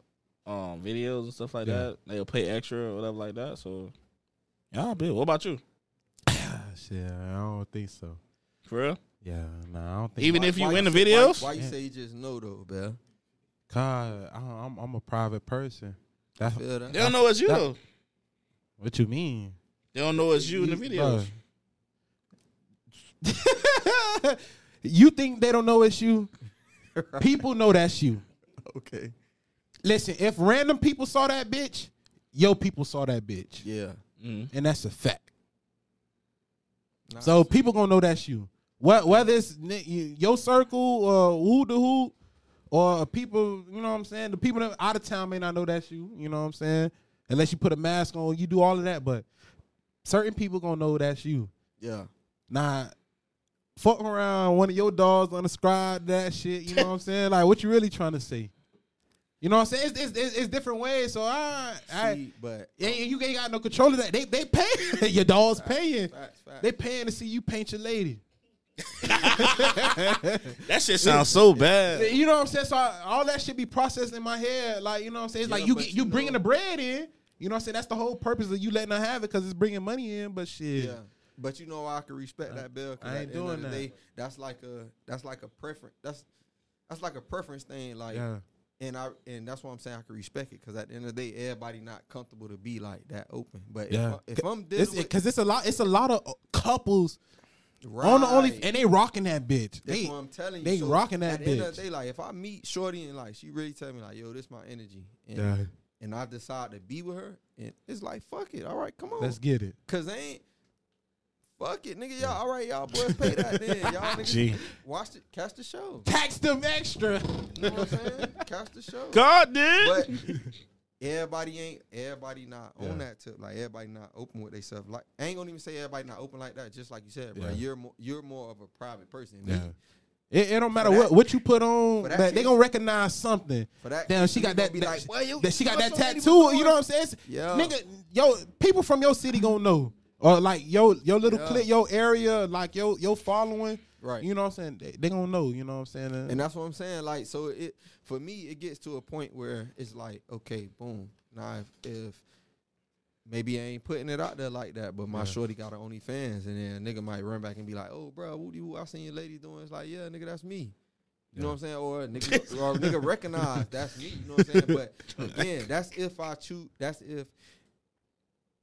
S1: um videos and stuff like
S2: Yeah.
S1: that. They'll pay extra or whatever like that. So yeah, Bill. What about you?
S2: Shit, I don't think so.
S1: For real?
S2: Yeah, nah, I don't think.
S1: Even
S4: Why-
S1: if you
S4: why
S1: win the
S4: say-
S1: videos?
S4: why, why you
S2: Yeah.
S4: say you just know though, Bill?
S2: God, I, I'm I'm a private person. That's
S4: Feel that?
S1: They don't know it's you
S2: that-
S1: though.
S2: what you mean.
S1: They don't know it's you in the videos.
S2: You think they don't know it's you? People know that's you.
S4: Okay.
S2: Listen, if random people saw that bitch, yo people saw that bitch,
S4: Yeah.
S1: Mhm.
S2: and that's a fact.
S4: Nah,
S2: So people gonna know that's you. What whether it's your circle or who the who, or people, you know what I'm saying. The people that out of town may not know that's you. You know what I'm saying. Unless you put a mask on, you do all of that. But certain people gonna know that's you.
S4: yeah.
S2: Nah, fuck around one of your dogs unsubscribe that shit. You know what I'm saying? Like what you really trying to say? You know what I'm saying? It's, it's, it's, it's different ways. So I, I
S4: See, but
S2: yeah, you ain't got no control of that. They they pay your dog's paying.
S4: facts, facts.
S2: They paying to see you paint your lady.
S1: That shit sounds so bad.
S2: You know what I'm saying? So I, all that should be processed in my head. Like you know what I'm saying? It's
S4: Yeah,
S2: like you
S4: but
S2: get,
S4: you
S2: you bringing the bread in. You know what I'm saying? That's the whole purpose of you letting her have it because it's bringing money in. But shit,
S4: Yeah. But you know I can respect that bill.
S2: I ain't
S4: the end of
S2: doing that.
S4: Day, that's like a that's like a preference. That's that's like a preference thing. Like
S2: yeah,
S4: and I and that's why I'm saying I can respect it because at the end of the day, everybody not comfortable to be like that open. But
S2: yeah.
S4: if, I, if I'm dealing
S2: because it's a lot. It's a lot of uh, couples
S4: right,
S2: on the only and they rocking that bitch.
S4: that's
S2: They
S4: what I'm telling you.
S2: they
S4: So
S2: rocking that
S4: At the end of
S2: bitch.
S4: the day, like if I meet Shorty and like she really tell me like, yo, this my energy, and,
S2: yeah.
S4: And I decide to be with her, and it's like, fuck it, all right, come on,
S2: Let's get it.
S4: Cause ain't. Fuck it, nigga. Y'all, all right, y'all boys pay that then. Y'all niggas
S1: Gee.
S4: watch it, catch the show.
S2: Tax them extra.
S4: You know what I'm saying? Catch the show.
S1: God did.
S4: But everybody ain't everybody not on that tip. Like everybody not open with themselves. Like I ain't gonna even say everybody not open like that. Just like you said, bro.
S2: Yeah.
S4: You're more you're more of a private person.
S2: Yeah.
S4: Me,
S2: It, it don't matter what
S4: that-
S2: what you put on,
S4: that
S2: but they gonna recognize something.
S4: For that
S2: Damn, she got that.
S4: be
S2: that,
S4: like, "Well, you-
S2: that she got that
S4: so
S2: tattoo. You know what I'm saying? Nigga, yo, people from your city gonna know, or like yo, your little clique, your area, like your your following.
S4: Right.
S2: You know what I'm saying? They, they gonna know. You know what I'm saying? Uh,
S4: And that's what I'm saying. Like, so it for me, it gets to a point where it's like, okay, boom. Now, if, if maybe I ain't putting it out there like that, but my
S2: Yeah.
S4: shorty got her OnlyFans, and then a nigga might run back and be like, oh, bro, do you? I seen your lady doing. It's like, yeah, nigga, that's me. You know what I'm saying? Or a nigga, or nigga recognize that's me. You know what I'm saying? But again, that's if I choose. That's if.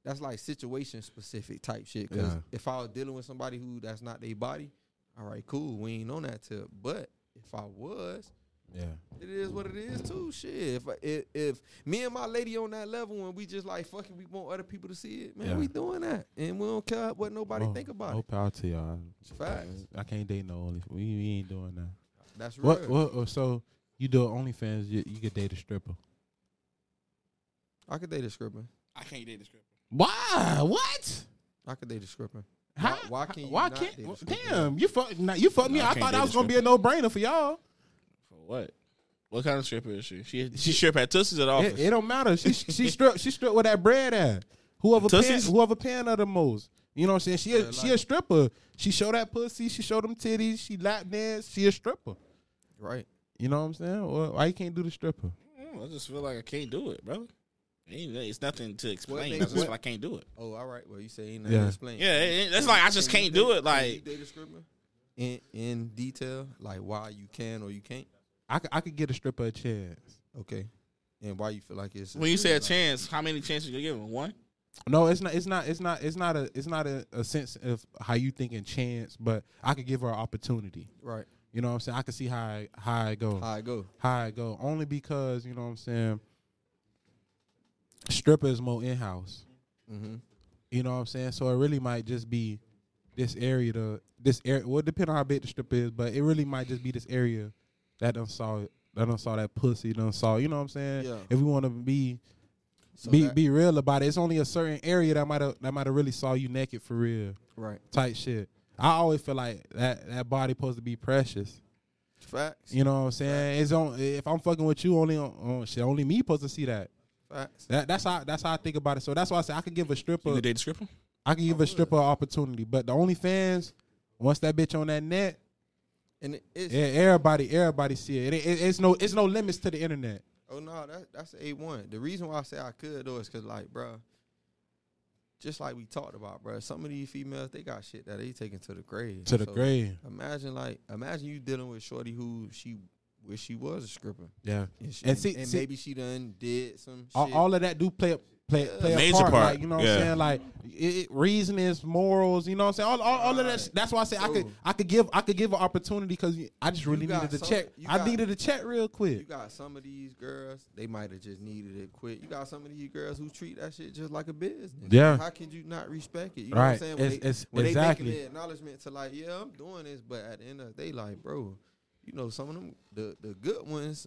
S4: That's like situation specific type shit. Because
S2: Yeah.
S4: if I was dealing with somebody who that's not their body, all right, cool. We ain't on that tip. But if I was,
S2: yeah.
S4: it is what it is too. Shit. If if, if me and my lady on that level and we just like fucking, we want other people to see it, man.
S2: Yeah.
S4: We doing that, and we don't care what nobody
S2: Oh,
S4: think about
S2: more
S4: it.
S2: power to y'all.
S4: Facts.
S2: I can't date no only. We, we ain't doing that.
S4: That's real.
S2: What? What? uh, So you do OnlyFans? You, you could date a stripper.
S4: I could date a stripper.
S1: I can't date this girl.
S2: Why? What?
S4: I could date a stripper.
S2: How?
S4: why can't you
S2: Why
S4: not
S2: can't?
S4: date a?
S2: Damn, you fuck. Nah, you fucked me.
S1: No, I
S2: I thought
S1: date
S2: that was gonna be a no brainer for y'all.
S1: For what? What kind of stripper is she? She she strip at Tootsie's at the office.
S2: It, it don't matter. She she stripped. She stripped with that bread at. Whoever pan,
S1: Tootsies?
S2: whoever pan her the most. You know what I'm saying? She a, she a stripper. She show that pussy. She show them titties. She lap dance. She a stripper.
S4: Right.
S2: You know what I'm saying? Well, why you can't do the stripper?
S1: Mm, I just feel like I can't do it, brother. Ain't- It's nothing to explain.
S4: they-
S1: I just
S4: what-
S1: feel like I can't do it.
S4: Oh, all right. Well, you say ain't nothing
S2: Yeah.
S4: to explain.
S1: Yeah, it- it- that's like I just
S4: Can you
S1: can't do it. Like
S4: date a stripper in in detail, like why you can or you can't.
S2: I could, I could get a stripper a chance.
S4: Okay. And why you feel like it's
S1: when you say a
S4: like-
S1: chance, how many chances you give him? One.
S2: No, it's not. It's not. It's not. It's not a. It's not a, a sense of how you thinking chance, but I could give her an opportunity.
S4: right?
S2: You know what I'm saying? I could see how I, how I go.
S4: How I go?
S2: how I go. Only because you know what I'm saying. Stripper is more in house.
S4: Mm-hmm.
S2: You know what I'm saying? So it really might just be this area. To this area. Well, it depend on how big the strip is, but it really might just be this area that done saw it. That done saw that pussy. Done saw. You know what I'm saying?
S4: Yeah.
S2: If we want to be
S4: So
S2: be
S4: that-
S2: be real about it, it's only a certain area that might have that might have really saw you naked for real
S4: right.
S2: type shit. I always feel like that that body supposed to be precious.
S4: Facts.
S2: You know what I'm saying? It's on. If I'm fucking with you, only on, on shit. Only me supposed to see that.
S4: Facts.
S2: That that's how that's how I think about it. So that's why I say I could give a
S1: You
S2: stripper.
S1: can date the stripper.
S2: I can give a stripper an opportunity, but the only fans, once that bitch on that net,
S4: And it, it's
S2: yeah, everybody everybody see it. It- it- It's no it's no limits to the internet.
S4: Oh no, that that's a one. The reason why I say I could though is because like, bro, just like we talked about, bro. Some of these females they got shit that they taking to the grave.
S2: To the
S4: So,
S2: grave.
S4: Imagine like, imagine you dealing with shorty who she wish she was a stripper,
S2: Yeah.
S4: and, she,
S2: And see-
S4: and
S2: see-
S4: maybe she done did some
S2: all,
S4: shit.
S2: all of that do play a play play a
S1: Major
S2: part,
S1: part,
S2: Like, you know what
S1: yeah.
S2: I'm saying? Like it, it- reasonings, morals. You know what I'm saying? All, all, all of that. sh- That's why I say I could I could give I could give an opportunity because I just really needed to
S4: some-
S2: check. I
S4: got-
S2: needed to check real quick.
S4: You got some of these girls, they might have just needed it quick. You got some of these girls who treat that shit just like a business.
S2: Yeah.
S4: How can you not respect it? You know
S2: Right.
S4: what I'm saying? When,
S2: It's-
S4: they,
S2: it's-
S4: when
S2: exactly.
S4: they making the acknowledgement to like, yeah, I'm doing this, but at the end of the day, like, bro, you know, some of them, the, the good ones,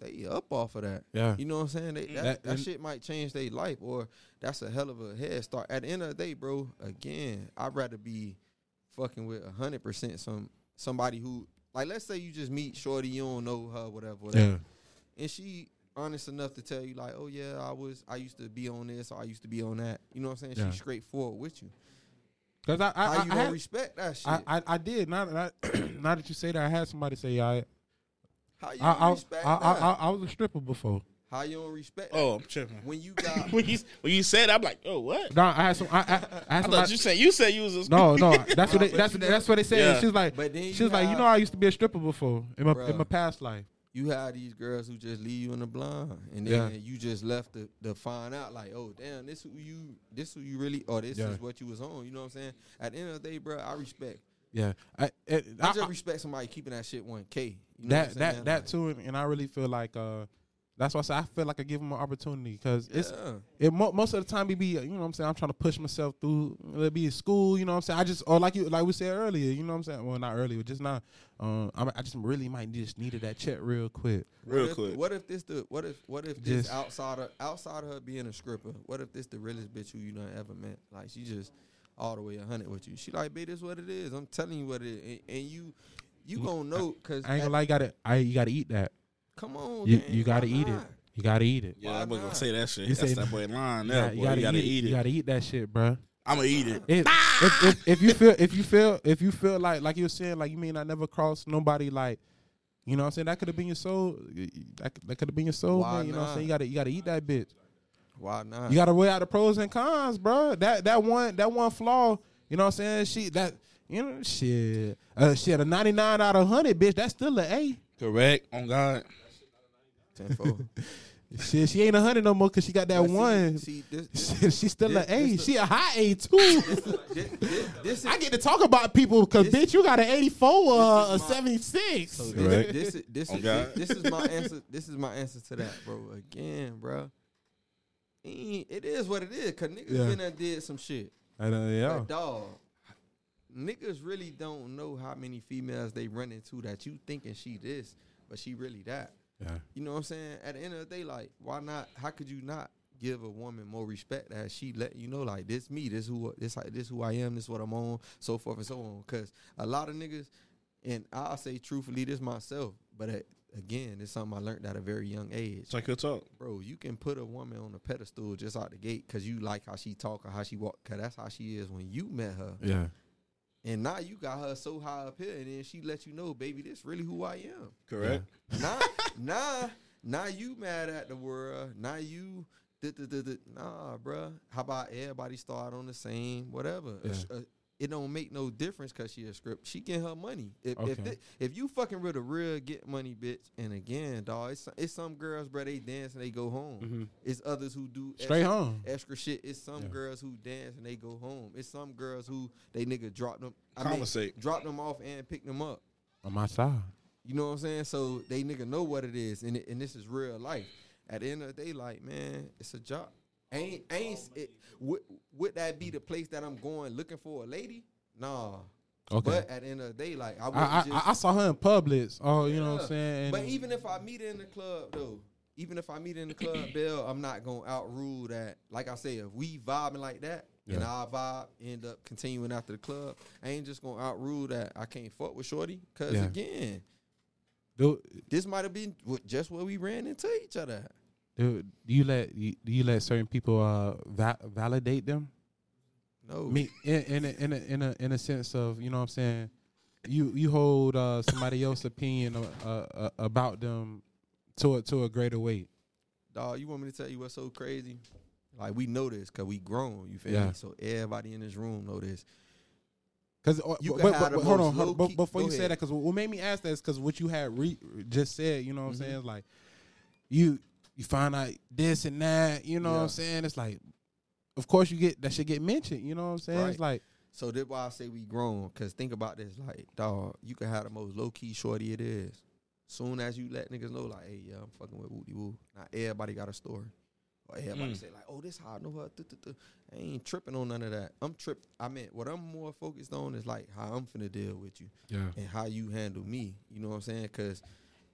S4: they up off of that.
S2: Yeah.
S4: You know what I'm saying? They, that,
S2: That-
S4: that, shit might change their life, or that's a hell of a head start. At the end of the day, bro, again, I'd rather be fucking with hundred percent some somebody who like let's say you just meet Shorty, you don't know her, whatever, whatever.
S2: Yeah.
S4: And she honest enough to tell you, like, oh yeah, I was I used to be on this or I used to be on that. You know what I'm saying?
S2: Yeah.
S4: She's straightforward with you.
S2: Because I I,
S4: How
S2: I,
S4: you
S2: I, had-
S4: respect that shit?
S2: I, I I did. Now that I, now that you say that, I had somebody say I
S4: How you
S2: I
S4: gonna
S2: I,
S4: respect
S2: I, I. I, I was a stripper before.
S4: How you don't respect?
S1: Oh, I'm tripping.
S4: When you got
S1: When you when you said, I'm like, oh, what?
S2: No, I had some. I, I, I
S1: I
S2: had
S1: thought
S2: somebody,
S1: you said you said you was a stripper.
S2: No, no, that's what they,
S4: But
S2: that's
S4: you
S2: what
S4: know-
S2: that's what they said.
S1: Yeah.
S2: She was like,
S4: But then
S2: she
S4: you
S2: was like, you know, I used to be a stripper before in my in my past life.
S4: you had these girls who just leave you in the blind, and then
S2: Yeah.
S4: you just left to, to find out like, oh damn, this who you this who you really or this
S2: Yeah.
S4: is what you was on. You know what I'm saying? At the end of the day, bro, I respect.
S2: Yeah, I, it,
S4: I,
S2: I-
S4: just
S2: I-
S4: respect somebody keeping that shit one k. You know
S2: that that
S4: saying?
S2: that
S4: Like,
S2: too, and, and I really feel like uh, that's why I say I feel like I give him an opportunity because it's it mo- most of the time it be you know what I'm saying I'm trying to push myself through it be in school you know what I'm saying I just or like you like we said earlier you know what I'm saying well not earlier just now um I, I just really might just needed that check real quick
S1: Real
S4: what if,
S1: quick.
S4: What if this the what if what if this
S2: Just-
S4: outside of outside of her being a stripper? What if this the realest bitch who you done ever met? Like she just all the way a hundred with you. She like, babe, this what it is. I'm telling you what it is, and, and you you gonna know because
S2: I ain't gonna lie you gotta I you gotta eat that.
S4: Come on,
S2: you,
S4: gang,
S2: you gotta
S4: why
S2: eat it. you gotta eat it.
S1: Yeah, I was gonna say that shit.
S2: You
S1: That's
S2: say-
S1: that boy line
S2: you
S1: there.
S2: gotta,
S1: boy.
S2: you gotta,
S1: You gotta
S2: eat,
S1: eat
S2: you gotta eat that shit bruh.
S1: I'm gonna eat it.
S2: If, if, if, if you feel if you feel if you feel like like you were saying like you mean I never crossed nobody like you know what I'm saying? That could have been your soul. That, could- that could have been your soul
S4: Why
S2: man you know what I'm saying? You gotta you gotta eat that bitch.
S4: Why not?
S2: you gotta weigh out the pros and cons bro that that one that one flaw you know what I'm saying? She that you know shit uh, shit a 99 out of 100 bitch that's still an A
S1: Correct. On God.
S4: Tenfold.
S2: shit she ain't a 100 no more cause she got that
S4: But see-
S2: one
S4: See, this, this,
S2: she's still
S4: this-
S2: an A
S4: this-
S2: she a high A too
S4: this, this, this, this is,
S2: I get to talk about people because bitch, you got an 84 or a 76.
S4: So
S1: Correct.
S4: this, this is this is
S1: God.
S4: this is my answer. This is my answer to that, bro. Again, bro. It is what it is. Cause niggas
S2: Yeah.
S4: been there did some shit.
S2: I know, yeah.
S4: But dog, niggas really don't know how many females they run into that you thinking she this, but she really that.
S2: Yeah.
S4: You know what I'm saying? At the end of the day, like, why not? How could you not give a woman more respect as she let you know, like, this me, this who, this like, this who I am, this what I'm on, so forth and so on. Because a lot of niggas, and I'll say truthfully, this myself, but uh, again, it's something I learned at a very young age.
S1: It's like your talk.
S4: Bro, you can put a woman on a pedestal just out the gate because you like how she talk or how she walk, because that's how she is when you met her.
S2: Yeah.
S4: And now you got her so high up here, and then she let you know, baby, this really who I am.
S1: Correct.
S4: Nah, nah, now you mad at the world. Now you, nah, bruh. How about everybody start on the same whatever?
S2: Yeah.
S4: sh- uh, it don't make no difference because she a script. She get her money. If if,
S2: Okay.
S4: if you fucking with a real get money bitch, and again, dog, it's, it's some girls, bro, they dance and they go home.
S2: Mhm.
S4: It's others who do
S2: Straight
S4: extra,
S2: home.
S4: extra shit. It's some
S2: Yeah.
S4: girls who dance and they go home. It's some girls who they nigga drop them. I mean,
S1: Conversate.
S4: drop them off and pick them up.
S2: On my side.
S4: You know what I'm saying? So they nigga know what it is, and it, and this is real life. At the end of the day, like man, it's a job. Ain't ain't it, would, would that be the place that I'm going looking for a lady? Nah.
S2: Okay.
S4: But at the end of the day, like I
S2: I,
S4: wouldn't
S2: I. I saw her in Publix. Oh, you know what I'm saying?
S4: but even if I meet her in the club though, even if I meet her in the club, Bill, I'm not gonna outrule that. Like I say, if we vibing like that, and
S2: Yeah.
S4: our vibe end up continuing after the club, I ain't just gonna outrule that I can't fuck with Shorty. Cause
S2: Yeah.
S4: again,
S2: do,
S4: this might have been just where we ran into each other.
S2: Do, do you let do you let certain people uh va- validate them?
S4: No,
S2: Me in in a, in a, in a in a sense of you know what I'm saying. You you hold uh, somebody else's opinion uh, uh, about them to a to a greater weight.
S4: Dog, you want me to tell you what's so crazy? Like we know this because we grown. You feel
S2: Yeah.
S4: me? So everybody in this room know this.
S2: Cause
S4: You
S2: but, but, but hold on, hold on,
S4: low-key-
S2: but before you say that, because what made me ask that is because what you had re- just said, you know what
S4: Mhm.
S2: I'm saying? Like you you find out this and that, you know what I'm saying? It's like, of course you get that should get mentioned, you know what I'm saying? It's like,
S4: So that's why I say we grown. Cause think about this, like, dog, you can have the most low key shorty it is. Soon as you let niggas know, like, hey, yeah, I'm fucking with Woody Woo. Now everybody got a story. Or everybody
S1: Mm.
S4: say, like, oh, this how I know her. duh. I ain't tripping on none of that. I'm tripping. I mean, what I'm more focused on is like how I'm finna deal with you
S2: yeah,
S4: and how you handle me. You know what I'm saying? Cause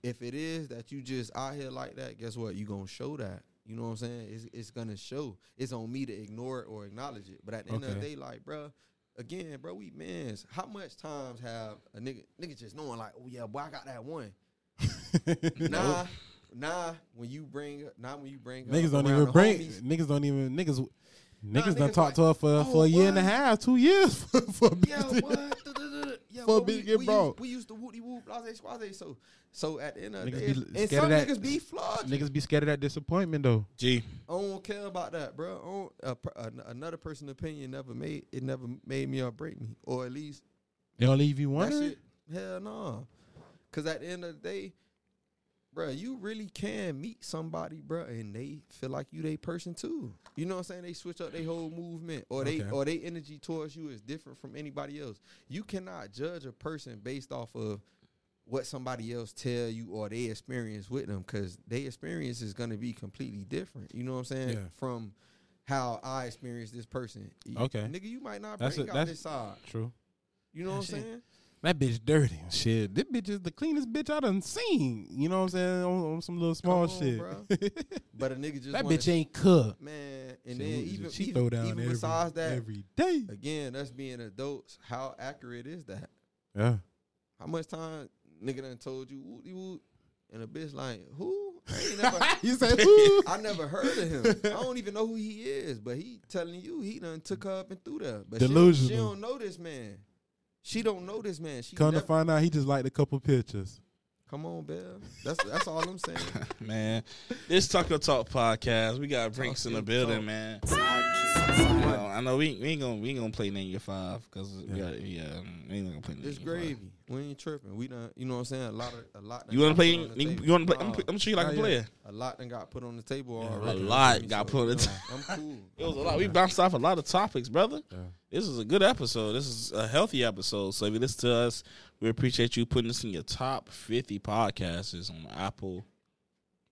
S4: if it is that you just out here like that, guess what? You gonna show that. You know what I'm saying? It's it's gonna show. It's on me to ignore it or acknowledge it. But at the end of the day, like, bruh, again, bro, we mans. How much times have a nigga nigga just knowing like, oh yeah, boy, I got that one. Nah, nah. When you bring, nah, when you bring,
S2: niggas don't even bring
S4: homies,
S2: niggas don't even niggas niggas done
S4: niggas
S2: talked
S4: like,
S2: to her for
S4: oh,
S2: for a year and a
S4: oh,
S2: half, two years for, for
S4: Yeah, what? Da,
S2: a bitch
S4: we,
S2: get
S4: we
S2: brought.
S4: Used, we used to woody whoop, blase squaze. So, so at the end of the day,
S2: be
S4: and
S2: scared
S4: some
S2: of that.
S4: niggas be flawed.
S2: Niggas be scared of that disappointment though.
S1: G.
S4: I don't care about that, bro. I don't, a another person's opinion never made it never made me or break me, or at least
S2: They don't leave you
S4: that
S2: wondering.
S4: Hell no, because at the end of the day, bro, you really can meet somebody, bro, and they feel like you they person too. You know what I'm saying? They switch up their whole movement, or they
S2: Okay.
S4: or they energy towards you is different from anybody else. You cannot judge a person based off of what somebody else tell you or they experience with them because their experience is going to be completely different. You know what I'm saying?
S2: Yeah.
S4: From how I experience this person.
S2: Okay.
S4: Nigga, you might not
S2: That's
S4: bring
S2: a-
S4: out this side.
S2: True.
S4: You know what I'm
S2: shit.
S4: saying?
S2: That bitch dirty. Shit. This bitch is the cleanest bitch I done seen. You know what I'm saying? On, on some little small
S4: on,
S2: shit.
S4: bruh. But a nigga just
S2: that
S4: wanna-
S2: bitch ain't cooked.
S4: man. And
S2: Shit,
S4: then
S2: she-
S4: even
S2: she
S4: even,
S2: throw down
S4: even
S2: every,
S4: besides that,
S2: every day.
S4: again, us being adults. How accurate is that?
S2: Yeah.
S4: How much time nigga done told you woot woot, and a bitch like who? I never.
S2: you said who?
S4: I never heard of him. I don't even know who he is, but he telling you he done took her up and through there. But she don't, she don't know this man. She don't know this man. She
S2: Come to
S4: never,
S2: find out, he just liked a couple pictures.
S4: come on, Bill. That's that's all I'm saying.
S1: Man, this Taco Talk podcast. We got Brinks in the
S4: Talk.
S1: building, man. Uh, I know we, we ain't gonna we ain't gonna play name your five because we
S2: Yeah.
S1: got yeah we ain't gonna play name
S4: It's
S1: your five.
S4: gravy. We ain't tripping. We done. You know what I'm saying? A lot of a lot.
S1: You want to play? You, want to play? I'm, I'm sure you like a
S2: yeah.
S1: player.
S4: a lot done got put on the table already.
S1: a lot got
S4: So,
S1: put on the
S4: know, I'm cool.
S1: It was a lot. We bounced off a lot of topics, brother.
S2: Yeah.
S1: This is a good episode. This is a healthy episode. So if you listen to us, we appreciate you putting this in your top 50 podcasts on Apple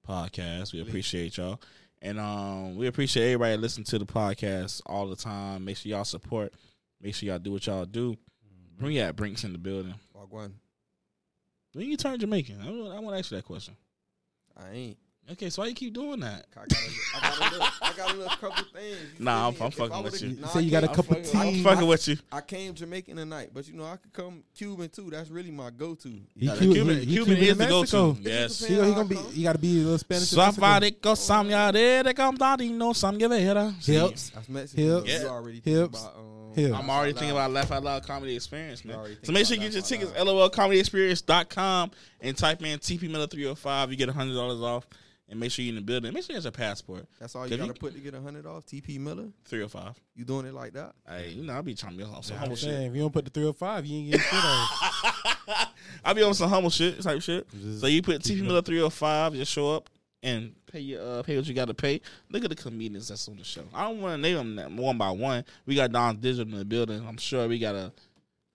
S1: Podcasts. We appreciate y'all. And um, we appreciate everybody listening to the podcast all the time. Make sure y'all support. Make sure y'all do what y'all do. Bring you at, Brinks in the building?
S4: Wagwan.
S1: When you turn Jamaican? I want, I want to ask you that question.
S4: I ain't.
S1: Okay, so why you keep doing that?
S4: I got a, I got a, little, I got a little couple things.
S1: Nah, I'm- I'm fucking with
S4: would've-
S1: you.
S4: nah,
S2: Say you got a
S4: came-
S2: cup of
S1: I'm fucking, I'm fucking with you.
S4: I came Jamaican tonight, but you know I could come Cuban too. That's really my go-to.
S2: He
S1: Yeah,
S2: Cuban,
S1: Cuban,
S2: he
S1: Cuban
S2: Cuban
S1: is
S2: in
S1: the
S2: Mexico.
S1: go-to. Yes.
S2: He, he gonna be. You got to be a little Spanish. in Mexico.
S1: Safari con samia de camdadino samgevera.
S2: Hips.
S4: That's Mexican.
S2: Hips.
S4: You
S1: Yeah.
S4: already think
S2: Hips.
S4: about. Um,
S2: Hips.
S1: I'm already thinking about Laugh Out Loud Comedy Experience, man. So make sure you get your
S4: Laugh
S1: tickets,
S4: Out
S1: lolcomedyexperience.com, and type in TP Miller 305. You get $100 off. And make sure you're in the building. Make sure you have a passport.
S4: That's all you got to
S1: you-
S4: put to get a hundred off. TP Miller.
S1: 305.
S4: You doing it like that?
S1: Hey, you know, I'll be trying to be on some
S2: I'm
S1: humble
S2: saying,
S1: shit.
S2: if you don't put the 305, you ain't getting shit on.
S1: I'll be on some humble shit type shit.
S2: Just
S1: So you put
S2: keep
S1: TP
S2: it
S1: Miller 305, just show up and pay your uh, pay what you got to pay. Look at the comedians that's on the show. I don't want to name them one by one. We got Don Digital in the building. I'm sure we got to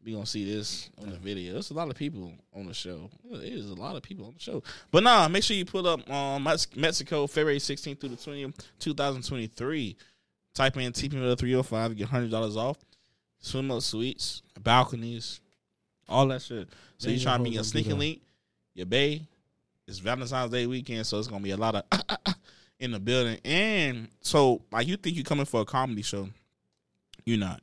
S1: we gonna see this on the video. There's a lot of people on the show. It is a lot of people on the show. But nah, make sure you pull up um, Mexico, February 16th through the 20th, 2023. Type in TP Miller 305, get hundred dollars off. Swim up suites, balconies, all that shit. So
S2: Yeah,
S1: you trying to meet your sneaking link, your bay. It's Valentine's Day weekend, so it's gonna be a lot of in the building. And so, like, you think you're coming for a comedy show? You're not.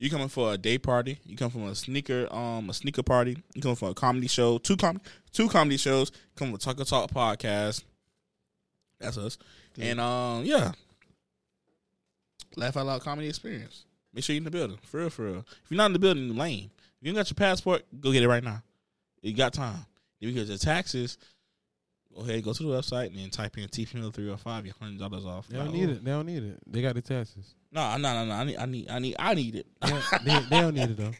S1: You coming for a day party? You come from a sneaker, um, a sneaker party. You come for a comedy show, two com, two comedy shows. Come with Tucker Talk podcast. That's us. And um, yeah, laugh out loud comedy experience. Make sure you're in the building, for real, for real. If you're not in the building, you're lame. If you ain't got your passport, go get it right now. You got time. Get your taxes, Go ahead, go to the website and then type in T Mill three hundred five. Your hundred dollars off.
S2: They don't need oh. it. They don't need it. They got the taxes.
S1: No, no, no, no. I need, I need, I need, I need it.
S2: They, they, they don't need it though.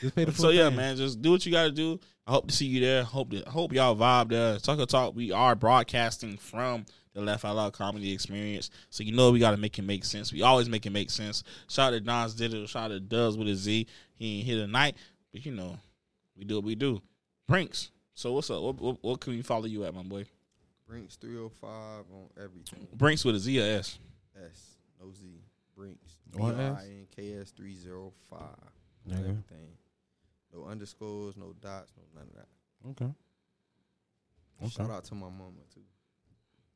S2: Just pay the full
S1: So yeah,
S2: thing.
S1: man, just do what you got to do. I hope to see you there. Hope that, hope y'all vibe there. Tucker Talk. We are broadcasting from the Laugh Out Loud Comedy Experience, so you know we got to make it make sense. We always make it make sense. Shout out to Don's Digital. Shout out to Does with a Z. He ain't here tonight, but you know we do what we do. Brinks. So what's up? What, what, what can we follow you at, my boy?
S4: Brinks 305 on everything.
S1: Brinks with a Z or S.
S4: S, no Z. Brinks.
S2: One S?
S4: B-R-I-N-K-S 305. On
S2: Nigga.
S4: Everything. No underscores, no dots, no none of that.
S2: Okay. Okay.
S4: Shout out to my mama, too.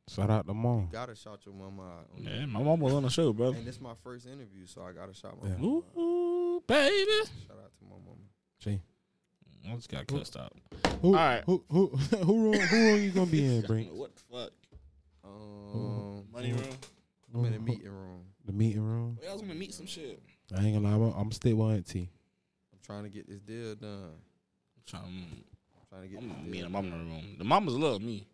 S2: Shout out to mom.
S4: Gotta shout your mama out. on
S1: Yeah, my mom was on the show, bro.
S4: And this my first interview, so I gotta shout my
S2: Yeah.
S4: mama out.
S1: Ooh, baby.
S4: Shout out to my mama.
S2: See.
S1: I just got cussed out.
S2: Who,
S1: All right.
S2: Who who who room who room you gonna be in, Brink?
S1: What the fuck?
S4: Um,
S1: Money room.
S4: I'm in the meeting room.
S2: The meeting room.
S1: We was gonna meet some shit.
S2: I ain't gonna lie. I'm, I'm still with Auntie.
S4: I'm trying to get this deal done.
S1: Trying,
S4: I'm trying to get
S1: I'm
S4: this
S1: gonna meet the
S4: done.
S1: mama in the room. The mamas love me.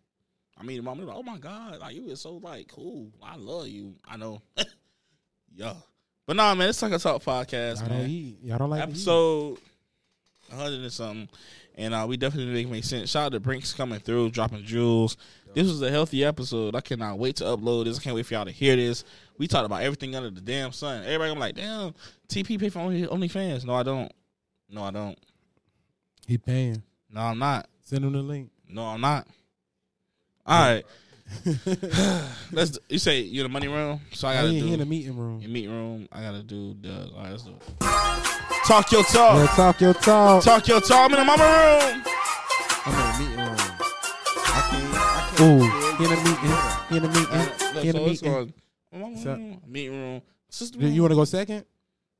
S1: I mean, the mama like, oh my god, like you is so like cool. I love you. I know. yeah, but nah, man, it's like a talk podcast,
S2: Y'all don't
S1: man.
S2: eat. Y'all don't like to eat.
S1: 100 and something, and uh, we definitely make make sense. Shout out to Brinks coming through, dropping jewels. This was a healthy episode. I cannot wait to upload this. I can't wait for y'all to hear this. We talked about everything under the damn sun. Everybody, I'm like, damn, TP pay for only OnlyFans. No, I don't. No, I don't.
S2: He paying.
S1: No, I'm not.
S2: Send him the link.
S1: No, I'm not. All right. Let's. You say you're in the money room, so I
S2: I
S1: gotta
S2: ain't
S1: do
S2: in the meeting room.
S1: your meeting room. I gotta do the. All right, let's do. it. Talk your talk.
S2: Yeah, talk your talk.
S1: Talk your talk. I'm in the mama room.
S4: I'm in the meeting room. I can't. I can't.
S2: Ooh, in the meeting. He in the meeting.
S1: Look,
S2: He in the
S1: it's
S2: meeting.
S1: going- Mama
S2: So-
S1: room, meeting room. Sister room.
S2: You want to go second?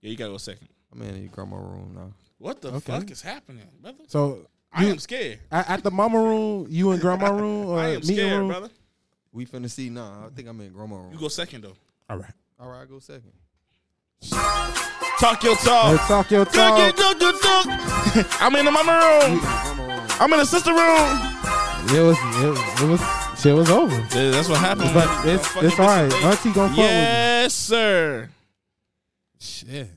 S1: Yeah, you gotta go second.
S4: I'm in your grandma room now.
S1: What the
S2: Okay.
S1: fuck is happening, brother?
S2: So
S1: I
S2: You-
S1: am scared.
S2: at, at the mama room, you in grandma room or
S1: I am
S2: meeting
S1: scared,
S2: room?
S1: brother.
S4: We finna see now. I think I'm in grandma room.
S1: You go second though.
S2: All right.
S4: All right, I go second.
S1: Talk your
S2: Hey,
S1: talk.
S2: talk your
S1: Talk your
S2: talk.
S1: talk, your talk. I'm in the mama room.
S4: Grandma.
S1: I'm in the sister room.
S2: It was it, it was shit was over.
S1: Yeah, That's what happened.
S2: But it's it's all right.
S1: miss a date.
S2: Auntie gonna fuck
S1: Yes, sir.
S2: with you. Shit.